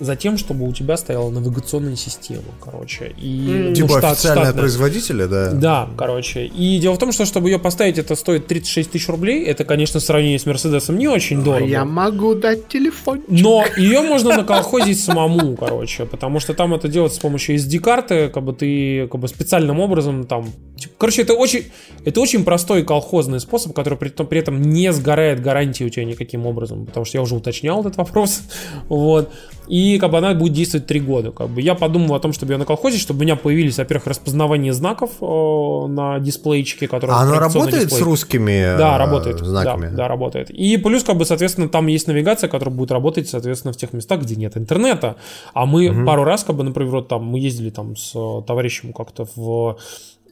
за тем, чтобы у тебя стояла навигационная система, короче. И, ну, Типа штат- официальная штатная. производителя, да? Да, короче. И дело в том, что чтобы ее поставить, это стоит 36 тысяч рублей. Это, конечно, в сравнении с Мерседесом не очень дорого. могу дать телефон. Но ее можно наколхозить самому, короче, потому что там это делать с помощью SD-карты, как бы ты как бы специальным образом там... типа, Короче, это очень, это очень простой колхозный способ, который при, при этом не сгорает гарантии у тебя никаким образом, потому что я уже уточнял этот вопрос, вот. И как бы она будет действовать 3 года. Как бы. Я подумал о том, чтобы ее наколхозить, чтобы у меня появились, во-первых, распознавание знаков э, на дисплейчике, которые... А оно работает с русскими Да, э, работает. знаками? Да, да, работает. И плюс, как бы, соответственно, там есть навигация, которая будет работать, соответственно, в тех местах, где нет интернета. А мы пару раз, как бы, например, вот там мы ездили там с э, товарищем как-то в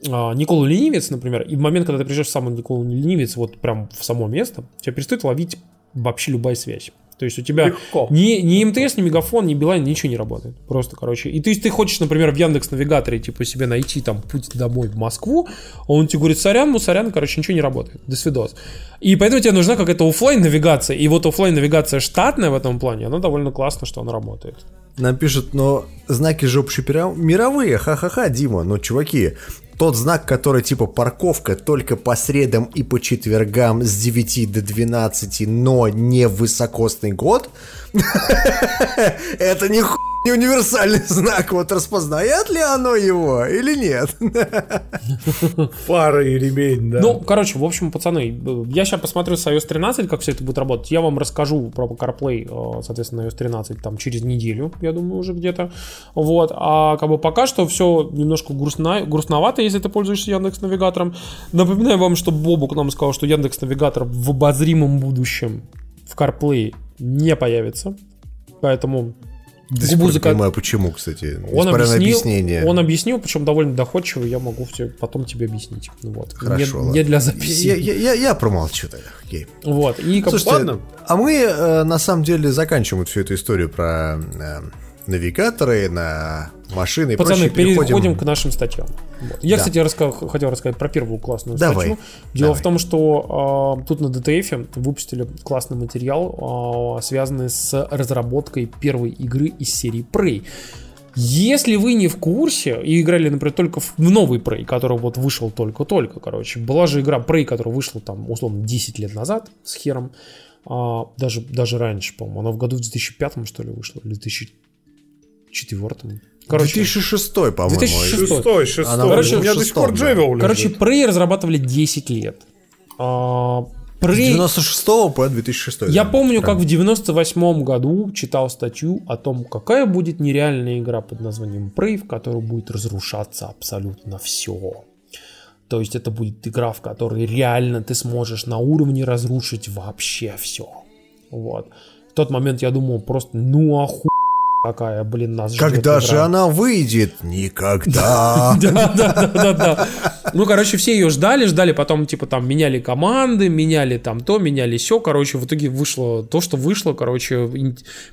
Николу Ленивец, например, и в момент, когда ты приезжаешь в самый Николу Ленивец, вот прям в само место, тебя перестает ловить вообще любая связь. То есть у тебя Легко. ни, ни МТС, ни Мегафон, ни Билайн, ничего не работает. Просто, короче. И то есть ты хочешь, например, в Яндекс Навигаторе, типа, себе найти там путь домой в Москву, а он тебе говорит, сорян, ну сорян, короче, ничего не работает. До свидос. И поэтому тебе нужна какая-то оффлайн навигация. И вот оффлайн навигация штатная в этом плане, она довольно классно, что она работает. Нам пишут, но знаки же общемировые, ха-ха-ха, Дима, но, чуваки, тот знак, который типа парковка только по средам и по четвергам с 9 до 12, но не в высокосный год, это не хуй не универсальный знак. Вот распознает ли оно его или нет? Фара и ремень, да. Ну, короче, в общем, пацаны, я сейчас посмотрю с iOS 13, как все это будет работать. Я вам расскажу про CarPlay, э, соответственно, iOS 13 там через неделю, я думаю, уже где-то. Вот. А как бы пока что все немножко грустно, грустновато, если ты пользуешься Яндекс Навигатором. Напоминаю вам, что Бобук нам сказал, что Яндекс Навигатор в обозримом будущем в CarPlay не появится. Поэтому До сих пор не закат- понимаю, почему, кстати. он Несмотря на объяснил, объяснение. он объяснил, причем довольно доходчиво, я могу все потом тебе объяснить. Вот. Хорошо, не, ладно. не для записи. Я, я- я- я промолчу тогда. Окей. Вот. И как Слушайте, ладно. а мы э, на самом деле заканчиваем всю эту историю про э, навигаторы, на машины и Пацаны, прочее. переходим к нашим статьям. Я, Да. кстати, раска- хотел рассказать про первую классную Давай, статью. Дело давай. в том, что а, тут на DTF выпустили классный материал, а, связанный с разработкой первой игры из серии Prey. Если вы не в курсе и играли, например, только в новый Prey, который вот вышел только-только, короче, была же игра Prey, которая вышла там, условно, 10 лет назад с хером, а, даже, даже раньше, по-моему, она в году в 2005 что ли вышла, или 2004 Короче, 2006, по-моему. 2006. Шестой, шестой. Она У меня до сих пор. Джевел Короче. Prey разрабатывали 10 лет. А, С Prey... 96 по 2006. Я да, помню, как правильно. в 98 году читал статью о том, какая будет нереальная игра под названием Prey, в которой будет разрушаться абсолютно все. То есть это будет игра, в которой реально ты сможешь на уровне разрушить вообще все. Вот. В тот момент я думал просто, ну оху какая, блин, нас Когда игра. же она выйдет? Никогда. Да, да, да, да, да. Ну, короче, все ее ждали, ждали, потом, типа, там, меняли команды, меняли там то, меняли все, короче, в итоге вышло то, что вышло, короче,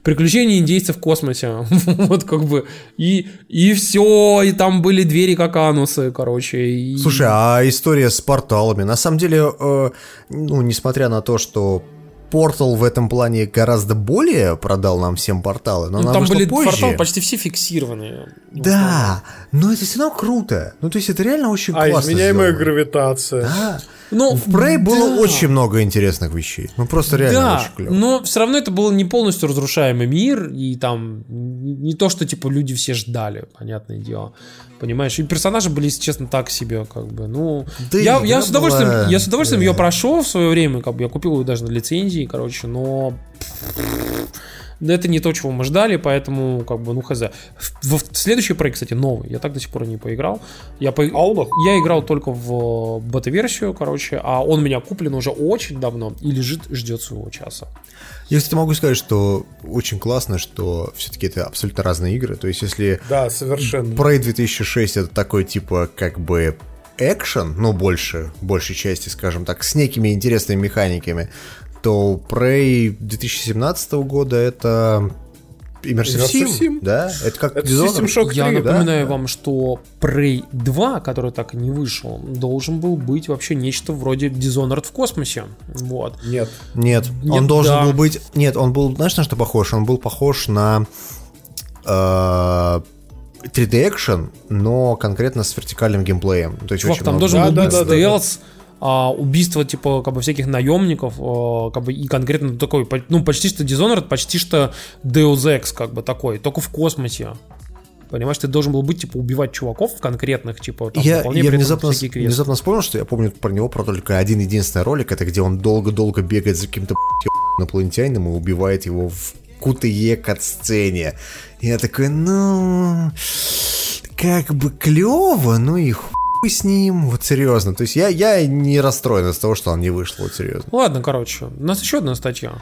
приключения индейцев в космосе, вот, как бы, и, и все, и там были двери как анусы, короче, и... Слушай, а история с порталами? На самом деле, э, ну, несмотря на то, что Портал в этом плане гораздо более продал нам всем порталы, но Ну, она там были позже. порталы почти все фиксированные. Да, но это все равно круто. Ну, то есть это реально очень А классно изменяемая сделано. гравитация. Да. Ну, В Prey было да. очень много интересных вещей. Ну, просто реально да, очень клево. но все равно это был не полностью разрушаемый мир, и там не то, что типа люди все ждали, понятное дело. Понимаешь, и персонажи были, если честно, так себе, как бы, ну... Да я, я с удовольствием, была- я с удовольствием ее Да. прошел в свое время, как бы, я купил ее даже на лицензии, короче, но... Это не то, чего мы ждали, поэтому, как бы, ну, хз. В, в следующий проект, кстати, новый, я так до сих пор не поиграл. Я, по... А ох- я играл только в э, бета-версию, короче, а он у меня куплен уже очень давно и лежит, ждет своего часа. Я, кстати, могу сказать, что очень классно, что все-таки это абсолютно разные игры. То есть, если Да, совершенно. Prey 2006 это такой, типа, как бы экшен, ну, больше, большей части, скажем так, с некими интересными механиками, то Prey 2017 года это Immersive Sim, Sim. да? Это как Это Dishonored. System Shock Я 3, да? напоминаю вам, что Prey 2, который так и не вышел, должен был быть вообще нечто вроде Dishonored в космосе. Вот. Нет. Нет, Нет, он должен да. был быть... Нет, он был, знаешь, на что похож? Он был похож на э, 3D экшен, но конкретно с вертикальным геймплеем. То есть Чувак, очень там много- должен Да, был да, быть да, да, да. А, убийство типа как бы всяких наемников, а, как бы и конкретно такой, ну почти что Dishonored, почти что Deus Ex как бы такой, только в космосе. Понимаешь, ты должен был быть, типа, убивать чуваков конкретных, типа, там, я, я внезапно, внезапно вспомнил, что я помню про него про только один единственный ролик, это где он долго-долго бегает за каким-то инопланетянином и убивает его в кутые кат-сцене. Я такой, ну, как бы клево, ну и хуй с ним, вот серьезно. То есть я, я не расстроен из того, что он не вышел, вот серьезно. Ладно, короче, у нас еще одна статья.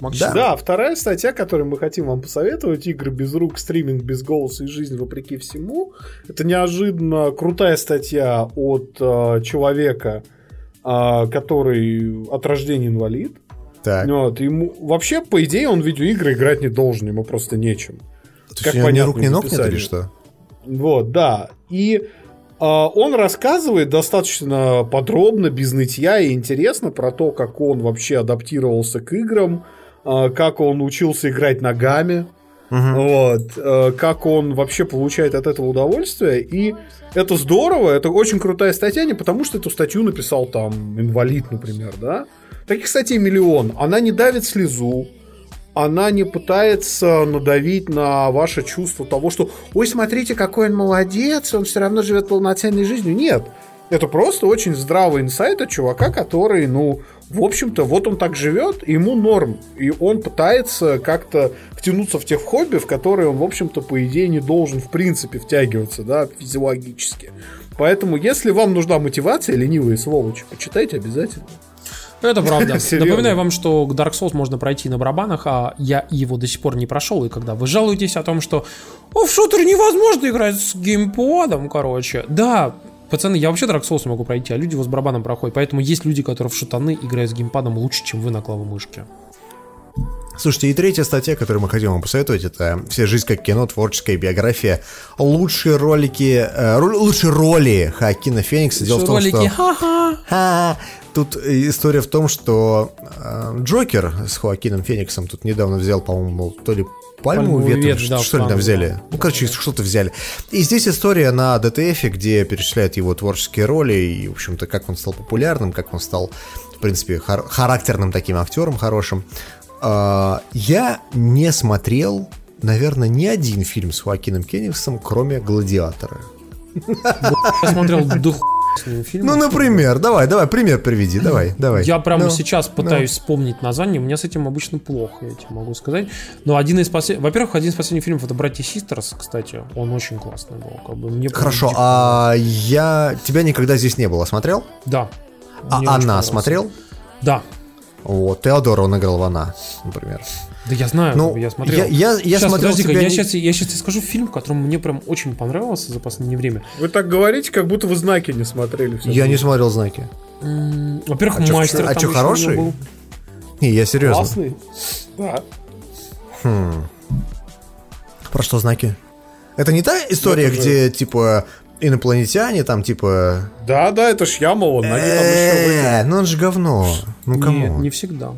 Максим. Да, вторая статья, которую мы хотим вам посоветовать, игры без рук, стриминг без голоса и жизнь вопреки всему. Это неожиданно крутая статья от э, человека, э, который от рождения инвалид. Так. Вот, ему вообще, по идее, он в видеоигры играть не должен, ему просто нечем. То есть как у него ни понятно рук, ни из ног нет или что? Вот, да. И он рассказывает достаточно подробно, без нытья и интересно про то, как он вообще адаптировался к играм, а, как он учился играть ногами, вот, а, как он вообще получает от этого удовольствие. И это здорово, это очень крутая статья, не потому что эту статью написал там инвалид, например, да. Таких статей миллион. Она не давит слезу, она не пытается надавить на ваше чувство того, что «Ой, смотрите, какой он молодец, он все равно живет полноценной жизнью». Нет, это просто очень здравый инсайт от чувака, который, ну, в общем-то, вот он так живет, ему норм. И он пытается как-то втянуться в тех хобби, в которые он, в общем-то, по идее, не должен, в принципе, втягиваться, да, физиологически. Поэтому, если вам нужна мотивация, ленивые сволочи, почитайте обязательно. Это правда. Напоминаю вам, что к Dark Souls можно пройти на барабанах, а я его до сих пор не прошел. И когда вы жалуетесь о том, что «О, в шутер невозможно играть с геймпадом», короче. Да, пацаны, я вообще Dark Souls могу пройти, а люди его с барабаном проходят. Поэтому есть люди, которые в шутаны играют с геймпадом лучше, чем вы на клавомышке. Слушайте, и третья статья, которую мы хотим вам посоветовать, это «Вся жизнь как кино. Творческая биография». Лучшие ролики, э, лучшие роли Хакина Феникса. Дело в том, Ролики, что... ха-ха. Тут история в том, что э, Джокер с Хоакином Фениксом тут недавно взял, по-моему, то ли Пальмовую ветвь, ветвь, да, что ли там пальму, взяли. да. Ну, короче, что-то взяли. И здесь история на ДТФ, где перечисляют его творческие роли и, в общем-то, как он стал популярным, как он стал, в принципе, хар- характерным таким актером хорошим. А, я не смотрел, наверное, ни один фильм с Хоакином Фениксом, кроме «Гладиатора». Я смотрел до Ну, например, давай, давай, пример приведи, давай, давай. Я прямо Ну, сейчас пытаюсь вспомнить название. У меня с этим обычно плохо, я тебе могу сказать. Но один из последних... Во-первых, один из последних фильмов это «Братья Систерс», кстати. Он очень классный был. Как бы. Мне Хорошо, а я... Тебя никогда здесь не было, смотрел? Да. А она смотрел? Да. Вот, Теодора он играл в она, например. Да я знаю, Ну, я смотрел. я- я- я Сейчас, смотрел подожди-ка, тебя я не- сейчас, я сейчас тебе скажу фильм, который мне прям очень понравился за последнее время. Вы так говорите, как будто вы знаки не смотрели. Я время. не смотрел знаки. Во-первых, А мастер. а еще хороший? был. Не, я серьезно. Классный. Да. Про что знаки? Это не та история, Это же- где, типа, инопланетяне, там, типа... Да, да, это ж Ямова, ноги там еще Э, ну он же говно. Ну Нет, кому? не всегда.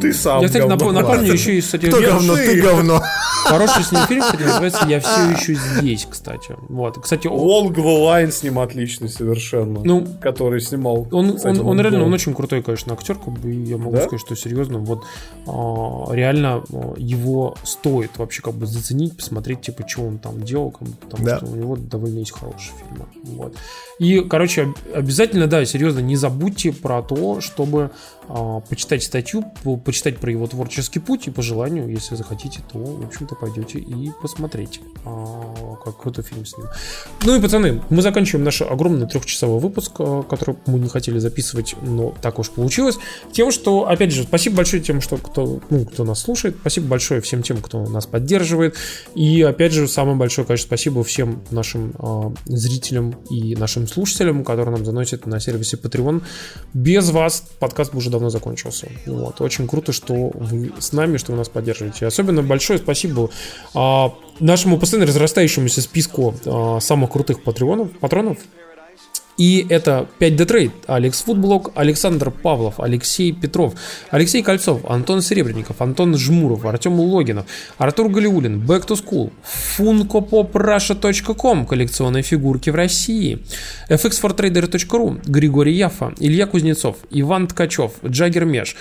Ты сам Я, кстати, говно. напо- напомню еще и, кстати, Кто говно? Ты говно. хороший с ним фильм, кстати, называется «Я все еще здесь», кстати. Вот, кстати, он, Лонгва Лайн с ним отличный совершенно. Ну, который снимал. он, кстати, он, он реально, Лонгва. он очень крутой, конечно, актер, как бы, и я могу Да? сказать, что серьезно, вот, а, реально а, его стоит вообще, как бы, заценить, посмотреть, типа, что он там делал, как бы, потому Да. что у него довольно есть хорошие фильмы, вот. И, короче, об- обязательно, да, серьезно, не забудьте про то, чтобы почитать статью, по- почитать про его творческий путь, и по желанию, если захотите, то, в общем-то, пойдете и посмотрите, а, как крутой фильм с ним. Ну и, пацаны, мы заканчиваем наш огромный трехчасовой выпуск, а, который мы не хотели записывать, но так уж получилось, тем, что, опять же, спасибо большое тем, что кто, ну, кто нас слушает, спасибо большое всем тем, кто нас поддерживает, и, опять же, самое большое, конечно, спасибо всем нашим а, зрителям и нашим слушателям, которые нам заносят на сервисе Patreon. Без вас подкаст бы уже давно закончился. Вот. Очень круто, что вы с нами, что вы нас поддерживаете. Особенно большое спасибо а, нашему постоянно разрастающемуся списку а, самых крутых патреонов, патронов. И это 5D Trade, Алекс Футблок, Александр Павлов, Алексей Петров, Алексей Кольцов, Антон Серебренников, Антон Жмуров, Артем Логинов, Артур Галиулин, Back to School, funkopoprussia.com, коллекционные фигурки в России, fx4trader.ru, Григорий Яфа, Илья Кузнецов, Иван Ткачев, Джаггер Меш,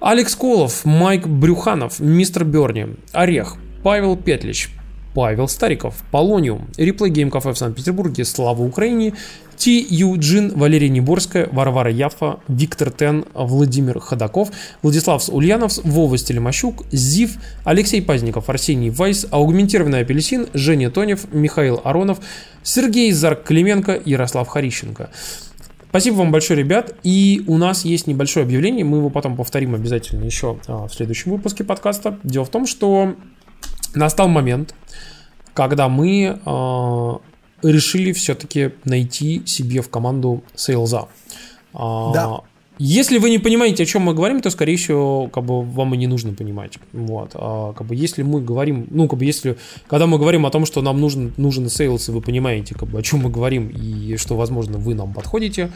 Алекс Колов, Майк Брюханов, Мистер Берни, Орех, Павел Петлич, Павел Стариков, Polonium, Replay Game Кафе в Санкт-Петербурге, Слава Украине, Ти Юджин, Валерия Неборская, Варвара Яфа, Виктор Тен, Владимир Ходаков, Владислав Ульяновс, Вова Стелемощук, Зив, Алексей Пазников, Арсений Вайс, Аугментированный апельсин, Женя Тонев, Михаил Аронов, Сергей Зарк Клименко, Ярослав Харищенко. Спасибо вам большое, ребят. И у нас есть небольшое объявление. Мы его потом повторим обязательно еще а, в следующем выпуске подкаста. Дело в том, что настал момент, когда мы а, решили все-таки найти себе в команду сейлза. А, Да. Если вы не понимаете, о чем мы говорим, то, скорее всего, как бы вам и не нужно понимать. Вот. А, как бы, если мы говорим, ну, как бы, если, когда мы говорим о том, что нам нужен, нужен sales, и вы понимаете, как бы, о чем мы говорим, и что, возможно, вы нам подходите,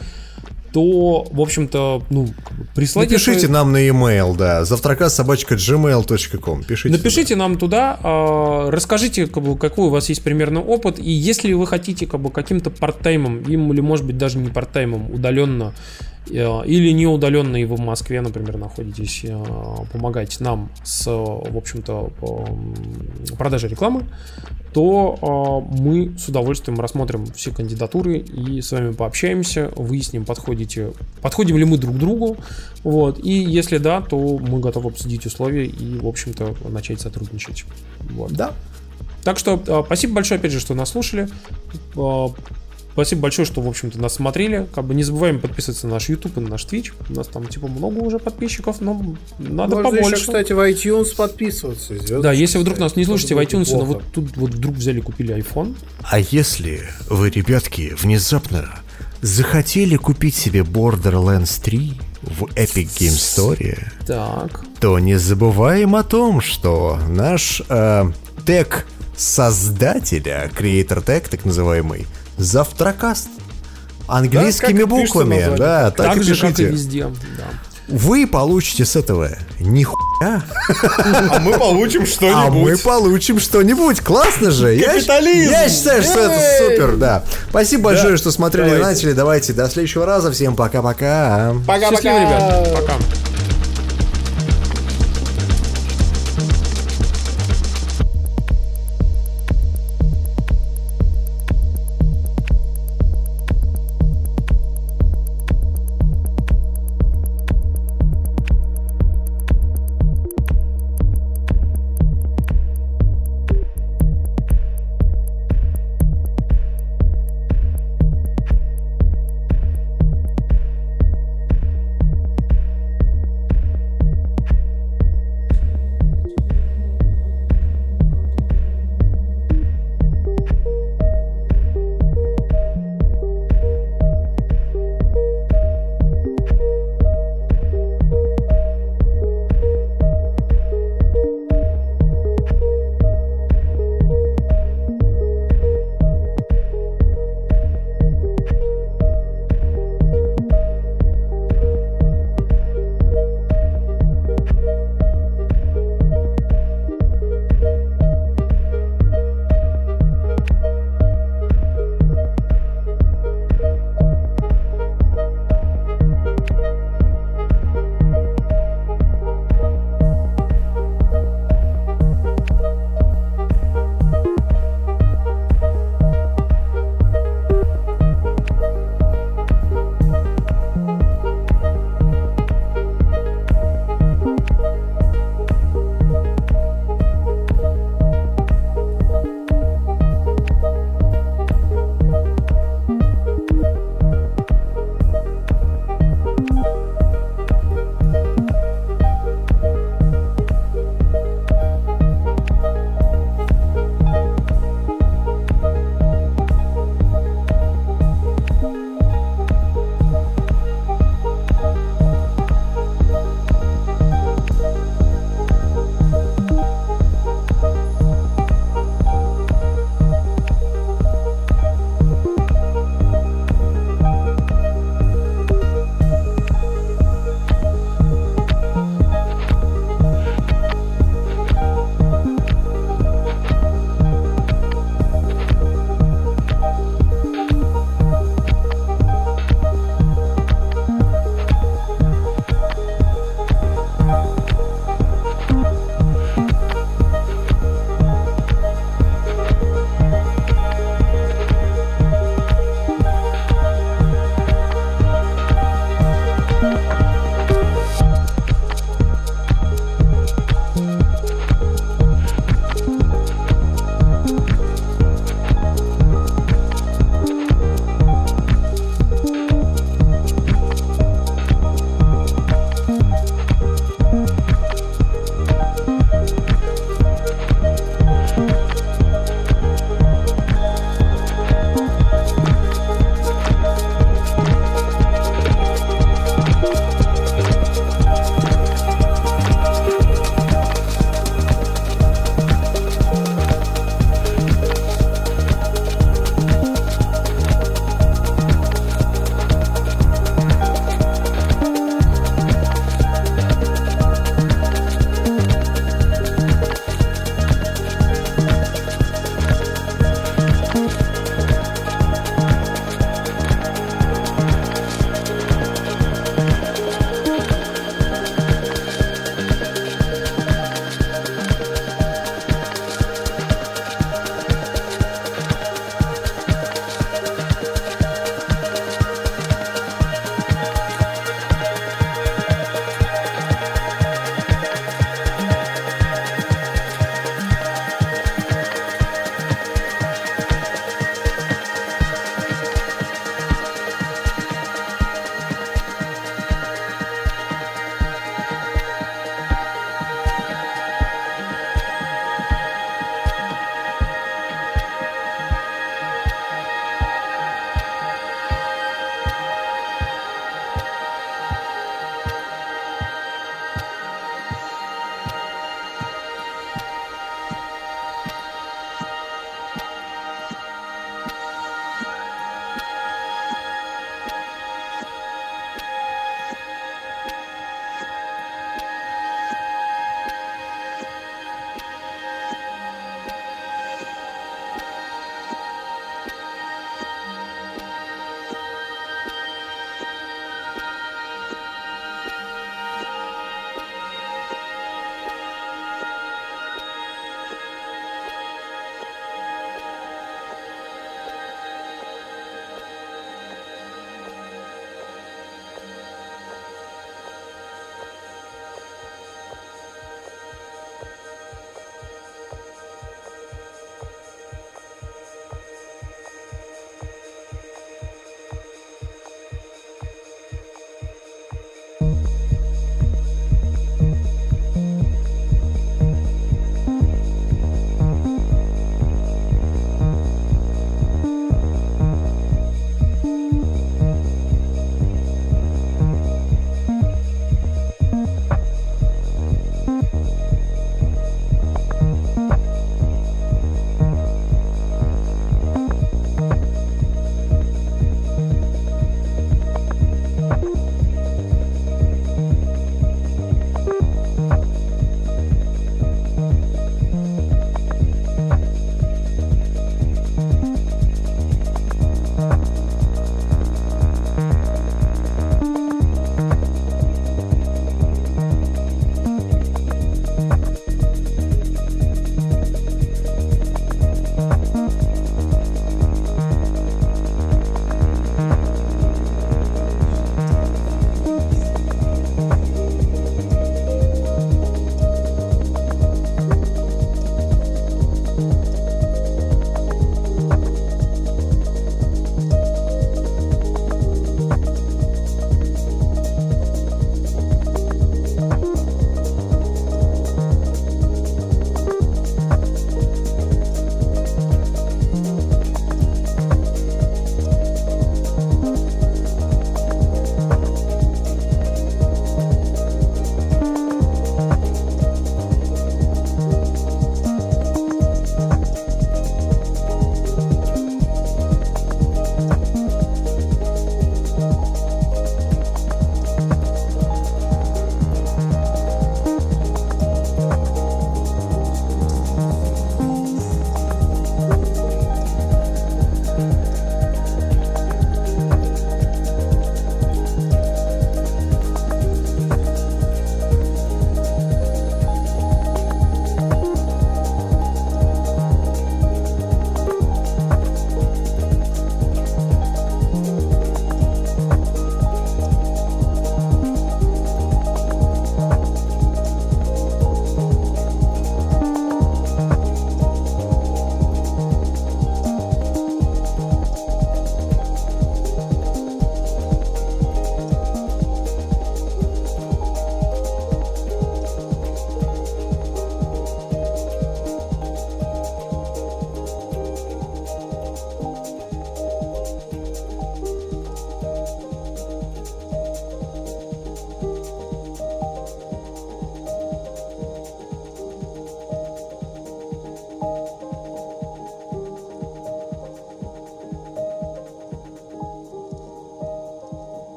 то, в общем-то, ну, присылайте... Напишите свои- нам на e-mail, да, завтрака собачка gmail.com. Пишите. Напишите нам туда, а, расскажите, как бы, какой у вас есть примерно опыт, и если вы хотите как бы, каким-то парттаймом, им, или может быть даже не парттаймом, удаленно, э, или не удаленно, и вы в Москве, например, находитесь, э, помогать нам с, в общем-то, продажей рекламы, то э, мы с удовольствием рассмотрим все кандидатуры и с вами пообщаемся, выясним, подходите, подходим ли мы друг другу, вот, и если да, то мы готовы обсудить условия и, в общем-то, начать сотрудничать. Вот. Да. Так что э, спасибо большое, опять же, что нас слушали. Спасибо большое, что, в общем-то, нас смотрели. Как бы не забываем подписываться на наш YouTube и на наш Twitch. У нас там, типа, много уже подписчиков, но надо Можно побольше. еще, кстати, в iTunes подписываться. звездочки да, если вдруг нас не слушаете в iTunes, но вот тут вот вдруг взяли купили iPhone, А если вы, ребятки, внезапно захотели купить себе Borderlands 3 в Epic Game Story, Так. то не забываем о том, что наш э, тег создателя, Creator Tag, так называемый, завтракаст. Английскими Да, буквами, да, так, Так, и же, как и пишите. везде. Да. Вы получите с этого нихуя, А мы получим а что-нибудь. мы получим что-нибудь. Классно же. Я, Капитализм! я считаю, что это супер, да. Спасибо большое, Да. что смотрели и начали. Давайте до следующего раза. Всем пока-пока. Пока-пока. Счастливо, ребят. Пока.